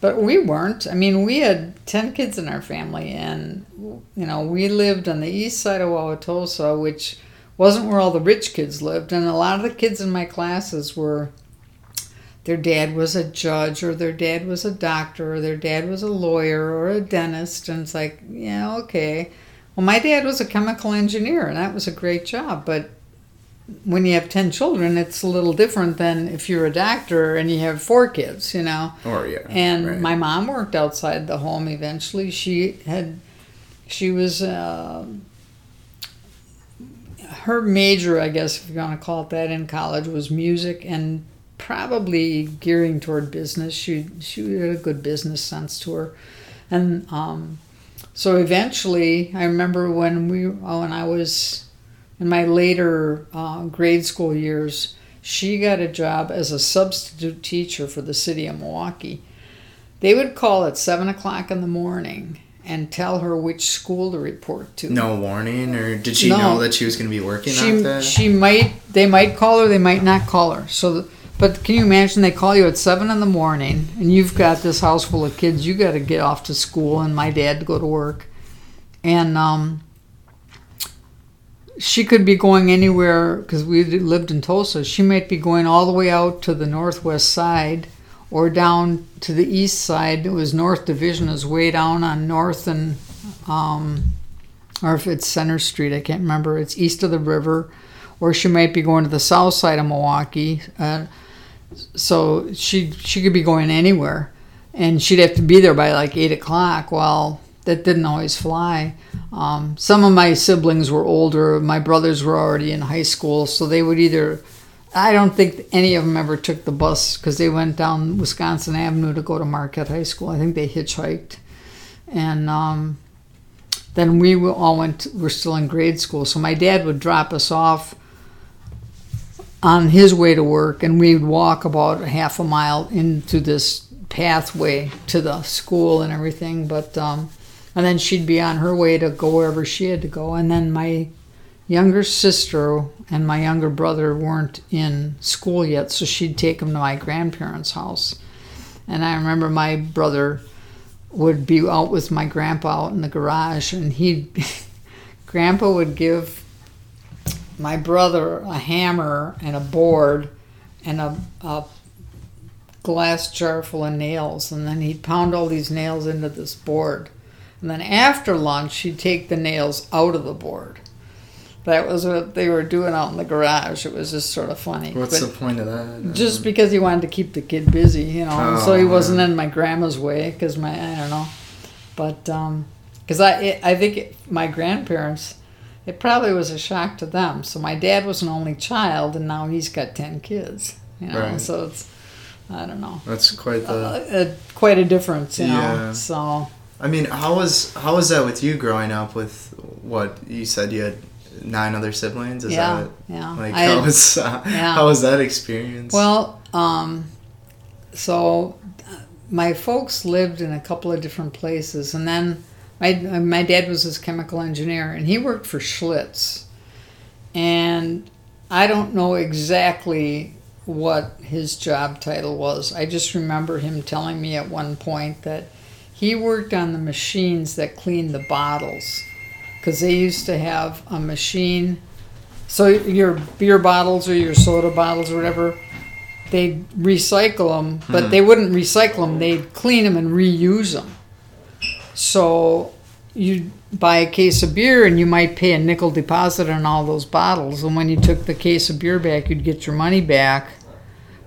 but we weren't. I mean we had 10 kids in our family and you know we lived on the east side of Wauwatosa which wasn't where all the rich kids lived and a lot of the kids in my classes were their dad was a judge or their dad was a doctor or their dad was a lawyer or a dentist and it's like yeah okay. Well my dad was a chemical engineer and that was a great job but when you have 10 children it's a little different than if you're a doctor and you have four kids you know Or yeah. and right. my mom worked outside the home eventually she had she was uh, her major i guess if you want to call it that in college was music and probably gearing toward business she she had a good business sense to her and um, so eventually i remember when we oh, when i was in my later uh, grade school years she got a job as a substitute teacher for the city of milwaukee they would call at seven o'clock in the morning and tell her which school to report to. no warning, or did she No. know that she was going to be working she out there? she might they might call her, they might not call her. So, but can you imagine they call you at seven in the morning and you've got this house full of kids, you got to get off to school and my dad to go to work, and um, she could be going anywhere because we lived in Tosa. She might be going all the way out to the northwest side or down to the east side. It was North Division is way down on North and, um, or if it's Center Street, I can't remember. It's east of the river, or she might be going to the south side of Milwaukee. Uh, so she she could be going anywhere, and she'd have to be there by like eight o'clock. Well, that didn't always fly. Um, some of my siblings were older. My brothers were already in high school, so they would either. I don't think any of them ever took the bus because they went down Wisconsin Avenue to go to Marquette High School. I think they hitchhiked, and um, then we all went. We're still in grade school, so my dad would drop us off on his way to work, and we would walk about a half a mile into this pathway to the school and everything. But um, and then she'd be on her way to go wherever she had to go, and then my younger sister and my younger brother weren't in school yet, so she'd take them to my grandparents' house. And I remember my brother would be out with my grandpa out in the garage, and he, grandpa would give my brother a hammer and a board and a, a glass jar full of nails, and then he'd pound all these nails into this board. And then after lunch, he'd take the nails out of the board. That was what they were doing out in the garage. It was just sort of funny. What's But the point of that? just because he wanted to keep the kid busy, you know, and so Oh, he wasn't yeah. in my grandma's way because my I don't know, but because I it, I think it, my grandparents, it probably was a shock to them. So my dad was an only child, and now he's got ten kids, you know, Right. so it's I don't know, That's quite the. uh, uh, quite a difference, you know. Yeah. So I mean, how was how was that with you growing up? With what you said, you had nine other siblings. Is yeah, that yeah. like I how was uh, Yeah. how was that experience? Well, um, so my folks lived in a couple of different places, and then my my dad was this chemical engineer, and he worked for Schlitz, and I don't know exactly what his job title was. I just remember him telling me at one point that he worked on the machines that cleaned the bottles because they used to have a machine. So your beer bottles or your soda bottles or whatever, they'd recycle them, but they wouldn't recycle them. They'd clean them and reuse them. So you'd buy a case of beer and you might pay a nickel deposit on all those bottles. And when you took the case of beer back, you'd get your money back.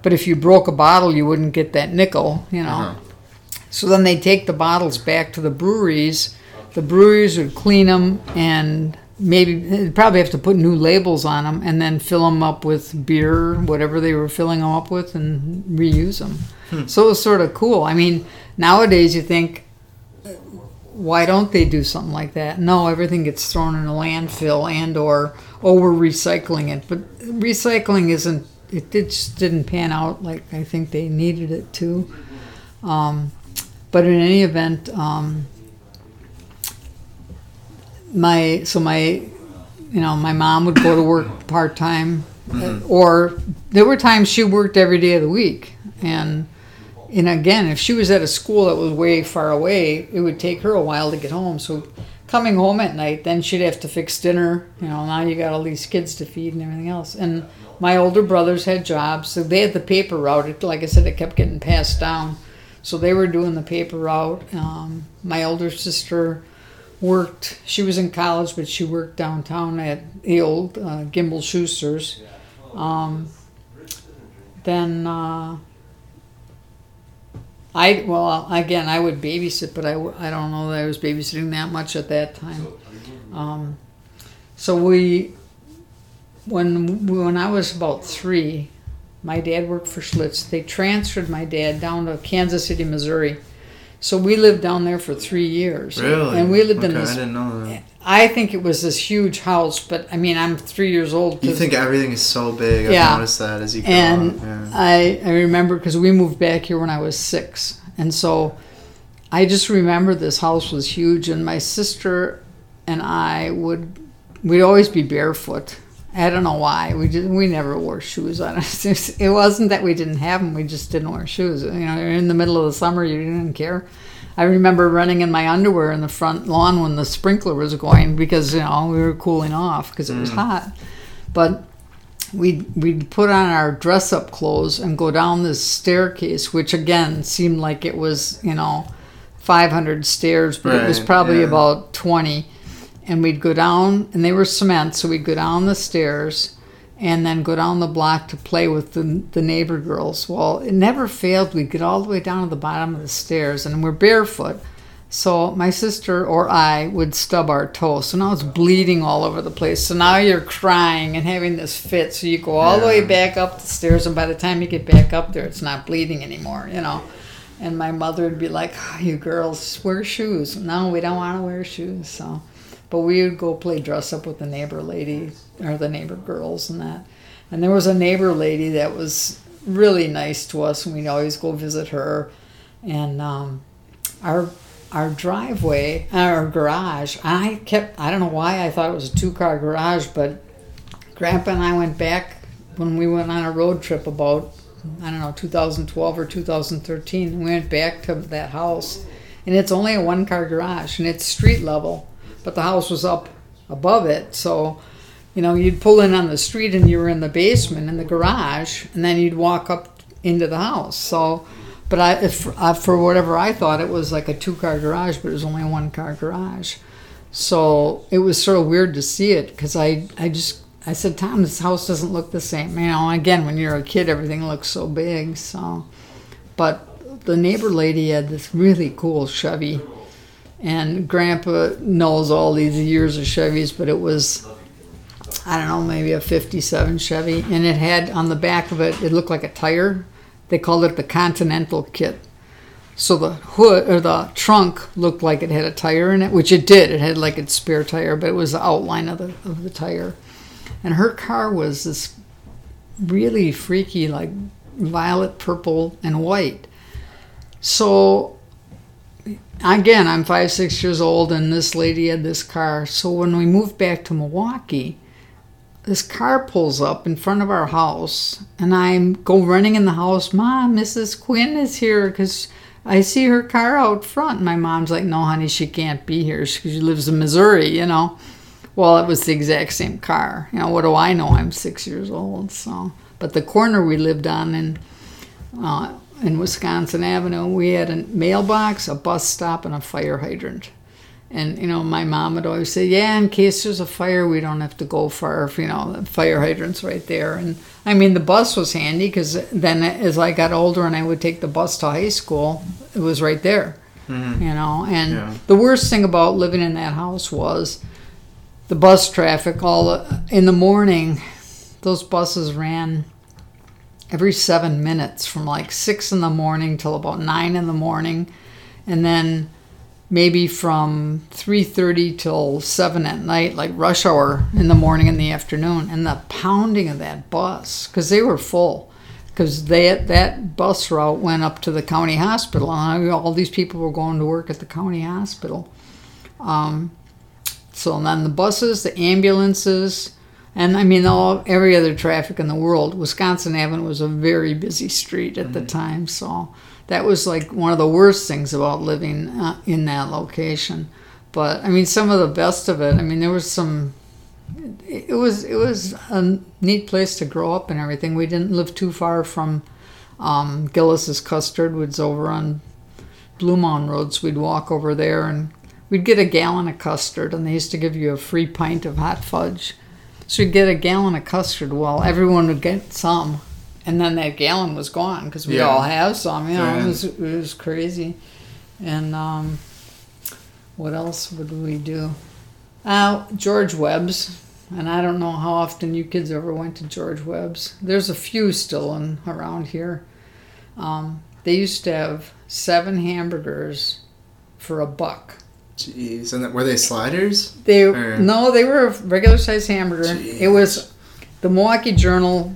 But if you broke a bottle, you wouldn't get that nickel, you know. Uh-huh. So then they take the bottles back to the breweries. The breweries would clean them and maybe probably have to put new labels on them and then fill them up with beer, whatever they were filling them up with, and reuse them. So it was sort of cool. I mean, nowadays you think, why don't they do something like that? No, everything gets thrown in a landfill and or oh we're recycling it, but recycling isn't. It just didn't pan out like I think they needed it to. Um, but in any event, um, my so my you know my mom would go to work part time, or there were times she worked every day of the week, and and again if she was at a school that was way far away, it would take her a while to get home. So coming home at night, then she'd have to fix dinner. You know now you got all these kids to feed and everything else, and my older brothers had jobs, so they had the paper route. It, like I said, it kept getting passed down. So they were doing the paper route. Um, my older sister worked, she was in college, but she worked downtown at the old uh, Gimbel Schuster's. Um, then uh, I, well, again, I would babysit, but I, I don't know that I was babysitting that much at that time. Um, so we, when when I was about three, my dad worked for Schlitz. They transferred my dad down to Kansas City, Missouri. So we lived down there for three years. really, And we lived okay, in I this. didn't know that. I think it was this huge house, but I mean, I'm three years old. You think everything is so big? I've Yeah. noticed that as you grow and up. Yeah. I, I remember because we moved back here when I was six. And so I just remember this house was huge. And my sister and I would, we'd always be barefoot. I don't know why. We just, we never wore shoes on us. It wasn't that we didn't have them. We just didn't wear shoes. You know, in the middle of the summer, you didn't care. I remember running in my underwear in the front lawn when the sprinkler was going because, you know, we were cooling off because it was mm. hot. But we'd, we'd put on our dress up clothes and go down this staircase, which again seemed like it was, you know, 500 stairs, but it was probably yeah. about 20. And we'd go down, and they were cement, so we'd go down the stairs and then go down the block to play with the, the neighbor girls. Well, it never failed. We'd get all the way down to the bottom of the stairs, and we're barefoot. So my sister or I would stub our toe. So now it's bleeding all over the place. So now you're crying and having this fit. So you go all the way back up the stairs, and by the time you get back up there, it's not bleeding anymore, you know. And my mother would be like, oh, "You girls wear shoes." No, we don't want to wear shoes. So, but we would go play dress up with the neighbor lady or the neighbor girls and that. And there was a neighbor lady that was really nice to us, and we'd always go visit her. And um, our our driveway, our garage. I kept. I don't know why I thought it was a two car garage, but Grandpa and I went back when we went on a road trip about I don't know 2012 or 2013. We went back to that house, and it's only a one car garage, and it's street level, but the house was up above it, so. You know, you'd pull in on the street and you were in the basement in the garage, and then you'd walk up into the house. So, but I, if, for whatever I thought, it was like a two car garage, but it was only a one car garage. So it was sort of weird to see it because I, I just, I said, Tom, this house doesn't look the same. You know, again, when you're a kid, everything looks so big. So, but the neighbor lady had this really cool Chevy, and Grandpa knows all these years of Chevys, but it was I don't know, maybe a 57 Chevy, and it had on the back of it, it looked like a tire. They called it the Continental kit. So the hood or the trunk looked like it had a tire in it, which it did. It had like its spare tire, but it was the outline of the of the tire. And her car was this really freaky, like violet, purple, and white. So again, I'm five, six years old, and this lady had this car. So when we moved back to Milwaukee, this car pulls up in front of our house, and I go running in the house. Mom, Mrs. Quinn is here because I see her car out front. And My mom's like, No, honey, she can't be here she lives in Missouri, you know. Well, it was the exact same car. You know, what do I know? I'm six years old. So, but the corner we lived on in uh, in Wisconsin Avenue, we had a mailbox, a bus stop, and a fire hydrant. And you know, my mom would always say, "Yeah, in case there's a fire, we don't have to go far. If, you know, the fire hydrant's right there." And I mean, the bus was handy because then, as I got older and I would take the bus to high school, it was right there. Mhm. You know, and Yeah. the worst thing about living in that house was the bus traffic. All in the morning, those buses ran every seven minutes from like six in the morning till about nine in the morning, and then maybe from 3.30 till 7 at night like rush hour in the morning and the afternoon. And the pounding of that bus because they were full. Because they that bus route went up to the county hospital. And all these people were going to work at the county hospital. Um, so then the buses the ambulances and I mean, all every other traffic in the world. Wisconsin Avenue was a very busy street at the time, so that was like one of the worst things about living uh, in that location. But I mean, some of the best of it. I mean, there was some. It it was it was a neat place to grow up and everything. We didn't live too far from um, Gilles's Custard, which was over on Bluemound Road, so we'd walk over there and we'd get a gallon of custard, and they used to give you a free pint of hot fudge. So you'd get a gallon of custard. Well, everyone would get some, and then that gallon was gone because we Yeah. all have some. You know, Right. it was it was crazy. And um, what else would we do? Uh, George Webb's, and I don't know how often you kids ever went to George Webb's. There's a few still in around here. Um, they used to have seven hamburgers for a buck. Jeez, and were they sliders? They Or- no, they were a regular size hamburger. Jeez. It was the Milwaukee Journal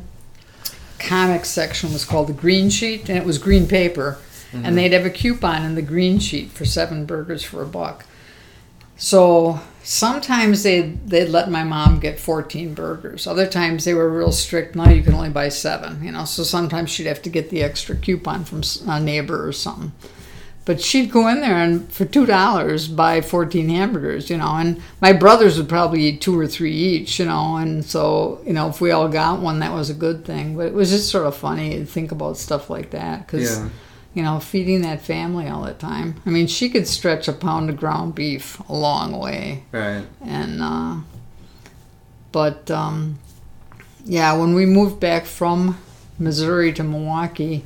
comics section was called the Green Sheet, and it was green paper, Mm-hmm. and they'd have a coupon in the Green Sheet for seven burgers for a buck. So sometimes they they'd let my mom get 14 burgers. Other times they were real strict. Now you can only buy seven. You know, so sometimes she'd have to get the extra coupon from a neighbor or something. But she'd go in there and for two dollars buy 14 hamburgers. You know, and my brothers would probably eat two or three each. You know, and so you know if we all got one, that was a good thing. But it was just sort of funny to think about stuff like that because Yeah. you know, feeding that family all the time. I mean, she could stretch a pound of ground beef a long way, Right. and uh, but um, yeah, when we moved back from Missouri to Milwaukee,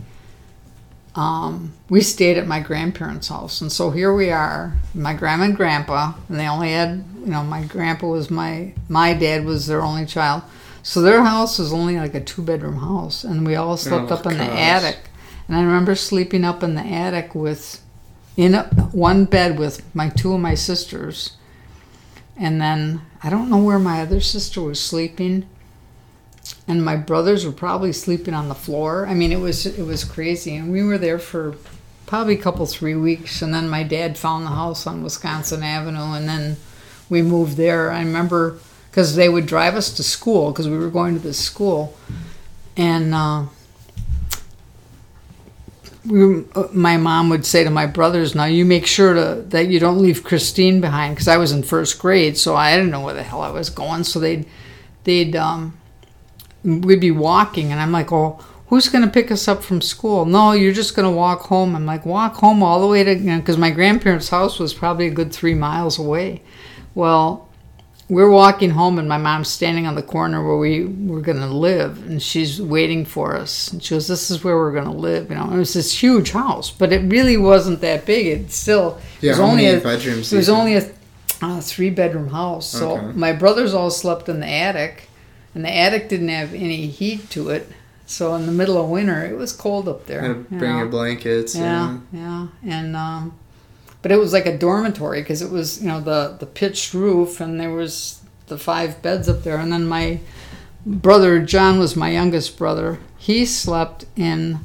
um, we stayed at my grandparents' house, and so here we are, my grandma and grandpa, and they only had, you know, my grandpa was my my dad was their only child, so their house was only like a two bedroom house, and we all slept Oh, up in the attic, and I remember sleeping up in the attic with, in a, one bed with my two of my sisters, and then I don't know where my other sister was sleeping. And my brothers were probably sleeping on the floor. I mean, it was it was crazy, and we were there for probably a couple three weeks. And then my dad found the house on Wisconsin Avenue, and then we moved there. I remember because they would drive us to school because we were going to this school, and uh, we, my mom would say to my brothers, "Now you make sure to, that you don't leave Christine behind," because I was in first grade, so I didn't know where the hell I was going. So they'd they'd um, we'd be walking, and I'm like, "Oh, who's going to pick us up from school? No, you're just going to walk home. I'm like, walk home all the way to, because you know, my grandparents' house was probably a good three miles away. Well, we're walking home, and my mom's standing on the corner where we were going to live, and she's waiting for us. And she goes, This is where we're going to live. You know, it was this huge house, but it really wasn't that big. It still, yeah, it was only a, bedrooms? it was only a uh, three bedroom house. So Okay. my brothers all slept in the attic, and the attic didn't have any heat to it. So in the middle of winter, it was cold up there. You bring know. your blankets. Yeah, yeah, and um, but it was like a dormitory because it was you know the the pitched roof, and there was the five beds up there, and then my brother John was my youngest brother. He slept in.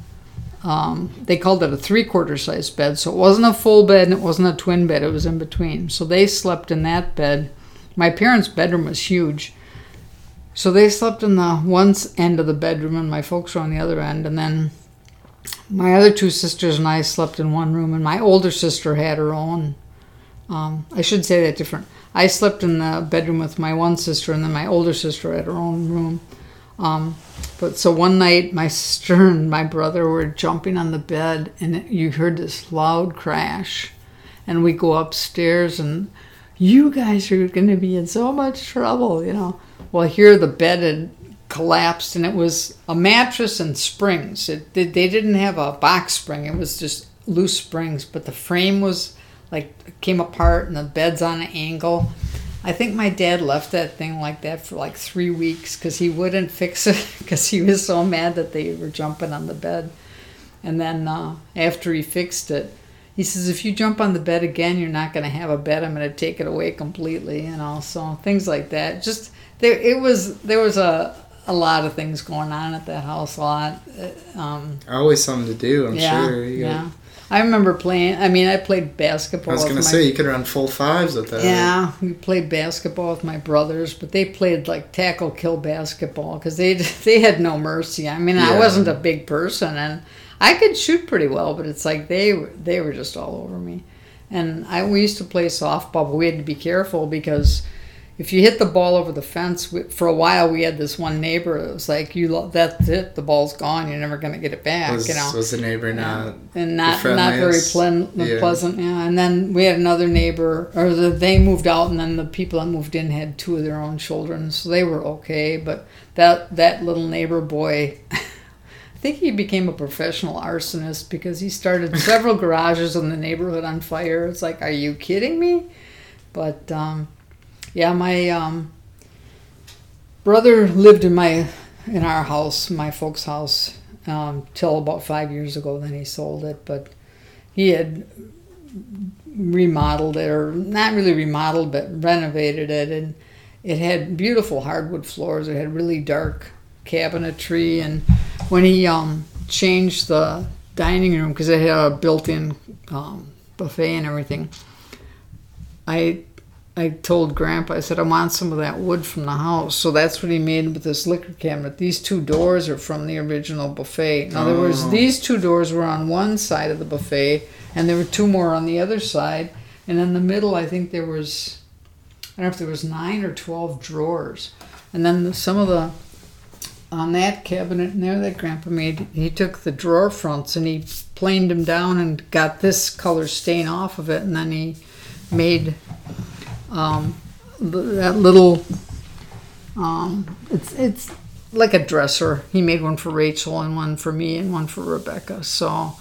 Um, they called it a three quarter size bed, so it wasn't a full bed and it wasn't a twin bed. It was in between. So they slept in that bed. My parents' bedroom was huge, so they slept in the one end of the bedroom, and my folks were on the other end. And then my other two sisters and I slept in one room, and my older sister had her own. Um, I should say that different. I slept in the bedroom with my one sister, and then my older sister had her own room. Um, but so one night, my sister and my brother were jumping on the bed, and you heard this loud crash. And we go upstairs, and you guys are going to be in so much trouble, you know. Well, here the bed had collapsed, and it was a mattress and springs. It, they didn't have a box spring; it was just loose springs. But the frame was like came apart, and the bed's on an angle. I think my dad left that thing like that for like three weeks because he wouldn't fix it because he was so mad that they were jumping on the bed. And then uh, after he fixed it, he says, "If you jump on the bed again, you're not going to have a bed. I'm going to take it away completely." You know, so things like that. Just there, it was there was a a lot of things going on at that house. A lot. Uh, Um, Always something to do. I'm yeah, sure. You got- yeah. I remember playing. I mean, I played basketball. I was gonna my say you could run full fives at that. yeah, we played basketball with my brothers, but they played like tackle kill basketball because they they had no mercy. I mean, I wasn't a big person, and I could shoot pretty well, but it's like they were- they were just all over me. And I we used to play softball, but we had to be careful because if you hit the ball over the fence, we, for a while we had this one neighbor. It was like you lo- that's it, the ball's gone. You're never gonna get it back. Was, you know was the neighbor not? and not not very plen- Yeah. pleasant. Yeah, and then we had another neighbor, or the, they moved out, and then the people that moved in had two of their own children, so they were okay. But that that little neighbor boy, I think he became a professional arsonist because he started several garages in the neighborhood on fire. It's like, are you kidding me? But um, yeah, my um, brother lived in my in our house, my folks' house, um, till about five years ago. Then he sold it, but he had remodeled it, or not really remodeled, but renovated it, and it had beautiful hardwood floors. It had really dark cabinetry, and when he um, changed the dining room because it had a built-in um, buffet and everything, I I told Grandpa, I said, I want some of that wood from the house. So that's what he made with this liquor cabinet. These two doors are from the original buffet. In other words, Oh. these two doors were on one side of the buffet, and there were two more on the other side. And in the middle, I think there was, I don't know if there was nine or 12 drawers. And then the, some of the, on that cabinet in there that Grandpa made, he took the drawer fronts and he planed them down and got this color stain off of it. And then he made um, that little um, it's it's like a dresser. He made one for Rachel and one for me and one for Rebecca. So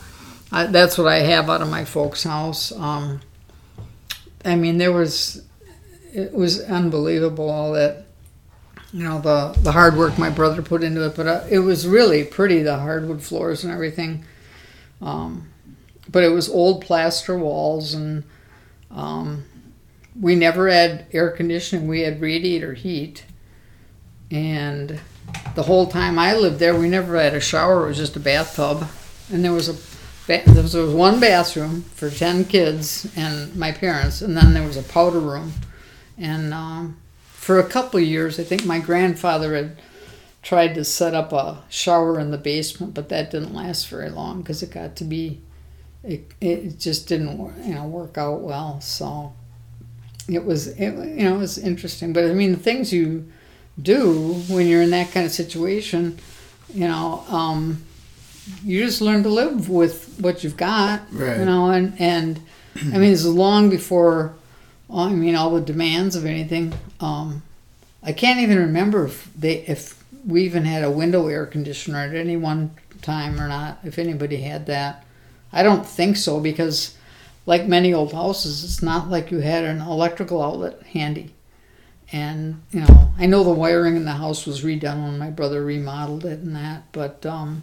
I, that's what I have out of my folks' house. Um, I mean, there was it was unbelievable all that you know the the hard work my brother put into it, but uh, it was really pretty the hardwood floors and everything. Um, but it was old plaster walls and um, we never had air conditioning. We had radiator heat, and the whole time I lived there, we never had a shower. It was just a bathtub, and there was a there was one bathroom for ten kids and my parents, and then there was a powder room. And um, for a couple years, I think my grandfather had tried to set up a shower in the basement, but that didn't last very long because it got to be it, it just didn't you know work out well. So it was it, you know it was interesting, but I mean the things you do when you're in that kind of situation, you know, um, you just learn to live with what you've got, Right. you know, and and I mean, it's long before, I mean, all the demands of anything. Um, I can't even remember if they if we even had a window air conditioner at any one time or not. If anybody had that, I don't think so because, like many old houses, it's not like you had an electrical outlet handy. And you know, I know the wiring in the house was redone when my brother remodeled it and that, but um,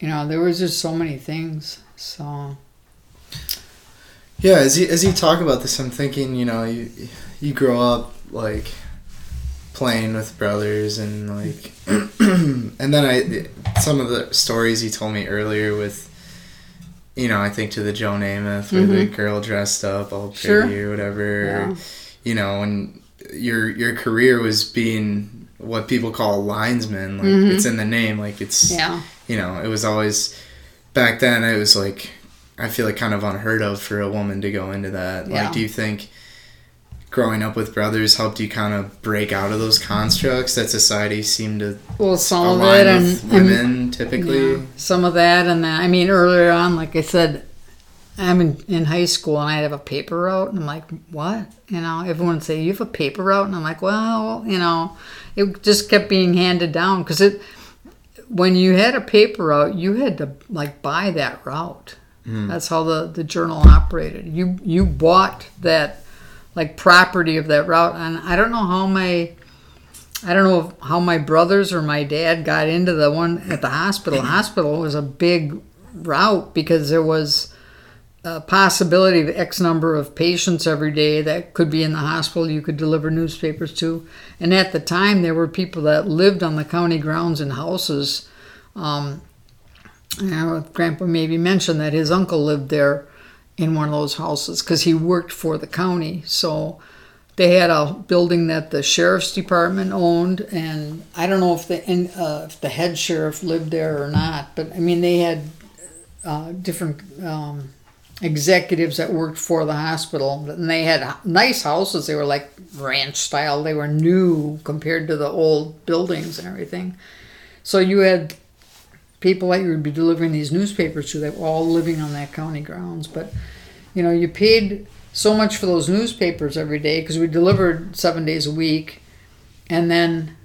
you know, there was just so many things. So Yeah, as you as you talk about this, I'm thinking, you know, you you grow up like playing with brothers and like, and then I some of the stories you told me earlier with, you know, I think to the Joe Namath where the girl dressed up all pretty Sure. or whatever, Yeah. or, you know, and your your career was being what people call a linesman, like Mhm. it's in the name, like it's yeah, you know, it was always back then. It was like I feel like kind of unheard of for a woman to go into that. Yeah. Like, do you think growing up with brothers helped you kind of break out of those constructs that society seemed to well, some of it and, with and women typically? Yeah, some of that, and then I mean earlier on, like I said, I'm in, in high school and I have a paper route, and I'm like, what? You know, everyone would say you have a paper route, and I'm like, well, you know, it just kept being handed down because it when you had a paper route, you had to like buy that route. Hmm. That's how the the journal operated. You you bought that like property of that route, and I don't know how my I don't know how my brothers or my dad got into the one at the hospital. The hospital was a big route because there was a possibility of X number of patients every day that could be in the hospital you could deliver newspapers to. And at the time, there were people that lived on the county grounds in houses. Um, Grandpa maybe mentioned that his uncle lived there in one of those houses because he worked for the county. So they had a building that the sheriff's department owned, and I don't know if the uh, if the head sheriff lived there or not. But I mean, they had uh, different um, executives that worked for the hospital, and they had nice houses. They were like ranch style. They were new compared to the old buildings and everything. So you had people that you would be delivering these newspapers to that were all living on that county grounds. But you know, you paid so much for those newspapers every day because we delivered seven days a week, and then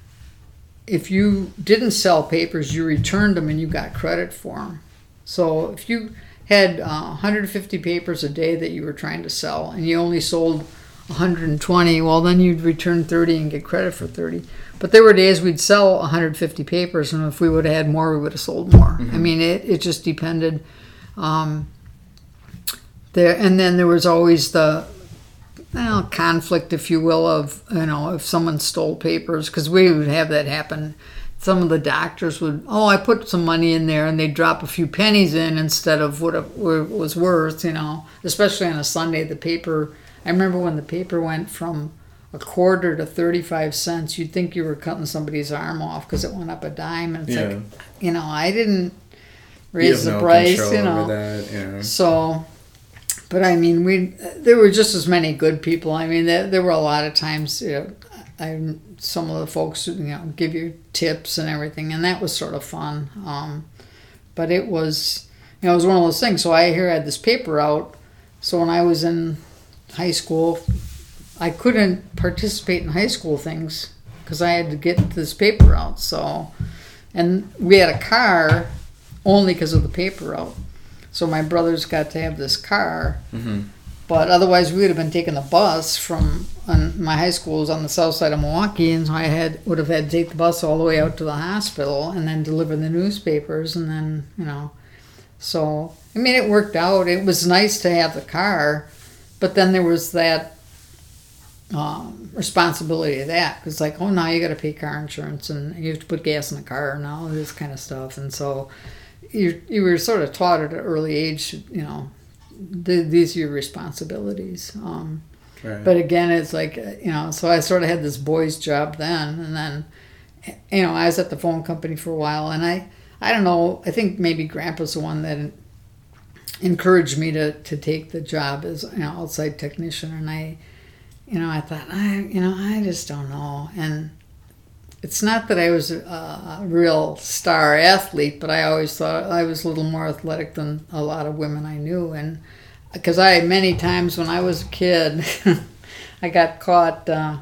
if you didn't sell papers, you returned them and you got credit for them. So if you had uh, 150 papers a day that you were trying to sell and you only sold 120, well, then you'd return 30 and get credit for 30. But there were days we'd sell 150 papers, and if we would have had more, we would have sold more. I mean, it, it just depended. Um, there, and then there was always the well, conflict, if you will, of you know if someone stole papers because we would have that happen. Some of the doctors would, oh, I put some money in there, and they'd drop a few pennies in instead of what it was worth, you know. Especially on a Sunday, the paper. I remember when the paper went from a quarter to thirty-five cents. You'd think you were cutting somebody's arm off because it went up a dime, and it's Yeah. like, you know, I didn't raise the no price, you know. that. Yeah. So, but I mean, we there were just as many good people. I mean, there, there were a lot of times, you know, I some of the folks, you know, give you tips and everything, and that was sort of fun. Um, but it was, you know, it was one of those things. So I here had this paper out. So when I was in high school, I couldn't participate in high school things because I had to get this paper out. So, and we had a car only because of the paper route. So my brothers got to have this car, hmm but otherwise we would have been taking the bus from. On, my high school was on the south side of Milwaukee, and so I had would have had to take the bus all the way out to the hospital and then deliver the newspapers, and then you know. So I mean, it worked out. It was nice to have the car, but then there was that um, responsibility of that because like oh now you got to pay car insurance and you have to put gas in the car and all this kind of stuff and so you you were sort of taught at an early age you know th- these are your responsibilities um, Right. but again it's like you know so I sort of had this boy's job then and then you know I was at the phone company for a while and I I don't know I think maybe grandpa's the one that encouraged me to, to take the job as an outside technician and I you know, I thought, I, you know, I just don't know. And it's not that I was a, real star athlete, but I always thought I was a little more athletic than a lot of women I knew, and because I many times when I was a kid, I got caught uh,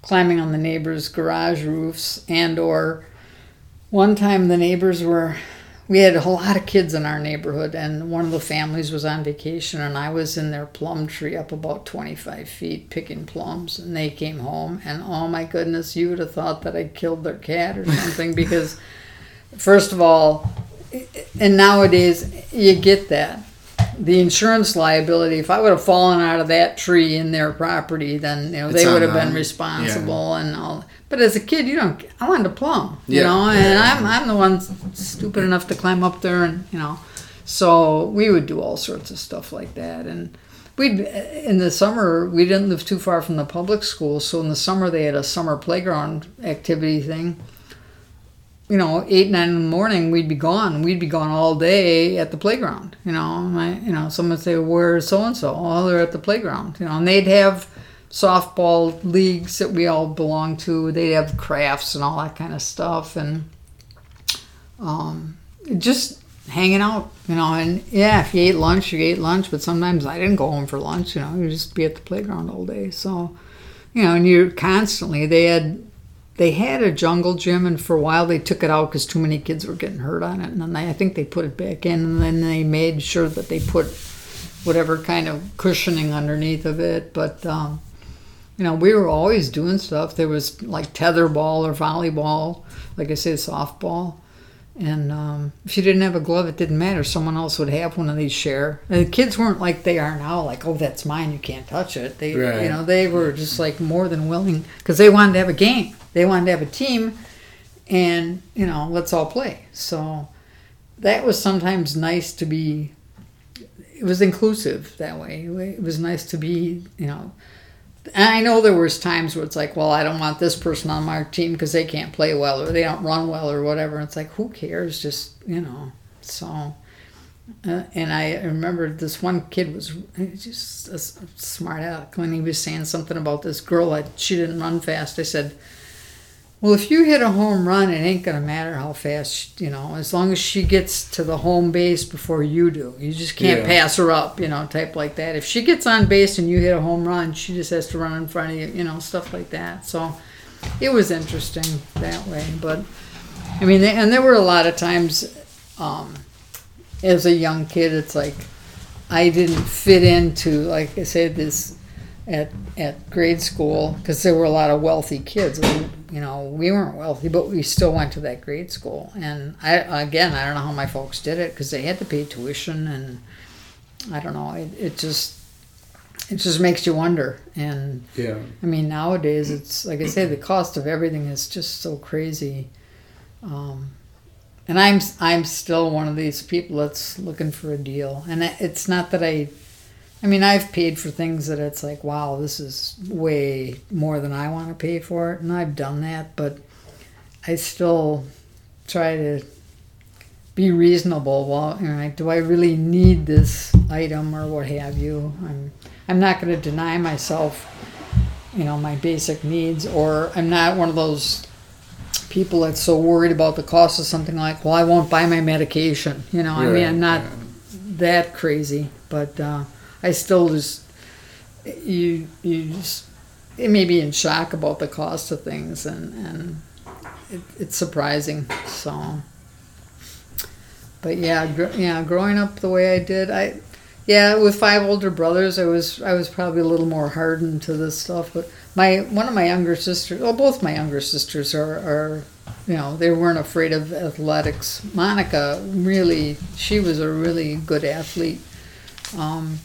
climbing on the neighbors' garage roofs, and or one time the neighbors were we had a lot of kids in our neighborhood, and one of the families was on vacation, and I was in their plum tree up about 25 feet picking plums, and they came home, and oh my goodness, you would have thought that I killed their cat or something because, first of all, and nowadays you get that. The insurance liability, if I would have fallen out of that tree in their property, then you know they would have been responsible and all. But as a kid, you don't. I wanted to plumb, you Yeah. know, and I'm I'm the one stupid enough to climb up there, and you know, so we would do all sorts of stuff like that, and we'd in the summer we didn't live too far from the public school, so in the summer they had a summer playground activity thing. You know, eight nine in the morning, we'd be gone. We'd be gone all day at the playground. You know, my you know, someone would say, "Where's so and so?" Oh, they're at the playground. You know, and they'd have softball leagues that we all belong to. They'd have crafts and all that kind of stuff, and um, just hanging out, you know. And yeah, if you ate lunch, you ate lunch. But sometimes I didn't go home for lunch. You know, you just be at the playground all day. So, you know, and you're constantly. They had they had a jungle gym, and for a while they took it out because too many kids were getting hurt on it. And then they, I think they put it back in, and then they made sure that they put whatever kind of cushioning underneath of it. But um, you know, we were always doing stuff. There was like tetherball or volleyball, like I said, softball. And um, if you didn't have a glove, it didn't matter. Someone else would have one of these share. And the kids weren't like they are now, like, oh, that's mine, you can't touch it. They, Right. you know, they were just like more than willing because they wanted to have a game. They wanted to have a team, and you know, let's all play. So that was sometimes nice to be. It was inclusive that way. It was nice to be, you know, I know there was times where it's like, well, I don't want this person on my team because they can't play well or they don't run well or whatever. And It's like, who cares? Just you know. So, uh, and I remember this one kid was just a smart aleck when he was saying something about this girl that she didn't run fast. I said, well, if you hit a home run, it ain't gonna matter how fast, you know, as long as she gets to the home base before you do. You just can't Yeah. pass her up, you know, type like that. If she gets on base and you hit a home run, she just has to run in front of you, you know, stuff like that. So it was interesting that way. But I mean, and there were a lot of times, um, as a young kid, it's like I didn't fit into, like I said, this at at grade school because there were a lot of wealthy kids. And, you know, we weren't wealthy, but we still went to that grade school. And I again, I don't know how my folks did it because they had to pay tuition, and I don't know. It, it just it just makes you wonder. And Yeah. I mean, nowadays it's like I say, the cost of everything is just so crazy. Um, and I'm I'm still one of these people that's looking for a deal, and it's not that I. I mean, I've paid for things that it's like, wow, this is way more than I want to pay for it, and I've done that, but I still try to be reasonable. Well, you know, like, do I really need this item or what have you? I'm I'm not going to deny myself, you know, my basic needs, or I'm not one of those people that's so worried about the cost of something like, well, I won't buy my medication. You know, I mean, I'm not yeah. that crazy, but uh, I still just you you just it may be in shock about the cost of things, and and it, it's surprising. So, but yeah, gr- yeah, growing up the way I did, I yeah, with five older brothers, I was I was probably a little more hardened to this stuff. But my one of my younger sisters, well, both my younger sisters are, are you know, they weren't afraid of athletics. Monica really, she was a really good athlete. Um,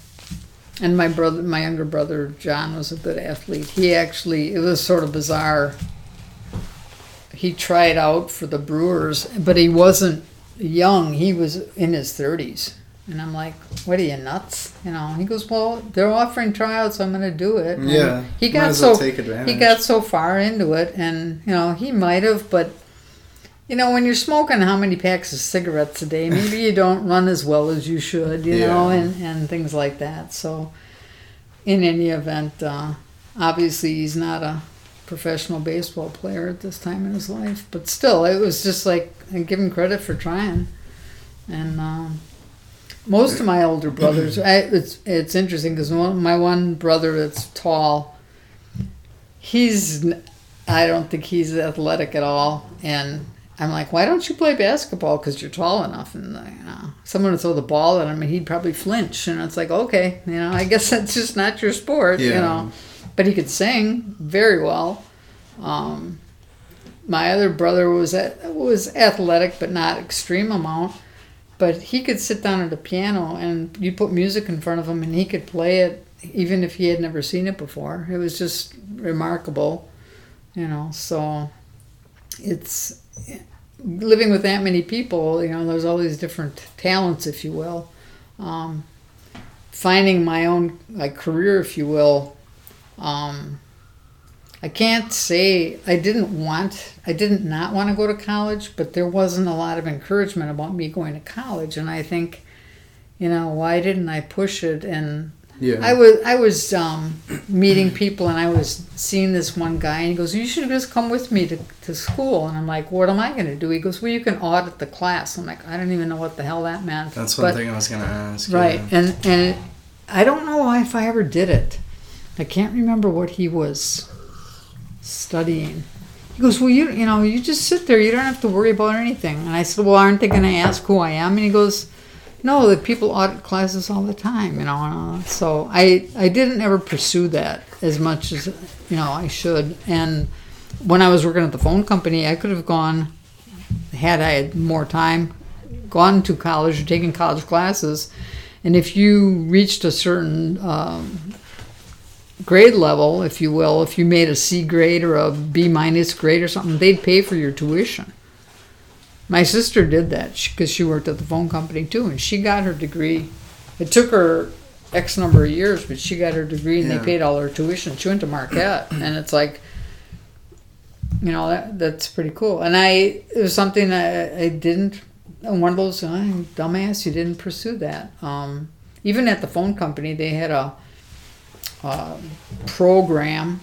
and my brother, my younger brother John, was a good athlete. He actually, it was sort of bizarre. He tried out for the Brewers, but he wasn't young. He was in his thirties, and I'm like, "What are you nuts?" You know. He goes, "Well, they're offering tryouts. I'm going to do it." And Yeah. He got well so he got so far into it, and you know, he might have, but you know, when you're smoking how many packs of cigarettes a day, maybe you don't run as well as you should, you know, and, and things like that. So, in any event, uh, obviously he's not a professional baseball player at this time in his life. But still, it was just like I give him credit for trying. And um, most of my older brothers, I, it's it's interesting because my one brother that's tall, he's I don't think he's athletic at all, and I'm like, why don't you play basketball? Because you're tall enough. And you know, someone would throw the ball at him, and he'd probably flinch. And it's like, okay, you know, I guess that's just not your sport, yeah. you know. But he could sing very well. Um, my other brother was at, was athletic, but not extreme amount. But he could sit down at a piano, and you put music in front of him, and he could play it, even if he had never seen it before. It was just remarkable, you know. So it's living with that many people, you know, there's all these different talents, if you will. Um, finding my own like career, if you will. Um, I can't say I didn't want, I didn't not want to go to college, but there wasn't a lot of encouragement about me going to college, and I think, you know, why didn't I push it and yeah. I was I was um, meeting people and I was seeing this one guy and he goes, "You should just come with me to, to school." And I'm like, "What am I going to do?" He goes, "Well, you can audit the class." I'm like, "I don't even know what the hell that meant." That's one but, thing I was going to ask. Right, yeah. and and I don't know if I ever did it. I can't remember what he was studying. He goes, "Well, you you know, you just sit there. You don't have to worry about anything." And I said, "Well, aren't they going to ask who I am?" And he goes no, that people audit classes all the time, you know. So I I didn't ever pursue that as much as you know I should. And when I was working at the phone company, I could have gone had I had more time, gone to college or taken college classes. And if you reached a certain um, grade level, if you will, if you made a C grade or a B minus grade or something, they'd pay for your tuition. My sister did that because she, worked at the phone company too, and she got her degree. It took her X number of years, but she got her degree and yeah. they paid all her tuition. She went to Marquette, and it's like, you know, that that's pretty cool. And I it was something I, I didn't. One of those oh, dumbass, you didn't pursue that. Um, even at the phone company, they had a, a program,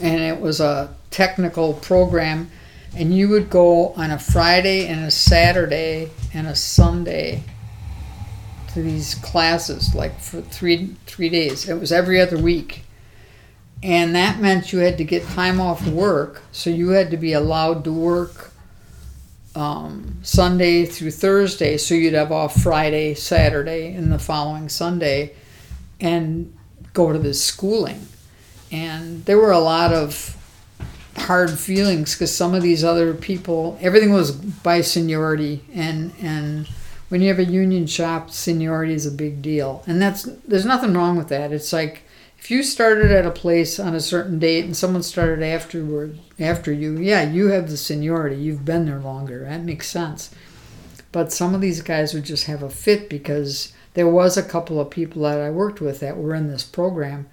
and it was a technical program and you would go on a Friday and a Saturday and a Sunday to these classes, like for three three days. It was every other week, and that meant you had to get time off work, so you had to be allowed to work um, Sunday through Thursday, so you'd have off Friday, Saturday, and the following Sunday, and go to this schooling. And there were a lot of hard feelings because some of these other people, everything was by seniority, and and when you have a union shop, seniority is a big deal, and that's there's nothing wrong with that. It's like if you started at a place on a certain date and someone started afterward after you, yeah, you have the seniority. You've been there longer. That makes sense. But some of these guys would just have a fit because there was a couple of people that I worked with that were in this program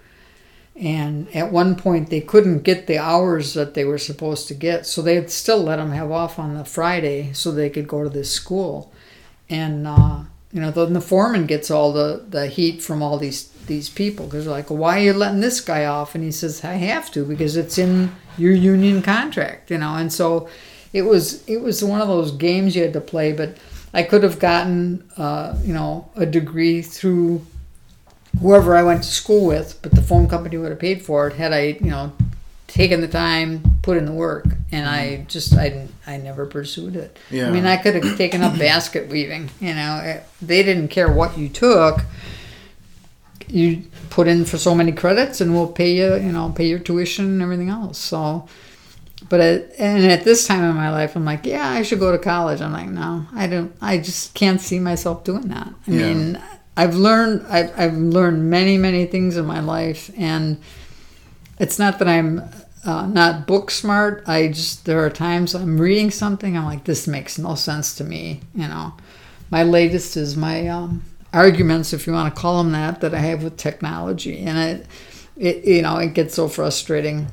and at one point, they couldn't get the hours that they were supposed to get, so they'd still let them have off on the Friday so they could go to this school. And uh, you know, then the foreman gets all the, the heat from all these these people because they're like, "Why are you letting this guy off?" And he says, "I have to because it's in your union contract," you know. And so it was it was one of those games you had to play, but. I could have gotten, uh, you know, a degree through whoever I went to school with, but the phone company would have paid for it had I, you know, taken the time, put in the work, and I mm-hmm. just I I never pursued it. Yeah. I mean, I could have taken up basket weaving. You know, it, they didn't care what you took. You put in for so many credits, and we'll pay you. You know, pay your tuition and everything else. So. But at, and at this time in my life, I'm like, yeah, I should go to college. I'm like, no, I don't. I just can't see myself doing that. I yeah. mean, I've learned I've, I've learned many many things in my life, and it's not that I'm uh, not book smart. I just there are times I'm reading something I'm like this makes no sense to me. You know, my latest is my um, arguments, if you want to call them that, that I have with technology, and it it you know it gets so frustrating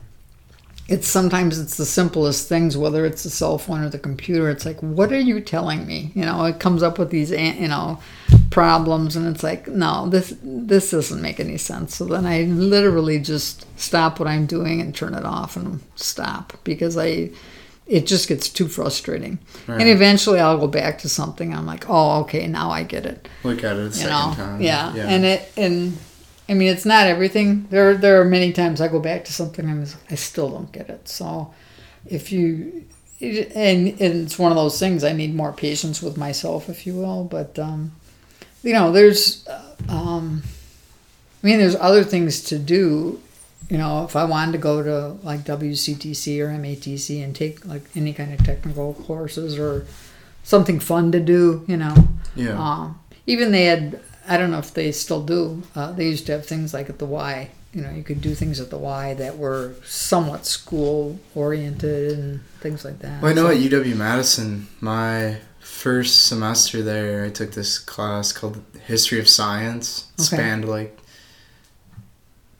it's sometimes it's the simplest things whether it's the cell phone or the computer it's like what are you telling me? You know it comes up with these you know problems and it's like no this this doesn't make any sense. So then i literally just stop what i'm doing and turn it off and stop because i it just gets too frustrating. Right. and eventually i'll go back to something. I'm like oh okay now i get it. Look at it a you second know? time. yeah. and it and i mean it's not everything. There there are many times i go back to something and i still don't get it. So if you and, and it's one of those things i need more patience with myself if you will but um you know there's uh, um i mean there's other things to do. You know if i wanted to go to like wctc or matc and take like any kind of technical courses or something fun to do you know? Yeah. um, even they had, I don't know if they still do. Uh, they used to have things like at the Y. You know, you could do things at the Y that were somewhat school oriented and things like that. Well, I know So- at UW Madison, my first semester there, I took this class called History of Science. It Okay. spanned like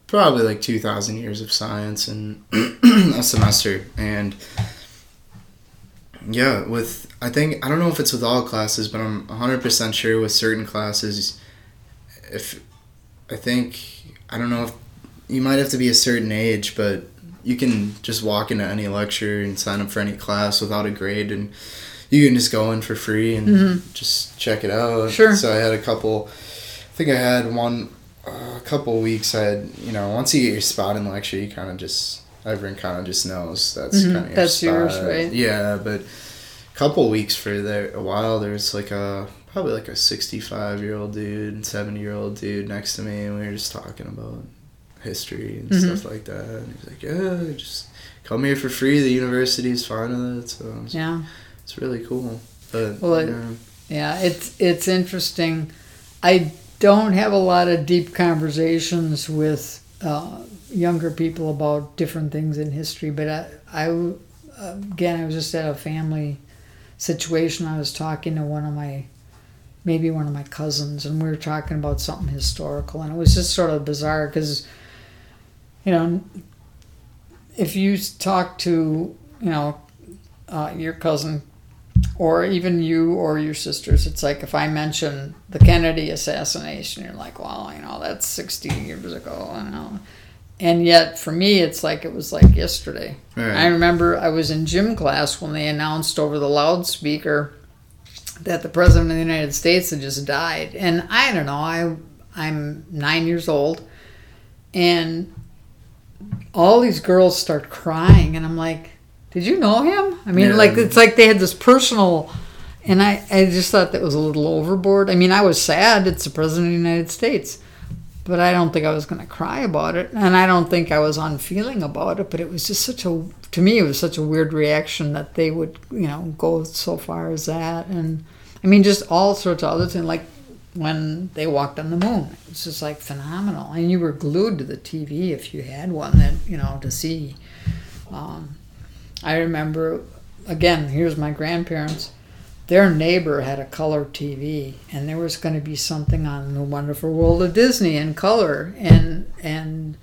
probably like 2,000 years of science in a semester. And yeah, with, I think, I don't know if it's with all classes, but I'm 100% sure with certain classes, if, I think, I don't know if, you might have to be a certain age, but you can just walk into any lecture and sign up for any class without a grade and you can just go in for free and just check it out Sure. so i had a couple i think i had one uh, a couple weeks i had you know once you get your spot in lecture you kind of just everyone kind of just knows that's Mhm, kind of your that's yours, spot. right? yeah but a couple weeks for there a while there's like a probably like a 65 year old dude and 70 year old dude next to me and we were just talking about history and Mhm. stuff like that and he's like yeah just come here for free the university's fine with it so it's, Yeah, it's really cool but Well, it- yeah. yeah. It's it's interesting. I don't have a lot of deep conversations with uh, younger people about different things in history, but I, I again, I was just at a family situation. I was talking to one of my maybe one of my cousins, and we were talking about something historical, and it was just sort of bizarre because, you know, if you talk to you know uh, your cousin or even you or your sisters, it's like if I mention the Kennedy assassination, you're like, well, you know, that's 60 years ago, you know. And yet, for me, it's like it was like yesterday. Right. I remember I was in gym class when they announced over the loudspeaker that the president of the United States had just died, and I don't know, I I'm nine years old, and all these girls start crying, and I'm like, did you know him? I mean, Yeah. like it's like they had this personal, and I I just thought that was a little overboard. I mean, I was sad. It's the president of the United States. But I don't think I was going to cry about it, and I don't think I was unfeeling about it. But it was just such a, to me, it was such a weird reaction that they would, you know, go so far as that, and I mean, just all sorts of other things, like when they walked on the moon. It was just like phenomenal, and you were glued to the TV if you had one that you know to see. Um, I remember, again, here's my grandparents. Their neighbor had a color TV, and there was going to be something on the Wonderful World of Disney in color, and and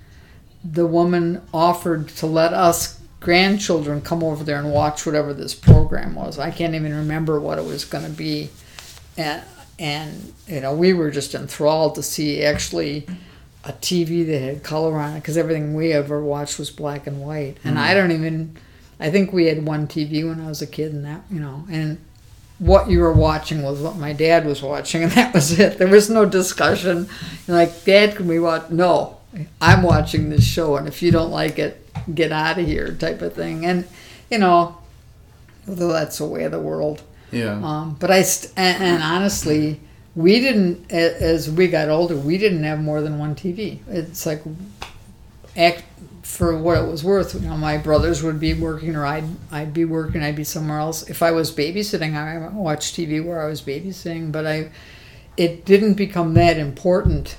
the woman offered to let us grandchildren come over there and watch whatever this program was. I can't even remember what it was going to be, and and you know we were just enthralled to see actually a TV that had color on it because everything we ever watched was black and white, and I mm. don't even. I think we had one TV when I was a kid, and that you know, and what you were watching was what my dad was watching, and that was it. There was no discussion. Like, Dad, can we watch? No, I'm watching this show, and if you don't like it, get out of here, type of thing. And you know, although that's the way of the world. yeah Um, but I st- and, and honestly, we didn't as we got older, we didn't have more than one TV. It's like act for what it was worth. You know, my brothers would be working, or I'd I'd be working, I'd be somewhere else. If I was babysitting, I watched TV where I was babysitting. But I, it didn't become that important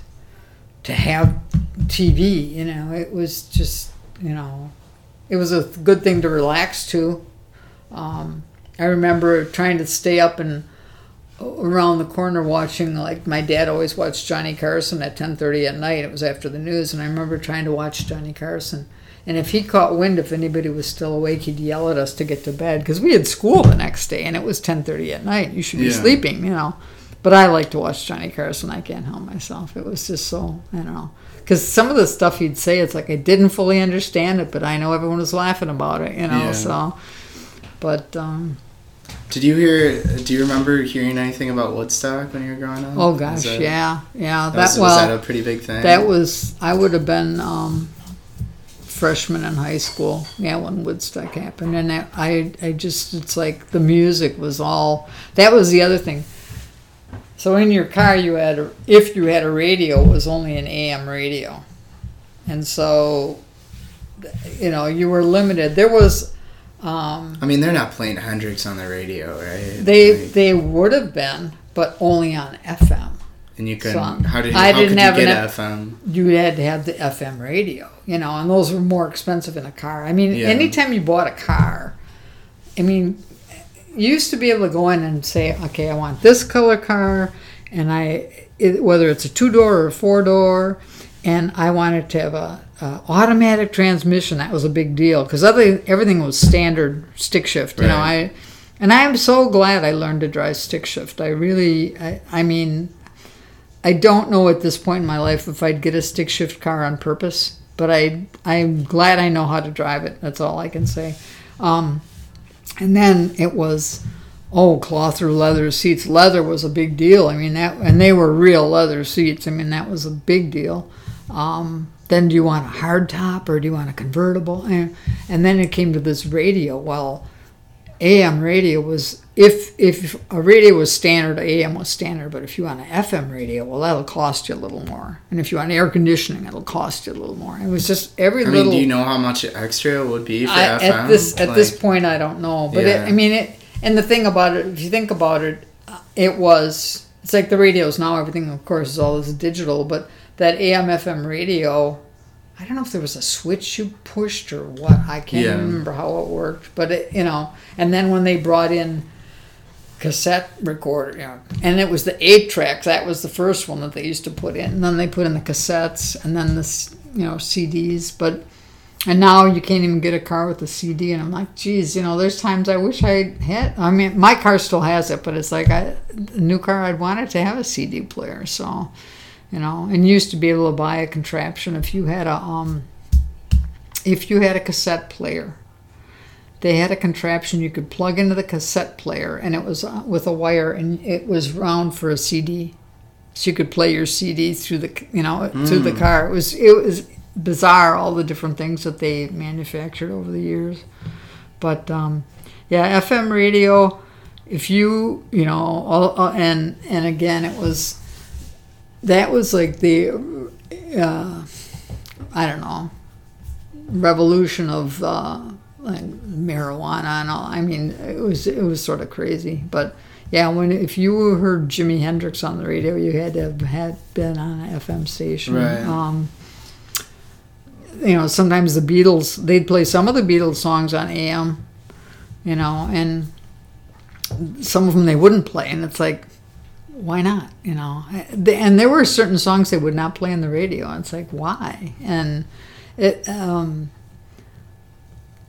to have TV. You know, it was just you know, it was a good thing to relax to. Um, I remember trying to stay up and around the corner watching like my dad always watched Johnny Carson at 10:30 at night. It was after the news and I remember trying to watch Johnny Carson. And if he caught wind if anybody was still awake, he'd yell at us to get to bed because we had school the next day and it was 10:30 at night. You should be Yeah. sleeping, you know. but I like to watch Johnny Carson. I can't help myself. It was just so I don't know because some of the stuff he'd say, it's like I didn't fully understand it, but I know everyone was laughing about it, you know. Yeah. So, but um, Did you hear? Do you remember hearing anything about Woodstock when you were growing up? oh gosh, that- yeah, yeah. That That, was, well, was that a pretty big thing? that was I would have been um, freshman in high school. Yeah, when Woodstock happened, and I, I, I just it's like the music was all. That was the other thing. So in your car, you had a, if you had a radio, it was only an AM radio, and so, you know, you were limited. There was. Um, I mean, they're not playing Hendrix on the radio, right? they Like, they would have been, but only on FM. and you couldn't. so- how did you? I how didn't have you get F- FM? you had to have the FM radio, you know, and those were more expensive in a car. I mean, Yeah. anytime you bought a car, I mean, used to be able to go in and say, okay, I want this color car, and I, it, whether it's a two door or a four door, and I wanted to have a, a automatic transmission. That was a big deal because other everything was standard stick shift. You know, I, and I am so glad I learned to drive stick shift. I really, I, I mean, I don't know at this point in my life if I'd get a stick shift car on purpose, but I I'm glad I know how to drive it. That's all I can say. Um, and then it was oh cloth or leather seats. Leather was a big deal. I mean that, and they were real leather seats. I mean that was a big deal. Um, then do you want a hard top or do you want a convertible? And, and then it came to this radio. Well, AM radio was if if a radio was standard, AM was standard. But if you want an FM radio, well, that'll cost you a little more. And if you want air conditioning, it'll cost you a little more. It was just every little I mean, do you know how much extra it would be for I, FM? at this at this point, I don't know. But Yeah. it, I mean, it. And the thing about it, if you think about it, uh, it was. It's like the radios now. Everything, of course, is all this digital. But that AM FM radio, I don't know if there was a switch you pushed or what. I can't Yeah. remember how it worked. But it, you know, and then when they brought in cassette recorder, you know, and it was the eight track. That was the first one that they used to put in. And then they put in the cassettes, and then the you know, CDs. But and now you can't even get a car with a CD. And I'm like, geez, you know, there's times I wish I had. I mean, my car still has it, but it's like I, a new car, I'd want it to have a CD player. So, you know, and used to be able to buy a contraption if you had a um, if you had a cassette player. They had a contraption you could plug into the cassette player, and it was uh, with a wire, and it was round for a CD, so you could play your CD through the you know through the car. It was it was bizarre all the different things that they manufactured over the years, but um, yeah, FM radio. If you you know all, uh, and and again it was that was like the uh, I don't know revolution of uh, like marijuana and all. I mean, it was it was sort of crazy, but yeah, when if you heard Jimi Hendrix on the radio, you had to have had been on an FM station. Right. Um, you know, sometimes the Beatles they'd play some of the Beatles songs on AM, you know, and some of them they wouldn't play, and it's like, why not? You know, and there were certain songs they would not play on the radio, and it's like, why? And it, um,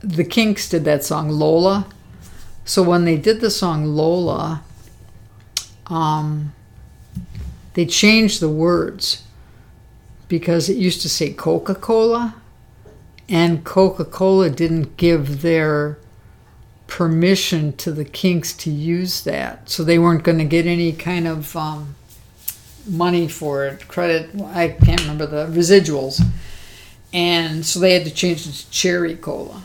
the Kinks did that song Lola. So when they did the song Lola, um, they changed the words because it used to say Coca Cola, and Coca Cola didn't give their permission to the Kinks to use that. So they weren't going to get any kind of um, money for it, credit. I can't remember the residuals. And so they had to change it to Cherry Cola.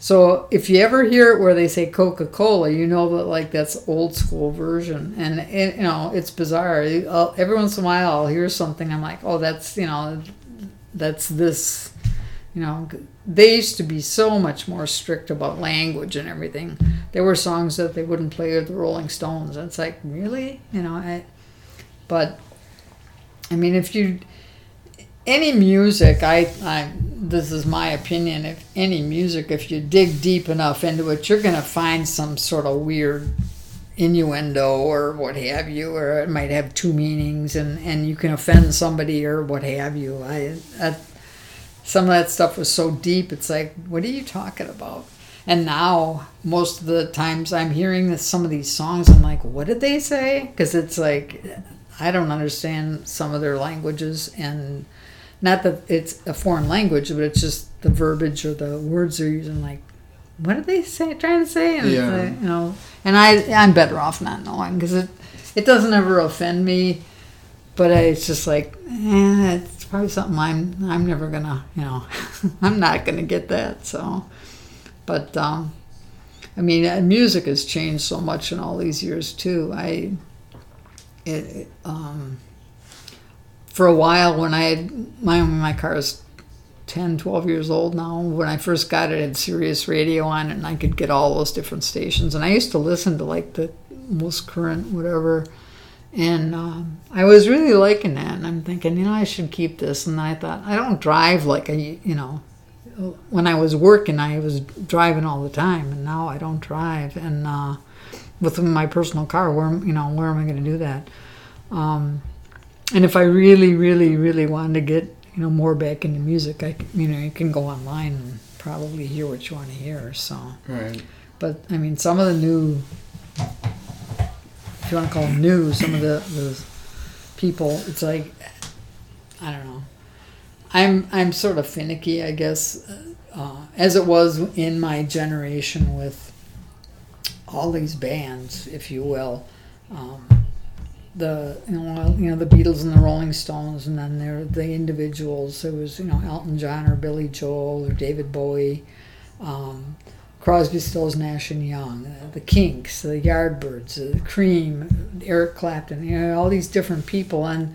So if you ever hear it where they say Coca Cola, you know that like that's old school version, and it, you know it's bizarre. I'll, every once in a while, I'll hear something. I'm like, oh, that's you know, that's this. You know, they used to be so much more strict about language and everything. There were songs that they wouldn't play with the Rolling Stones. And it's like, really, you know, I. But, I mean, if you any music, I, I this is my opinion. If any music, if you dig deep enough into it, you're gonna find some sort of weird innuendo or what have you, or it might have two meanings, and and you can offend somebody or what have you. I, I some of that stuff was so deep. It's like, what are you talking about? And now, most of the times, I'm hearing this, some of these songs. I'm like, what did they say? Because it's like I don't understand some of their languages, and not that it's a foreign language, but it's just the verbiage or the words they're using. Like, what are they say? Trying to say, and Yeah. like, you know. And I, I'm better off not knowing because it, it doesn't ever offend me. But I, it's just like, eh, it's probably something I'm, I'm never gonna, you know, I'm not gonna get that. So, but um, I mean, music has changed so much in all these years too. I, it, it, um, for a while when I had my my car is 10, 12 years old now. When I first got it, it had Sirius Radio on it, and I could get all those different stations. And I used to listen to like the most current whatever. And um, I was really liking that. And I'm thinking, you know, I should keep this. And I thought, I don't drive like a, you know, when I was working, I was driving all the time, and now I don't drive. And uh, with my personal car, where you know, where am I going to do that? Um, and if I really, really, really wanted to get you know more back into music, I you know you can go online and probably hear what you want to hear. So, Right. but I mean, some of the new, if you want to call them new, some of the the people, it's like I don't know. I'm I'm sort of finicky, I guess, uh, as it was in my generation with all these bands, if you will. Um, the you know, you know the Beatles and the Rolling Stones, and then there the individuals. It was you know Elton John or Billy Joel or David Bowie, um, Crosby, Stills, Nash and Young, uh, the Kinks, the Yardbirds, uh, the Cream, Eric Clapton. You know all these different people, and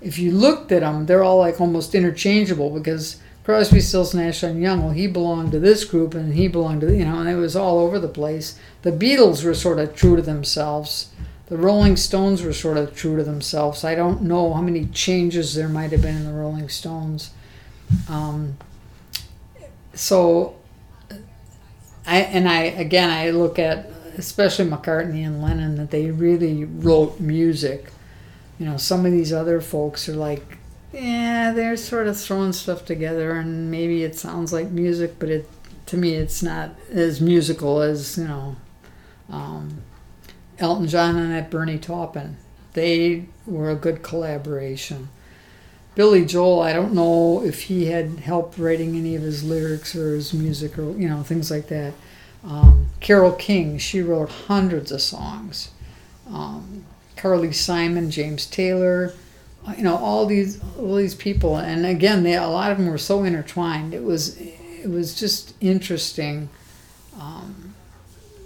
if you looked at them, they're all like almost interchangeable because Crosby, Stills, Nash and Young. Well, he belonged to this group, and he belonged to you know, and it was all over the place. The Beatles were sort of true to themselves. The Rolling Stones were sort of true to themselves. I don't know how many changes there might have been in the Rolling Stones. Um, so, I and I again I look at especially McCartney and Lennon that they really wrote music. You know, some of these other folks are like, yeah, they're sort of throwing stuff together, and maybe it sounds like music, but it to me it's not as musical as you know. Um, Elton John and that Bernie Taupin. They were a good collaboration. Billy Joel, I don't know if he had help writing any of his lyrics or his music or you know things like that. Um, Carole King, she wrote hundreds of songs. Um, Carly Simon, James Taylor, uh, you know all these all these people, and again, they a lot of them were so intertwined. It was it was just interesting. Um,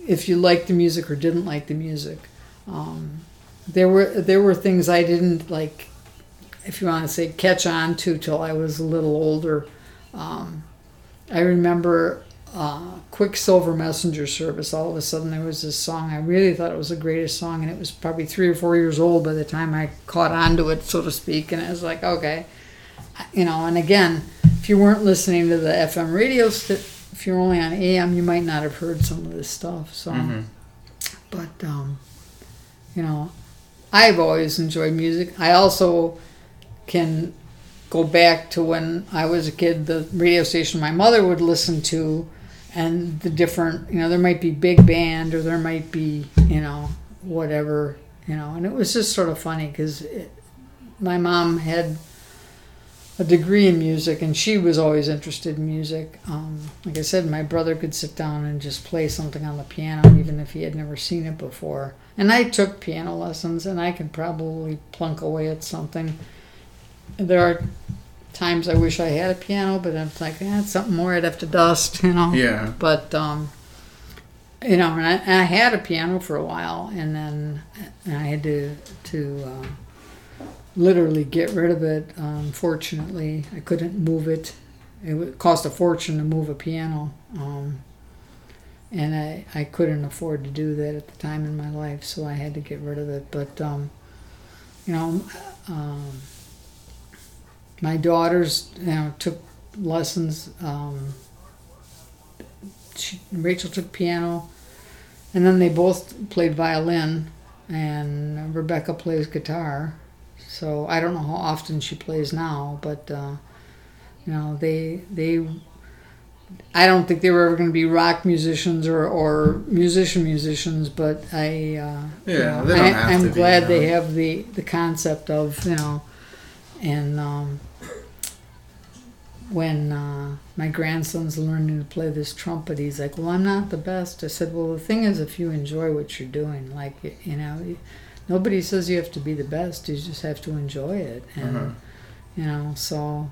if you liked the music or didn't like the music. Um, there were there were things I didn't like, if you want to say catch on to till I was a little older. Um, I remember uh, Quicksilver Messenger Service. All of a sudden, there was this song. I really thought it was the greatest song, and it was probably three or four years old by the time I caught on to it, so to speak. And it was like, okay, you know. And again, if you weren't listening to the FM radio, st- if you're only on AM, you might not have heard some of this stuff. So, hmm but um, you know, I've always enjoyed music. I also can go back to when I was a kid, the radio station my mother would listen to, and the different, you know, there might be big band or there might be, you know, whatever, you know, and it was just sort of funny because my mom had a degree in music and she was always interested in music. Um, like I said, my brother could sit down and just play something on the piano even if he had never seen it before. And I took piano lessons and I could probably plunk away at something. There are times I wish I had a piano, but I'm like, eh, it's something more I'd have to dust, you know. Yeah. But um, you know, and I, and I had a piano for a while, and then I had to to uh, literally get rid of it. Unfortunately, I couldn't move it. It would cost a fortune to move a piano, um, and I I couldn't afford to do that at the time in my life, so I had to get rid of it. But um, you know, um, my daughters, you know, took lessons. Um, she, Rachel took piano, and then they both played violin, and Rebecca plays guitar. So I don't know how often she plays now, but uh, you know they they I don't think they were ever going to be rock musicians or, or musician musicians, but I, uh, you Yeah, know, they don't I, have I'm to glad you they have the, the concept of, you know, and um, when uh, my grandson's learning to play this trumpet, he's like, "Well, I'm not the best." I said, "Well, the thing is, if you enjoy what you're doing, like you know, you- nobody says you have to be the best. You just have to enjoy it." And Uh-huh. you know, so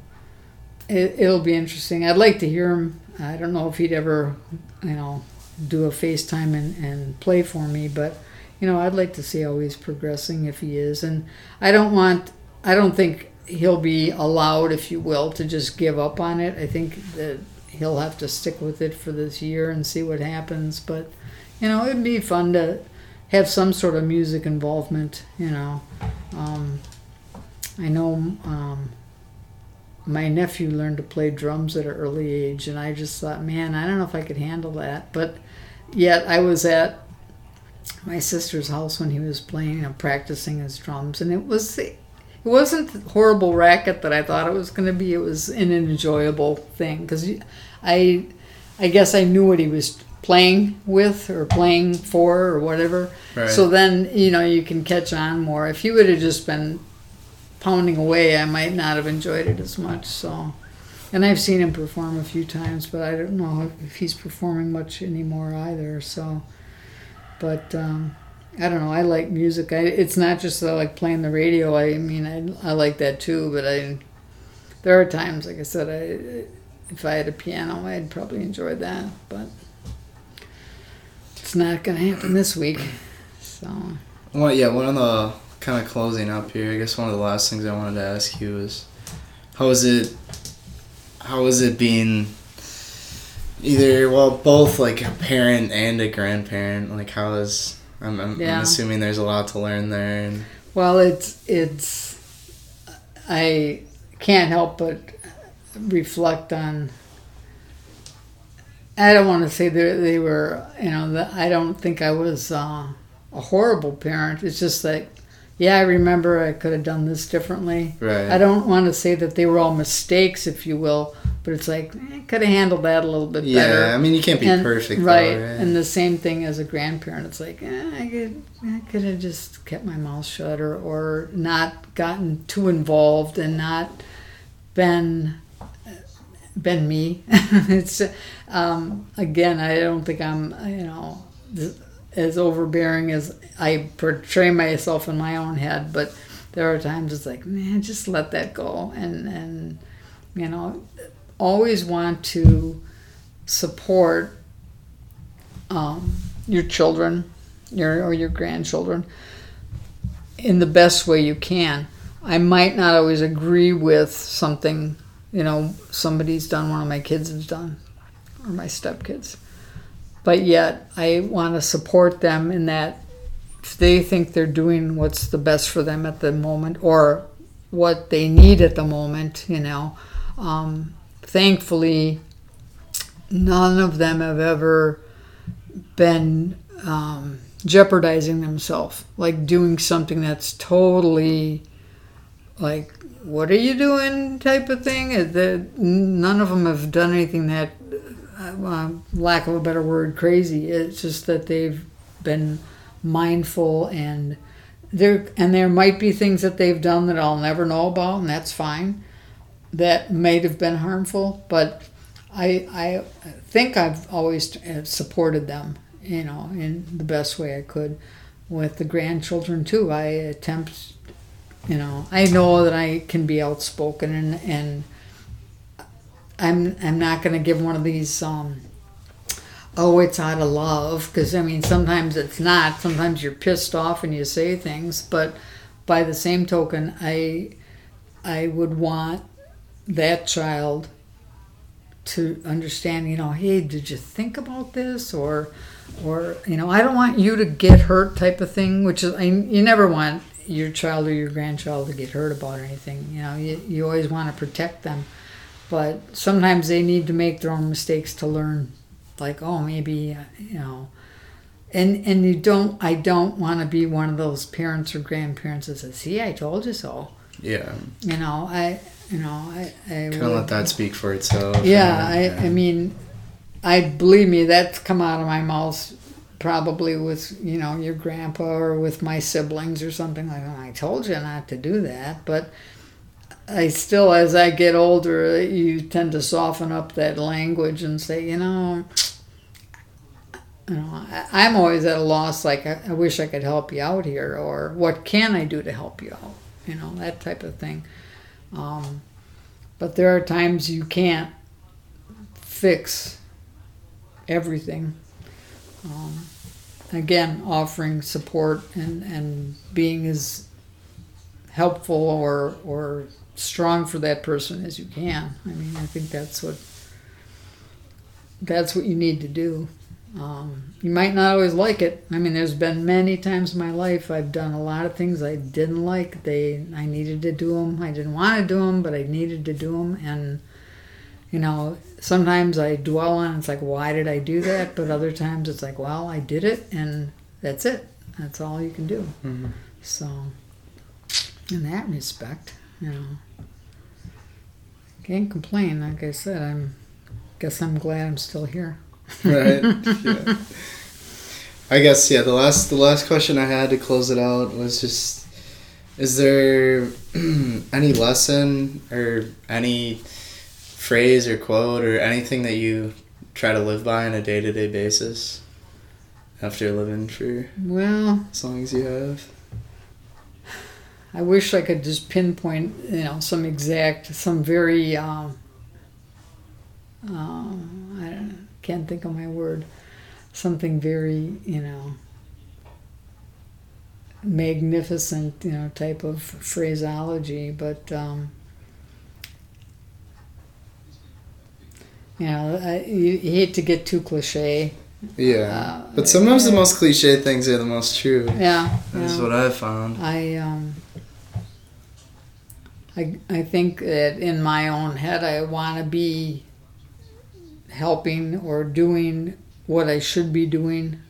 it, it'll be interesting. I'd like to hear him. I don't know if he'd ever, you know, do a FaceTime and, and play for me, but you know, I'd like to see how he's progressing if he is. And I don't want, I don't think he'll be allowed, if you will, to just give up on it. I think that he'll have to stick with it for this year and see what happens. But you know, it'd be fun to have some sort of music involvement. You know, um, I know um, my nephew learned to play drums at an early age, and I just thought, man, I don't know if I could handle that. But yet, I was at my sister's house when he was playing and practicing his drums, and it was it wasn't the horrible racket that I thought it was going to be. It was an enjoyable thing because I I guess I knew what he was playing with or playing for or whatever. Right. So then you know you can catch on more. If he would have just been pounding away, I might not have enjoyed it as much. So, and I've seen him perform a few times, but I don't know if he's performing much anymore either. So, but um, I don't know. I like music. I, it's not just that I like playing the radio. I mean, I, I like that too. But I, there are times, like I said, I if I had a piano, I'd probably enjoy that. But it's not to happen this week. So. Well, yeah, one of the kind of closing up here. I guess one of the last things I wanted to ask you is, how is it? How is it being? Either well, both like a parent and a grandparent. Like, how is? I'm, I'm, Yeah. I'm assuming there's a lot to learn there. And Well, it's it's I can't help but reflect on. I don't want to say they they were you know that I don't think I was uh, a horrible parent. It's just like yeah, I remember I could have done this differently. right. I don't want to say that they were all mistakes, if you will, but it's like eh, could have handled that a little bit yeah, better. Yeah, I mean, you can't be And- perfect, though, right? right? And the same thing as a grandparent. It's like eh, I could, I could have just kept my mouth shut, or or not gotten too involved, and not been been me. it's um, again, I don't think I'm you know as overbearing as I portray myself in my own head, but there are times it's like man, just let that go, and and you know always want to support um, your children your, or your grandchildren in the best way you can. I might not always agree with something, you know, somebody's done, one of my kids has done, or my stepkids. But yet, I want to support them in that if they think they're doing what's the best for them at the moment or what they need at the moment, you know. Um, thankfully, none of them have ever been um, jeopardizing themselves, like doing something that's totally like, what are you doing type of thing. Uh, The, none of them have done anything that, uh, lack of a better word, crazy. It's just that they've been mindful and there and there might be things that they've done that I'll never know about, and that's fine. That might have been harmful, but I I think I've always uh, supported them, you know, in the best way I could. With the grandchildren too, I attempt, you know, I know that I can be outspoken and and I'm I'm not going to give one of these. Um, oh, it's out of love because I mean sometimes it's not. Sometimes you're pissed off and you say things, but by the same token, I I would want that child to understand. You know, hey, did you think about this or or you know, I don't want you to get hurt type of thing. Which is I, you never want your child or your grandchild to get hurt about or anything. You know, you, you always want to protect them. But sometimes they need to make their own mistakes to learn like oh maybe uh, you know and and you don't i don't want to be one of those parents or grandparents that says see i told you so yeah, you know i you know i i kind of let that speak for itself. yeah and, i i mean I believe me, that's come out of my mouth probably with you know your grandpa or with my siblings or something like that. I told you not to do that, but I still, as I get older, you tend to soften up that language and say, you know, you know, I'm always at a loss. Like I, I wish I could help you out here, or what can I do to help you out? You know, that type of thing. Um, but there are times you can't fix everything. Um, again, offering support and, and being as helpful or, or strong for that person as you can. I mean, I think that's what that's what you need to do. Um, you might not always like it. I mean, there's been many times in my life I've done a lot of things I didn't like. They I needed to do them. I didn't want to do them, but I needed to do them. And you know, sometimes I dwell on it's like, why did I do that? But other times it's like, well, I did it, and that's it. That's all you can do. Mm-hmm. So, in that respect, you know, can't complain. Like I said, I'm guess I'm glad I'm still here. right. Yeah. I guess yeah. The last the last question I had to close it out was just: Is there any lesson or any phrase or quote or anything that you try to live by on a day to day basis after living for Well, as long as you have? I wish I could just pinpoint, you know, some exact, some very, um, uh, I can't think of my word, something very, you know, magnificent, you know, type of phraseology, but, um, you know, I, you, you hate to get too cliche. Yeah. Uh, but sometimes the most cliche things are the most true. Yeah. That's yeah. what I've found. I um I I think that in my own head I want to be helping or doing what I should be doing.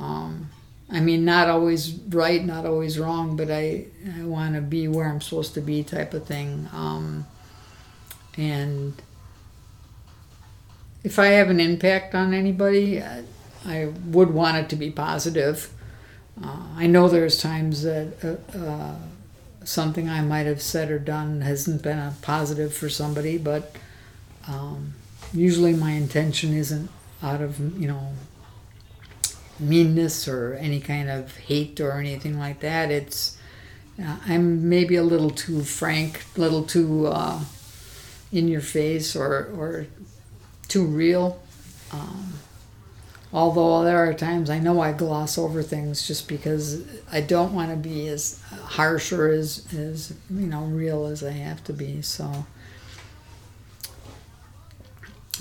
Um, I mean, not always right, not always wrong, but I I want to be where I'm supposed to be, type of thing. Um, and if I have an impact on anybody, I, would want it to be positive. Uh, I know there's times that uh, uh, something I might have said or done hasn't been a positive for somebody, but um, usually my intention isn't out of, you know, meanness or any kind of hate or anything like that. It's uh, I'm maybe a little too frank, a little too uh, in your face or, or too real. Um, although there are times I know I gloss over things just because I don't want to be as harsh or as, as you know real as I have to be. So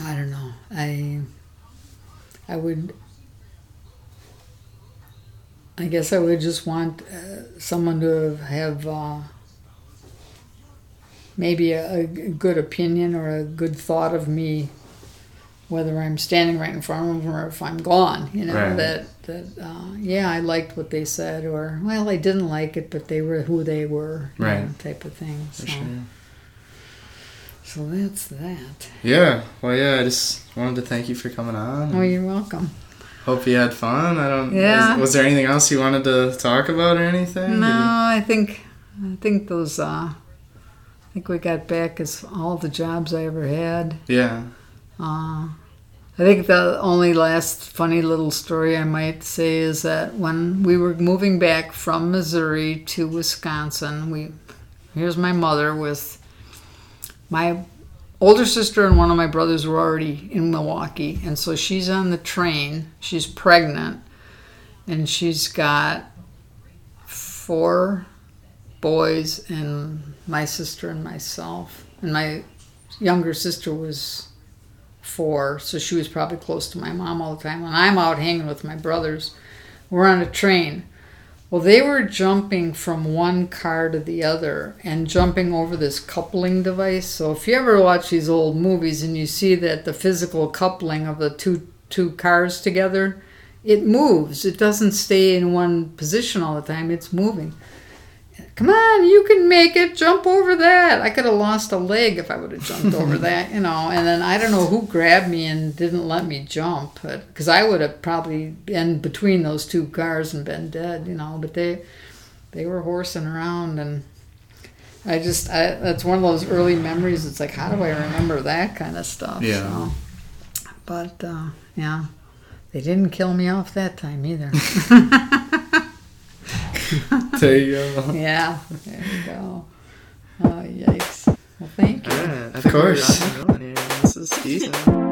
I don't know. I I would. I guess I would just want uh, someone to have uh, maybe a, a good opinion or a good thought of me whether I'm standing right in front of them or if I'm gone. You know Right. that that uh, yeah, I liked what they said, or well, I didn't like it, but they were who they were, Right. know, type of thing. So, sure. so that's that. Yeah. Well, yeah. I just wanted to thank you for coming on. Oh, you're welcome. Hope you had fun. I don't. Yeah. Was, was there anything else you wanted to talk about or anything? No, you- I think I think those. Uh, I think we got back as all the jobs I ever had. Yeah. Uh, I think the only last funny little story I might say is that when we were moving back from Missouri to Wisconsin, we here's my mother with my older sister and one of my brothers were already in Milwaukee, and so she's on the train. She's pregnant, and she's got four boys and my sister and myself, and my younger sister was four, so she was probably close to my mom all the time. When I'm out hanging with my brothers, we're on a train. Well, they were jumping from one car to the other and jumping over this coupling device. So if you ever watch these old movies and you see that the physical coupling of the two two cars together, it moves. It doesn't stay in one position all the time. It's moving. Come on, you can make it, jump over that. I could have lost a leg if I would have jumped over that, you know. And then I don't know who grabbed me and didn't let me jump, because I would have probably been between those two cars and been dead, you know. But they they were horsing around, and I just I, that's one of those early memories. It's like, how do I remember that kind of stuff? Yeah. So, but uh, yeah, they didn't kill me off that time either. There you go. Yeah, there you go. Oh, yikes. Well, thank you. Yeah, Of course. This is decent.